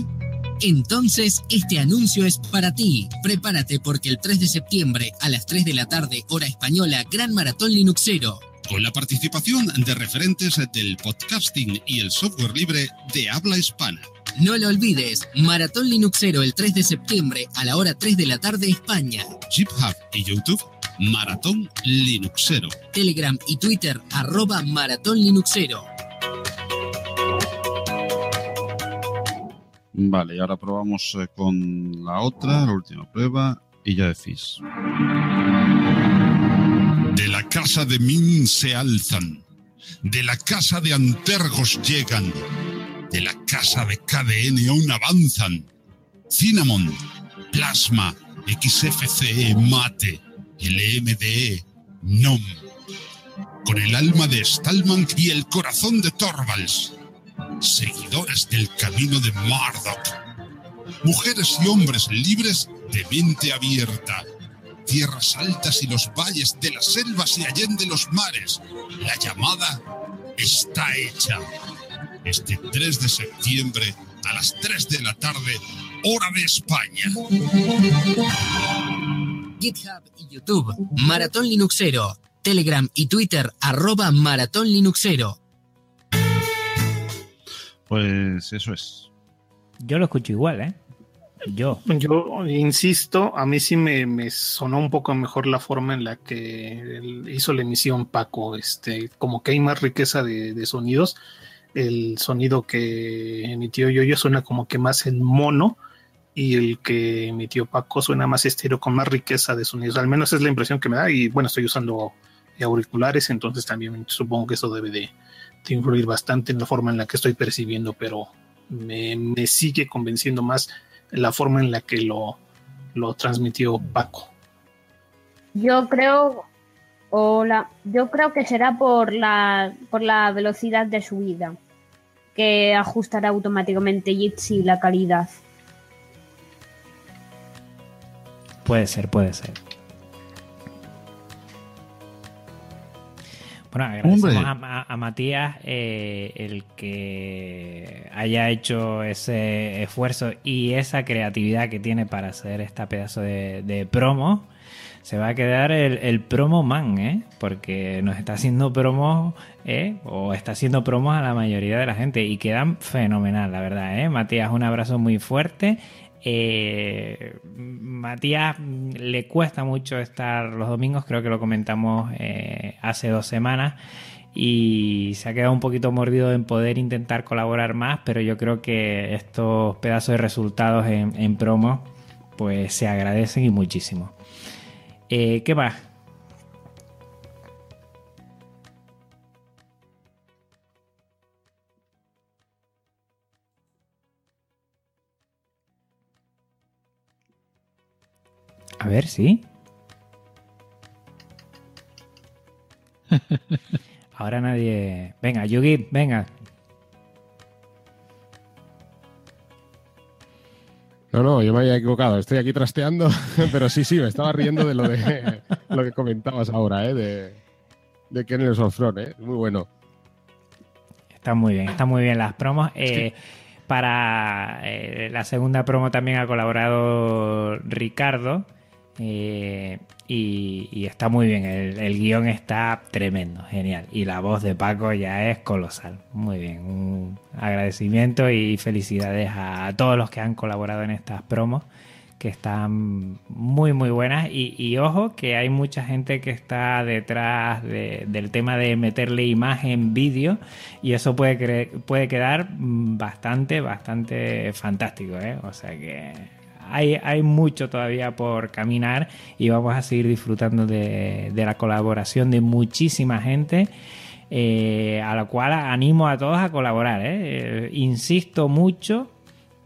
S15: Entonces, este anuncio es para ti. Prepárate porque el 3 de septiembre a las 3 de la tarde, hora española, Gran Maratón Linuxero.
S16: Con la participación de referentes del podcasting y el software libre de habla hispana.
S15: No lo olvides, Maratón Linuxero el 3 de septiembre a la hora 3 de la tarde España.
S16: GitHub y YouTube, Maratón Linuxero.
S15: Telegram y Twitter, arroba Maratón Linuxero.
S3: Vale, y ahora probamos eh, con la otra, la última prueba, y ya decís.
S16: De la casa de Min se alzan, de la casa de Antergos llegan, de la casa de KDN aún avanzan. Cinnamon, Plasma, XFCE, Mate, LMDE, NOM. Con el alma de Stallman y el corazón de Torvalds. Seguidores del camino de Marduk. Mujeres y hombres libres de mente abierta tierras altas y los valles de las selvas y allende los mares. La llamada está hecha. Este 3 de septiembre a las 3 de la tarde, hora de España.
S15: GitHub y YouTube, Maratón Linuxero. Telegram y Twitter, arroba Maratón Linuxero.
S3: Pues eso es.
S1: Yo lo escucho igual, ¿eh? Yo.
S9: Yo insisto, a mí sí me, me, sonó un poco mejor la forma en la que hizo la emisión Paco. Este, como que hay más riqueza de, de sonidos. El sonido que emitió yo, yo suena como que más en mono y el que emitió Paco suena más estéreo con más riqueza de sonidos. Al menos es la impresión que me da. Y bueno, estoy usando auriculares, entonces también supongo que eso debe de, influir bastante en la forma en la que estoy percibiendo, pero me, sigue convenciendo más la forma en la que lo, lo transmitió Paco.
S6: Yo creo, o yo creo que será por la, por la velocidad de subida, que ajustará automáticamente Jitsi la calidad.
S1: Puede ser, puede ser. Bueno, agradecemos a, a, Matías eh, el que haya hecho ese esfuerzo y esa creatividad que tiene para hacer esta pedazo de, de promo. Se va a quedar el, el, promo man, ¿eh? Porque nos está haciendo promos, ¿eh? O está haciendo promos a la mayoría de la gente y quedan fenomenal, la verdad, ¿eh? Matías, un abrazo muy fuerte eh, Matías le cuesta mucho estar los domingos, creo que lo comentamos eh, hace dos semanas y se ha quedado un poquito mordido en poder intentar colaborar más, pero yo creo que estos pedazos de resultados en, promo pues se agradecen y muchísimo. Eh, ¿Qué más? A ver, sí. Ahora nadie. Venga, Yugi, venga.
S13: No, no, yo me había equivocado. Estoy aquí trasteando, pero sí, sí, me estaba riendo de lo de lo que comentabas ahora, ¿eh? De, de Kenneth of ¿eh? Muy bueno.
S1: Está muy bien, está muy bien las promos. Eh, para eh, la segunda promo también ha colaborado Ricardo. Eh, y, está muy bien, el, el, guion está tremendo, genial. Y la voz de Paco ya es colosal. Muy bien, un agradecimiento y felicidades a todos los que han colaborado en estas promos, que están muy, muy buenas. Y, y ojo, que hay mucha gente que está detrás de, del tema de meterle imagen, vídeo, y eso puede, puede quedar bastante, bastante fantástico. ¿eh? O sea que hay, hay, mucho todavía por caminar y vamos a seguir disfrutando de, la colaboración de muchísima gente. Eh, a la cual animo a todos a colaborar. ¿eh? Eh, insisto mucho,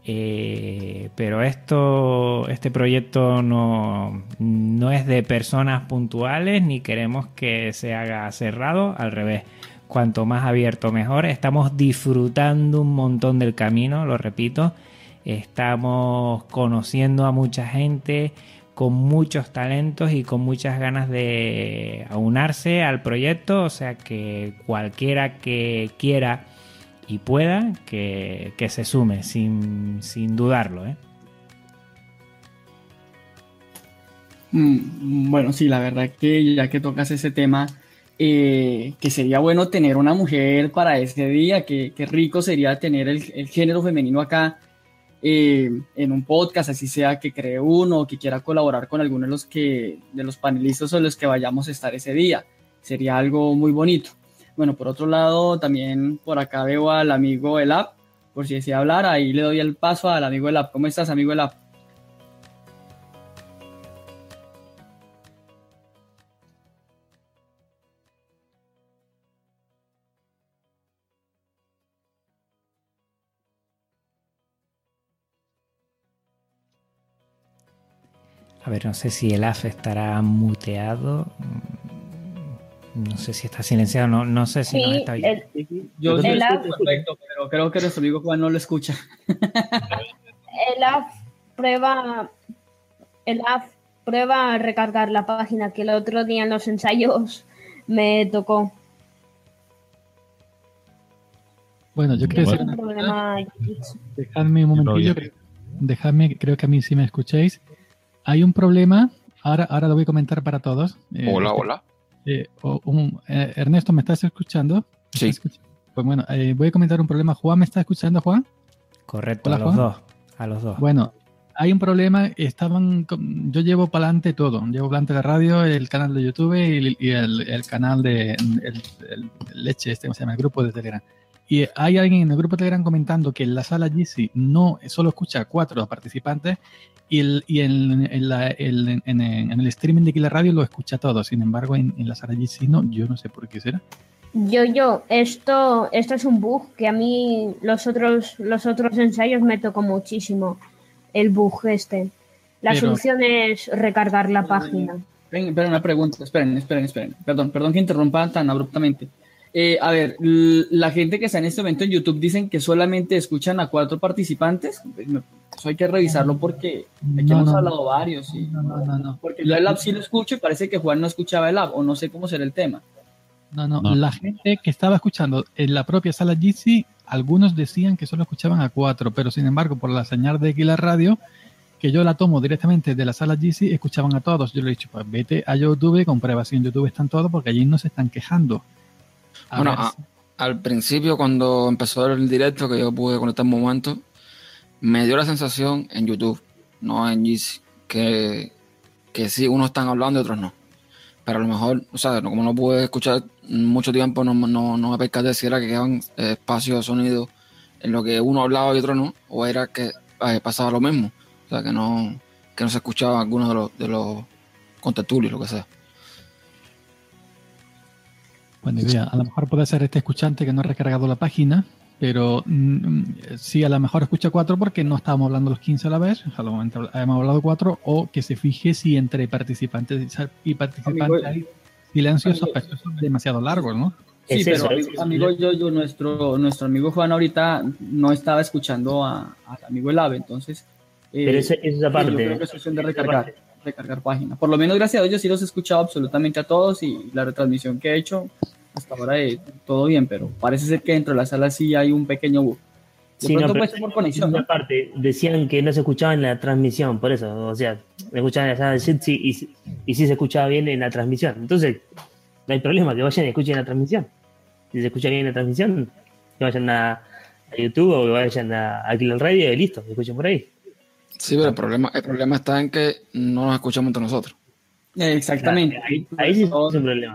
S1: pero esto, este proyecto no, no es de personas puntuales ni queremos que se haga cerrado, al revés. Cuanto más abierto mejor. Estamos disfrutando un montón del camino, lo repito estamos conociendo a mucha gente con muchos talentos y con muchas ganas de aunarse al proyecto, o sea que cualquiera que quiera y pueda, que, que se sume, sin, sin dudarlo. ¿eh?
S8: Mm, bueno, sí, la verdad que ya que tocas ese tema, eh, que sería bueno tener una mujer para ese día, que, rico sería tener el, el género femenino acá eh, en un podcast, así sea que cree uno o que quiera colaborar con alguno de los, que, de los panelistas o los que vayamos a estar ese día. Sería algo muy bonito. Bueno, por otro lado, también por acá veo al amigo Elap, por si desea hablar, ahí le doy el paso al amigo Elap. ¿Cómo estás, amigo Elap?
S1: Ver, no sé si el AF estará muteado. No sé si está silenciado, no, no sé si
S6: sí,
S1: no está
S6: el,
S8: Yo sí el lo escucho perfecto, pero creo que nuestro amigo Juan no lo escucha.
S6: el AF prueba. El AF prueba a recargar la página que el otro día en los ensayos me tocó.
S4: Bueno, yo creo que
S6: problema.
S4: Dejadme un momentillo. Dejadme, creo que a mí sí me escucháis. Hay un problema, ahora, ahora lo voy a comentar para todos.
S19: Eh, hola, hola.
S4: Eh, un, eh, Ernesto, ¿me estás escuchando?
S19: Sí.
S4: Pues bueno, voy a comentar un problema. Juan, ¿me está escuchando, Juan?
S1: Correcto, hola, a los Juan? dos. a los dos.
S4: Bueno, hay un problema, estaban, yo llevo para adelante todo, llevo para adelante la radio, el canal de YouTube y, el, canal de el, Leche, este, ¿cómo se llama? El grupo de Telegram. Y hay alguien en el grupo de Telegram comentando que en la sala GC no solo escucha a cuatro participantes y, el, y en, el streaming de Killer Radio lo escucha todo. Sin embargo, en, la sala GC no, yo no sé por qué será.
S6: Yo, yo, esto, esto es un bug que a mí los otros, los otros ensayos me tocó muchísimo. El bug este. La solución es recargar la página.
S8: Esperen, una pregunta, esperen, esperen, esperen. Perdón, perdón que interrumpa tan abruptamente. Eh, a ver, la gente que está en este momento en YouTube dicen que solamente escuchan a cuatro participantes. Eso hay que revisarlo porque aquí hemos hablado varios. ¿sí? No, no, no, Porque yo el lab sí lo escucho y parece que Juan no escuchaba el lab, o no sé cómo será el tema.
S4: No, no, la gente que estaba escuchando en la propia sala Jitsi, algunos decían que solo escuchaban a cuatro, pero sin embargo, por la señal de la Radio, que yo la tomo directamente de la sala GC, escuchaban a todos. Yo le he dicho, pues vete a YouTube, comprueba si en YouTube están todos, porque allí no se están quejando
S19: bueno, al principio cuando empezó el directo, que yo pude conectar un momento, me dio la sensación en YouTube, no en Yeezy, que, que sí, unos están hablando y otros no. Pero a lo mejor, o sea, como no pude escuchar mucho tiempo, no, no, no me percaté si era que quedaban espacios de sonido en lo que uno hablaba y otro no, o era que eh, pasaba lo mismo. O sea, que no, que no se escuchaba alguno de los, de los contertulios, lo que sea.
S4: Buena idea. A lo mejor puede ser este escuchante que no ha recargado la página, pero mm, sí, a lo mejor escucha cuatro porque no estábamos hablando los 15 a la vez, a lo momento hemos hablado cuatro, o que se fije si entre participantes y participantes hay silencios sospechosos demasiado largos, ¿no?
S8: Sí, pero amigo, yo, yo, nuestro, nuestro amigo Juan ahorita no estaba escuchando a, al amigo El Ave, entonces...
S11: Eh, pero esa, esa parte... Yo
S8: creo que es cuestión de recargar, recargar página. Por lo menos, gracias a Dios, yo sí los he escuchado absolutamente a todos y la retransmisión que he hecho hasta ahora eh, todo bien, pero parece ser que dentro de la sala sí hay un pequeño bug.
S11: De pronto puede ser por conexión. Parte, decían que no se escuchaba en la transmisión, por eso, o sea, me escuchaban en la sala de Jitsi y, y sí se escuchaba bien en la transmisión. Entonces, no hay problema, que vayan y escuchen la transmisión. Si se escucha bien en la transmisión, que vayan a, YouTube o que vayan a, a Radio y listo, escuchen por ahí.
S19: Sí, pero el problema, el problema está en que no nos escuchamos entre nosotros.
S8: Exactamente.
S11: ahí, ahí sí es un problema.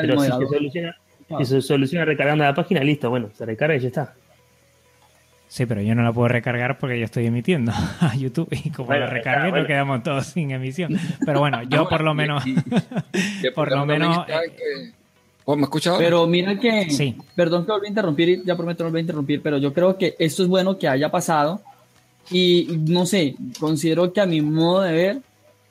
S11: Pero si se, soluciona, si se soluciona recargando la página, listo, bueno, se recarga y ya está.
S1: Sí, pero yo no la puedo recargar porque yo estoy emitiendo a YouTube y como la recargué nos quedamos todos sin emisión. Pero bueno, yo por lo menos... por lo menos...
S19: Oh, ¿Me escuchado?
S8: Pero mira que... Sí. Perdón que volví a interrumpir, ya prometo no volví a interrumpir, pero yo creo que esto es bueno que haya pasado y no sé, considero que a mi modo de ver,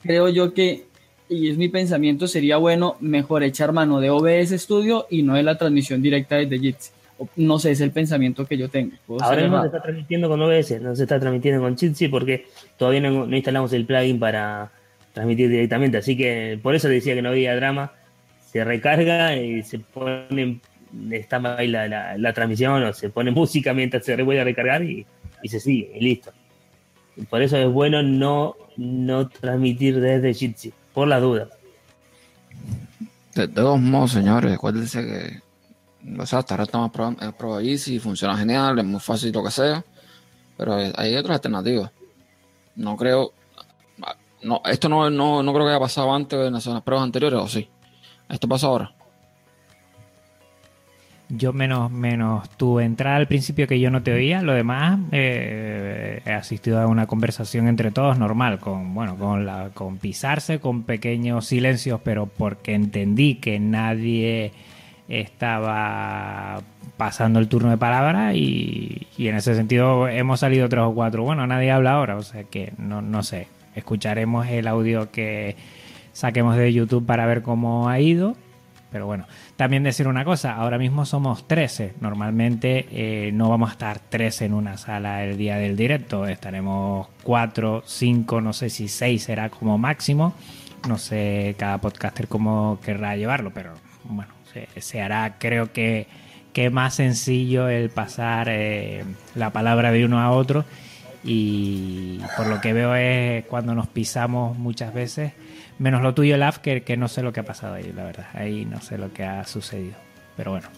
S8: creo yo que y es mi pensamiento, sería bueno mejor echar mano de OBS Studio y no de la transmisión directa desde Jitsi. No sé, es el pensamiento que yo tengo.
S11: Ahora no se está transmitiendo con OBS, no se está transmitiendo con Jitsi porque todavía no, instalamos el plugin para transmitir directamente, así que por eso decía que no había drama. Se recarga y se pone, está ahí la, la, transmisión o se pone música mientras se vuelve a recargar y, y se sigue, y listo. Por eso es bueno no, no transmitir desde Jitsi por la duda.
S19: De, todos modos, señores, acuérdense que o sea, hasta ahora estamos probando ahí si funciona genial, es muy fácil lo que sea, pero hay otras alternativas. No creo, no, esto no, no, no creo que haya pasado antes en las, en las pruebas anteriores, o sí. Esto pasa ahora.
S1: Yo menos, menos tu entrada al principio que yo no te oía, lo demás eh, he asistido a una conversación entre todos normal, con bueno, con la, con pisarse, con pequeños silencios, pero porque entendí que nadie estaba pasando el turno de palabra y, y en ese sentido hemos salido tres o cuatro. Bueno, nadie habla ahora, o sea que no, no sé. Escucharemos el audio que saquemos de YouTube para ver cómo ha ido. Pero bueno, también decir una cosa, ahora mismo somos 13, normalmente eh, no vamos a estar 13 en una sala el día del directo, estaremos 4, 5, no sé si 6 será como máximo, no sé cada podcaster cómo querrá llevarlo, pero bueno, se, hará. Creo que, que más sencillo el pasar eh, la palabra de uno a otro. Y por lo que veo es cuando nos pisamos muchas veces Menos lo tuyo, Laf, que, que no sé lo que ha pasado ahí, la verdad. Ahí no sé lo que ha sucedido. Pero bueno.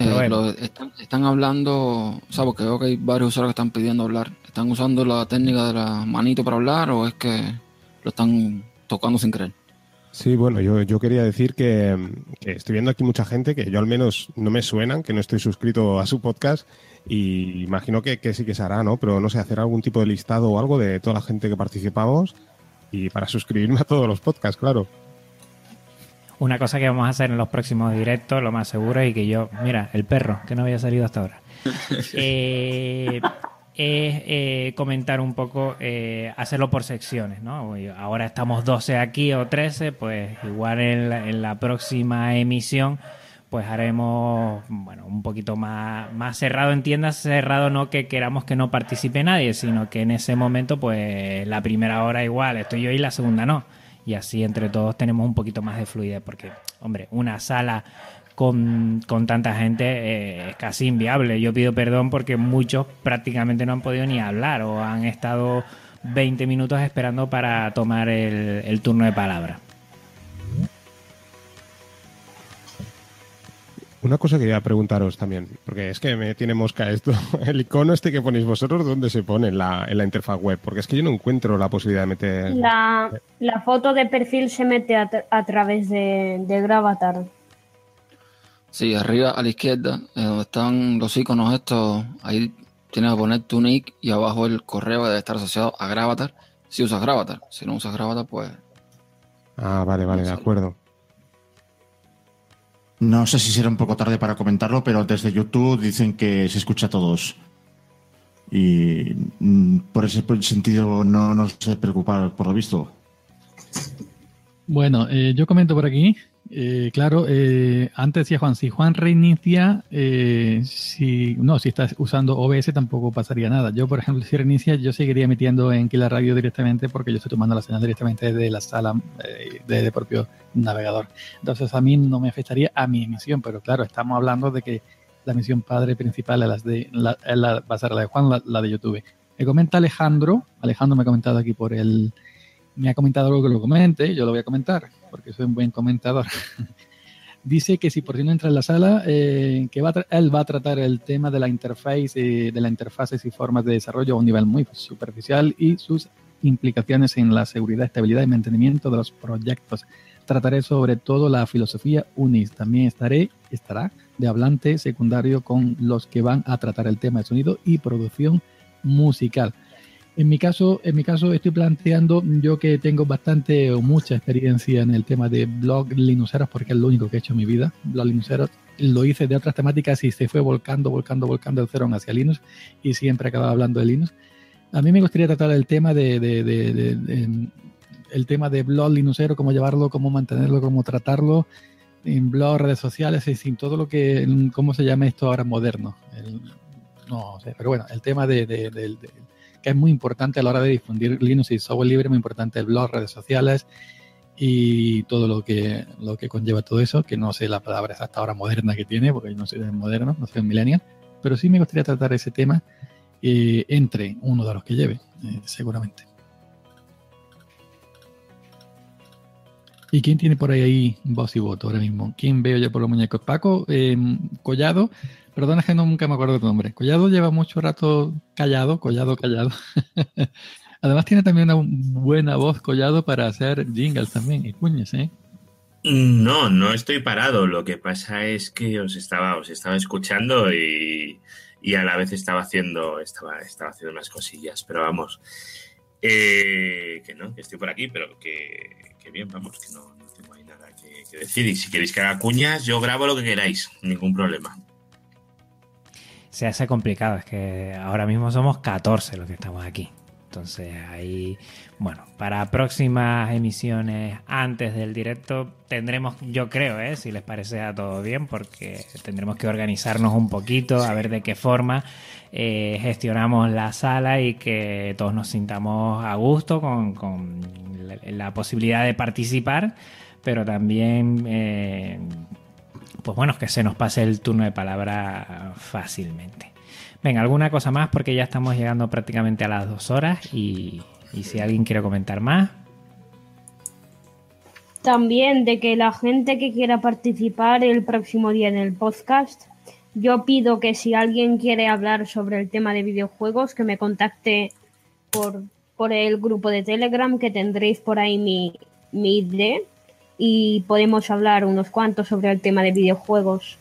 S19: Eh, lo- están, están hablando, o sea, porque veo que hay varios usuarios que están pidiendo hablar. ¿Están usando la técnica de la manito para hablar o es que lo están tocando sin querer?
S13: Sí, bueno, yo, yo quería decir que, que estoy viendo aquí mucha gente que yo al menos no me suenan, que no estoy suscrito a su podcast y imagino que, que sí que se hará, ¿no? Pero no sé, hacer algún tipo de listado o algo de toda la gente que participamos y para suscribirme a todos los podcasts, claro.
S1: Una cosa que vamos a hacer en los próximos directos, lo más seguro, y que yo, mira, el perro, que no había salido hasta ahora, eh, es eh, comentar un poco, eh, hacerlo por secciones, ¿no? Ahora estamos 12 aquí o 13, pues igual en la, en la próxima emisión pues haremos bueno un poquito más, más cerrado en tiendas, cerrado no que queramos que no participe nadie, sino que en ese momento pues la primera hora igual estoy yo y la segunda no. Y así entre todos tenemos un poquito más de fluidez, porque, hombre, una sala con, con tanta gente eh, es casi inviable. Yo pido perdón porque muchos prácticamente no han podido ni hablar o han estado 20 minutos esperando para tomar el, el turno de palabra.
S13: Una cosa quería preguntaros también, porque es que me tiene mosca esto. El icono este que ponéis vosotros, ¿dónde se pone en la, en la interfaz web? Porque es que yo no encuentro la posibilidad de meter...
S6: La, la foto de perfil se mete a, tra- a través de, de Gravatar.
S19: Sí, arriba a la izquierda, eh, donde están los iconos estos, ahí tienes que poner tu nick y abajo el correo debe estar asociado a Gravatar. Si usas Gravatar, si no usas Gravatar, pues
S13: Ah, vale, vale, de acuerdo.
S10: No sé si será un poco tarde para comentarlo, pero desde YouTube dicen que se escucha a todos. Y mm, por ese sentido no nos se preocupar por lo visto.
S4: Bueno, eh, yo comento por aquí. Eh, claro, eh, antes decía Juan, si Juan reinicia, eh, si no, si estás usando OBS tampoco pasaría nada. Yo, por ejemplo, si reinicia, yo seguiría emitiendo en Killer Radio directamente porque yo estoy tomando la señal directamente de la sala eh, del propio navegador. Entonces a mí no me afectaría a mi emisión, pero claro, estamos hablando de que la emisión padre principal es las de, la, es la- va a ser la de Juan, la, la de YouTube. Me comenta Alejandro, Alejandro me ha comentado aquí por el, me ha comentado algo que lo comente, yo lo voy a comentar, porque soy un buen comentador. Dice que si por si no entra en la sala, eh, él va a tratar el tema de la interface, eh, de las interfaces y formas de desarrollo a un nivel muy superficial y sus implicaciones en la seguridad, estabilidad y mantenimiento de los proyectos. Trataré sobre todo la filosofía UNIS. También estaré, estará de hablante secundario con los que van a tratar el tema de sonido y producción musical. En mi caso, en mi caso estoy planteando yo que tengo bastante o mucha experiencia en el tema de blog linuxeros porque es lo único que he hecho en mi vida. Blog linuxeros lo hice de otras temáticas y se fue volcando, volcando, volcando el cero hacia Linux y siempre acababa hablando de Linux. A mí me gustaría tratar el tema de, de- de- de- de- el tema de blog linuxero, cómo llevarlo, cómo mantenerlo, cómo tratarlo en blog, redes sociales, y sin todo lo que, cómo se llama esto ahora moderno. El- no sé, pero bueno, el tema de, de- del- que es muy importante a la hora de difundir Linux y software libre, muy importante el blog, redes sociales y todo lo que, lo que conlleva todo eso, que no sé la palabra exacta ahora moderna que tiene, porque yo no soy de moderno, no soy un millennial, pero sí me gustaría tratar ese tema eh, entre uno de los que lleve, eh, seguramente. ¿Y quién tiene por ahí, ahí voz y voto ahora mismo? ¿Quién veo yo por los muñecos? Paco, eh, Collado, perdona que no, nunca me acuerdo tu nombre. Collado lleva mucho rato callado, Collado, callado. Además tiene también una buena voz Collado para hacer jingles también y cuñas, ¿eh?
S2: No, no estoy parado. Lo que pasa es que os estaba, os estaba escuchando y, y a la vez estaba haciendo, estaba, estaba haciendo unas cosillas. Pero vamos, eh, que no, que estoy por aquí, pero que, que bien, vamos, que no, no tengo ahí nada que, que decir. Y si queréis que haga cuñas, yo grabo lo que queráis, ningún problema.
S1: Se hace complicado, es que ahora mismo somos 14 los que estamos aquí. Entonces ahí, bueno, para próximas emisiones antes del directo tendremos, yo creo, ¿eh? si les parece a todo bien, porque tendremos que organizarnos un poquito, a ver de qué forma eh, gestionamos la sala y que todos nos sintamos a gusto con, con la, la posibilidad de participar, pero también, eh, pues bueno, que se nos pase el turno de palabra fácilmente. Venga, alguna cosa más porque ya estamos llegando prácticamente a las dos horas y, si alguien quiere comentar más.
S6: También de que la gente que quiera participar el próximo día en el podcast yo pido que si alguien quiere hablar sobre el tema de videojuegos, que me contacte por, por el grupo de Telegram, que tendréis por ahí mi, mi ID y podemos hablar unos cuantos sobre el tema de videojuegos.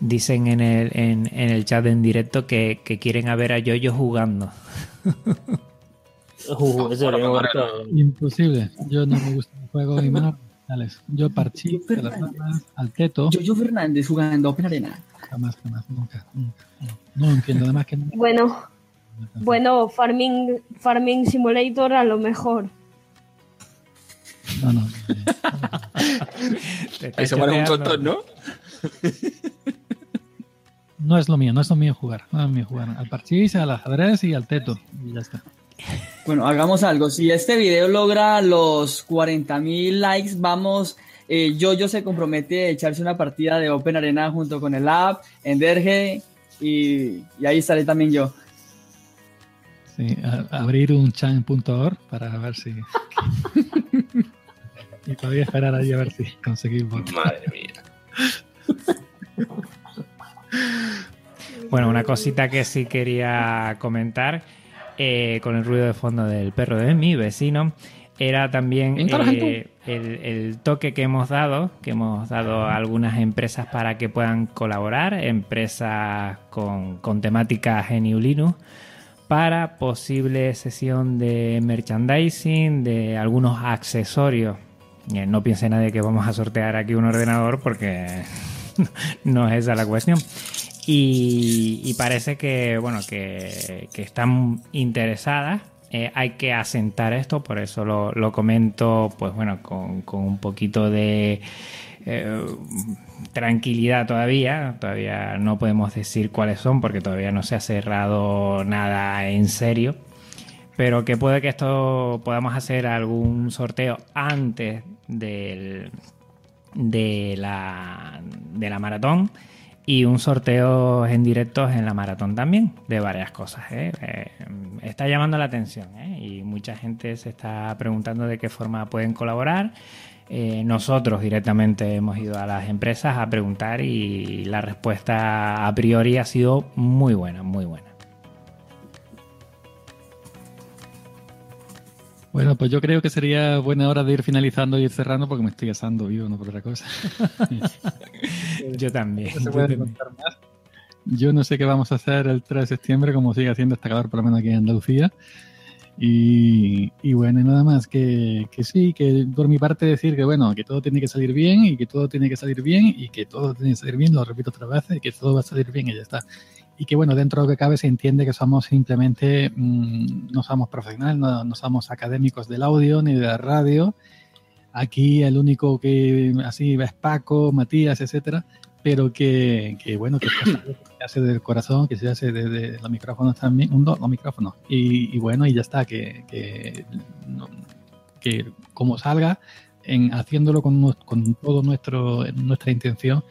S1: Dicen en el, en, en el chat en directo que, que quieren a ver a Yoyo jugando.
S11: Uh, eso.
S4: Imposible. Yo no me gusta el juego y más. Alex. Yo parchí de las al teto.
S8: Yo Fernández jugando Open Arena.
S4: Jamás, jamás, nunca. nunca. No, entiendo, además que no.
S6: Bueno, bueno, Farming, farming Simulator a lo mejor.
S4: No, no.
S19: Eso vale un montón, ¿no?
S4: No es lo mío, no es lo mío jugar. No es lo mío jugar. Al parchís, al ajedrez y al teto. Y ya está.
S8: Bueno, hagamos algo. Si este video logra los 40.000 likes, vamos. Eh, yo, yo se compromete a echarse una partida de Open Arena junto con el app, en Derge, y, y ahí estaré también yo.
S4: Sí, a- abrir un chan.org para ver si. y todavía esperar ahí a ver si conseguimos.
S2: Madre mía.
S1: Bueno, una cosita que sí quería comentar eh, con el ruido de fondo del perro de mi vecino era también eh, el, el toque que hemos dado, que hemos dado a algunas empresas para que puedan colaborar, empresas con, con temática GNU Linux, para posible sesión de merchandising, de algunos accesorios. Eh, No piense nadie que vamos a sortear aquí un ordenador porque no es esa la cuestión. Y, parece que, bueno, que, que están interesadas. Eh, hay que asentar esto, por eso lo, lo comento, pues bueno, con, con un poquito de eh, tranquilidad todavía. Todavía no podemos decir cuáles son porque todavía no se ha cerrado nada en serio. Pero que puede que esto podamos hacer algún sorteo antes del, de, la, de la maratón y un sorteo en directos en la maratón también de varias cosas. ¿eh? Eh, está llamando la atención ¿eh? y mucha gente se está preguntando de qué forma pueden colaborar. Nosotros directamente hemos ido a las empresas a preguntar y la respuesta a priori ha sido muy buena, muy buena.
S4: Bueno, pues yo creo que sería buena hora de ir finalizando y ir cerrando porque me estoy asando vivo, no por otra cosa.
S1: Yo también.
S4: No se
S1: yo
S4: puede contar más. Yo no sé qué vamos a hacer el 3 de septiembre, como sigue haciendo esta calor, por lo menos aquí en Andalucía. Y, y bueno, nada más que, que sí, que por mi parte decir que bueno, que todo tiene que salir bien y que todo tiene que salir bien y que todo tiene que salir bien, lo repito otra vez, y que todo va a salir bien y ya está. Y que bueno, dentro de lo que cabe se entiende que somos simplemente, mm, no somos profesionales, no, no somos académicos del audio ni de la radio. Aquí el único que así es Paco, Matías, etcétera, pero que, que bueno, que se hace del corazón, que se hace desde los micrófonos también, un, los micrófonos. Y, y bueno, y ya está, que, que, no- que como salga, en haciéndolo con, con nuestro nuestra intención,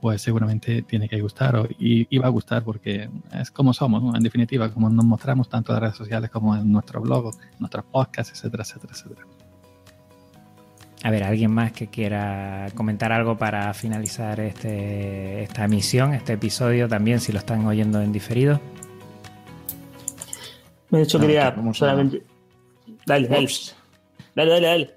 S4: pues seguramente tiene que gustar o- y, y va a gustar porque es como somos, ¿no? en definitiva, como nos mostramos tanto en las redes sociales como en nuestro blog, nuestros podcasts, etcétera, etcétera, etcétera.
S1: A ver, ¿alguien más que quiera comentar algo para finalizar este, esta emisión, este episodio también, si lo están oyendo en diferido?
S11: Bueno, Yo
S10: Ah,
S11: quería solamente. Dale, dale. Dale, dale, dale.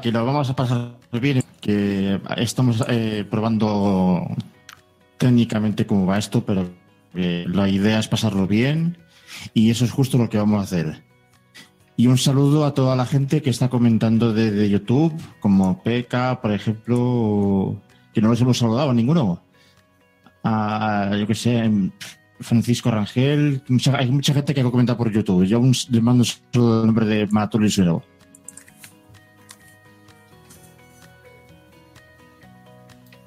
S10: Que lo vamos a pasar bien, que estamos eh, probando técnicamente cómo va esto, pero eh, la idea es pasarlo bien y eso es justo lo que vamos a hacer. Y un saludo a toda la gente que está comentando desde YouTube, como Peca, por ejemplo, que no los hemos saludado a ninguno. A, yo que sé, em, Francisco Rangel, hay mucha gente que comenta por YouTube. Yo un- les mando un nombre de Maratón.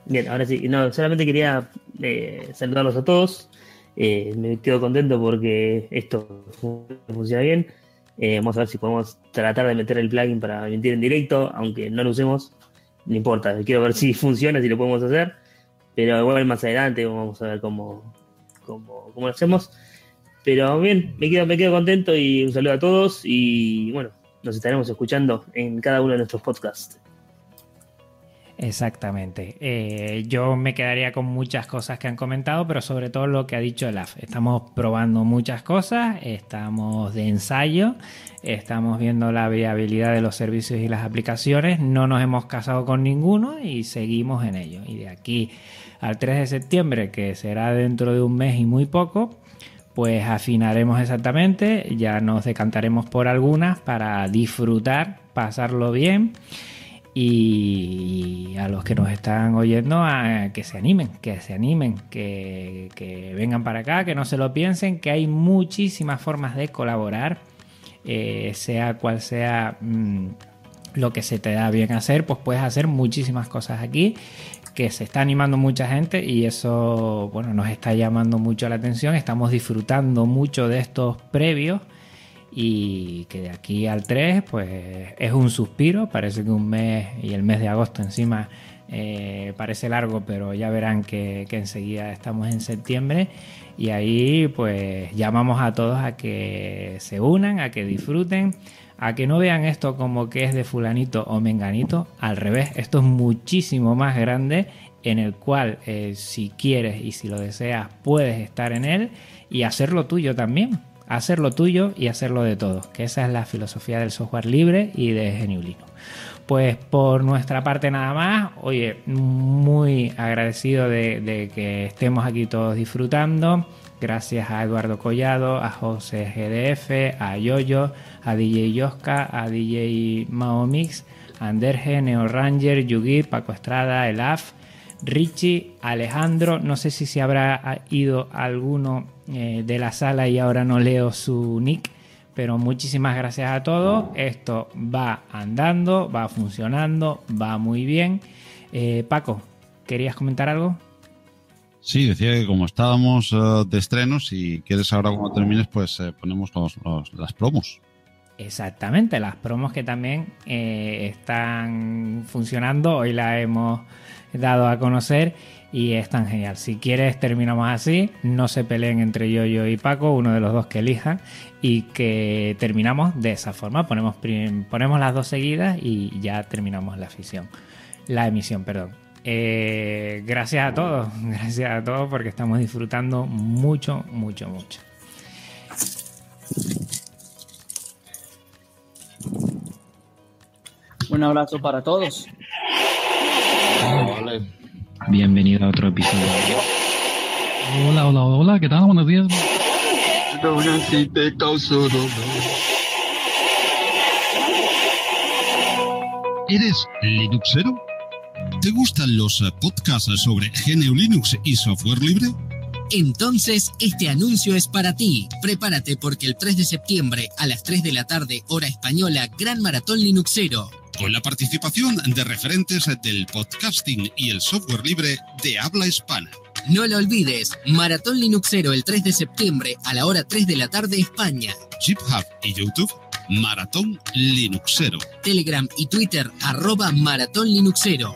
S11: Bien, ahora sí. No, solamente quería eh, saludarlos a todos. Eh, me quedo contento porque esto fu- funciona bien. Eh, vamos a ver si podemos tratar de meter el plugin para emitir en directo, aunque no lo usemos. No importa, quiero ver si funciona, si lo podemos hacer. Pero igual más adelante vamos a ver cómo, cómo, cómo lo hacemos. Pero bien, me quedo, me quedo contento y un saludo a todos. Y bueno, nos estaremos escuchando en cada uno de nuestros podcasts.
S1: Exactamente. Eh, yo me quedaría con muchas cosas que han comentado, pero sobre todo lo que ha dicho Elaf. Estamos probando muchas cosas, estamos de ensayo, estamos viendo la viabilidad de los servicios y las aplicaciones, no nos hemos casado con ninguno y seguimos en ello. Y de aquí al 3 de septiembre, que será dentro de un mes y muy poco, pues afinaremos exactamente, ya nos decantaremos por algunas para disfrutar, pasarlo bien y a los que nos están oyendo a que se animen, que se animen, que, vengan para acá, que no se lo piensen, que hay muchísimas formas de colaborar, eh, sea cual sea mm, lo que se te da bien hacer, pues puedes hacer muchísimas cosas aquí, que se está animando mucha gente y eso, bueno, nos está llamando mucho la atención, estamos disfrutando mucho de estos previos y que de aquí al 3 pues es un suspiro, parece que un mes y el mes de agosto encima eh, parece largo, pero ya verán que, enseguida estamos en septiembre. Y ahí pues llamamos a todos a que se unan, a que disfruten, a que no vean esto como que es de fulanito o menganito, al revés, esto es muchísimo más grande en el cual eh, si quieres y si lo deseas puedes estar en él y hacerlo tuyo también hacerlo tuyo y hacerlo de todos, que esa es la filosofía del software libre y de Geniulino. Pues por nuestra parte nada más, oye, muy agradecido de, que estemos aquí todos disfrutando. Gracias a Eduardo Collado, a José GDF, a Yoyo, a DJ Yoska, a DJ Maomix, a Anderge, Neo Ranger, Yugi, Paco Estrada, Elaf, Richie, Alejandro, no sé si se habrá ido alguno eh, de la sala y ahora no leo su nick, pero muchísimas gracias a todos. Esto va andando, va funcionando, va muy bien. Eh, Paco, ¿querías comentar algo?
S3: Sí, decía que como estábamos eh, de estreno, si quieres ahora cuando termines, pues ponemos las promos.
S1: Exactamente, las promos que también están funcionando, hoy la hemos dado a conocer y es tan genial. Si quieres, terminamos así, no se peleen entre yo, yo y Paco, uno de los dos que elijan, y que terminamos de esa forma. Ponemos, ponemos las dos seguidas y ya terminamos la afición. La emisión, perdón. Eh, gracias a todos, gracias a todos porque estamos disfrutando mucho, mucho, mucho.
S8: Un abrazo para todos.
S14: Bienvenido a otro episodio.
S4: Hola, hola, hola, ¿qué tal? Buenos días.
S16: ¿Eres Linuxero? ¿Te gustan los podcasts sobre GNU Linux y software libre?
S15: Entonces, este anuncio es para ti. Prepárate porque el 3 de septiembre a las 3 de la tarde, hora española, Gran Maratón Linuxero
S16: con la participación de referentes del podcasting y el software libre de habla hispana.
S15: No lo olvides, Maratón Linuxero el 3 de septiembre a la hora 3 de la tarde España.
S16: Chip Hub y YouTube, Maratón Linuxero.
S15: Telegram y Twitter, arroba Maratón Linuxero.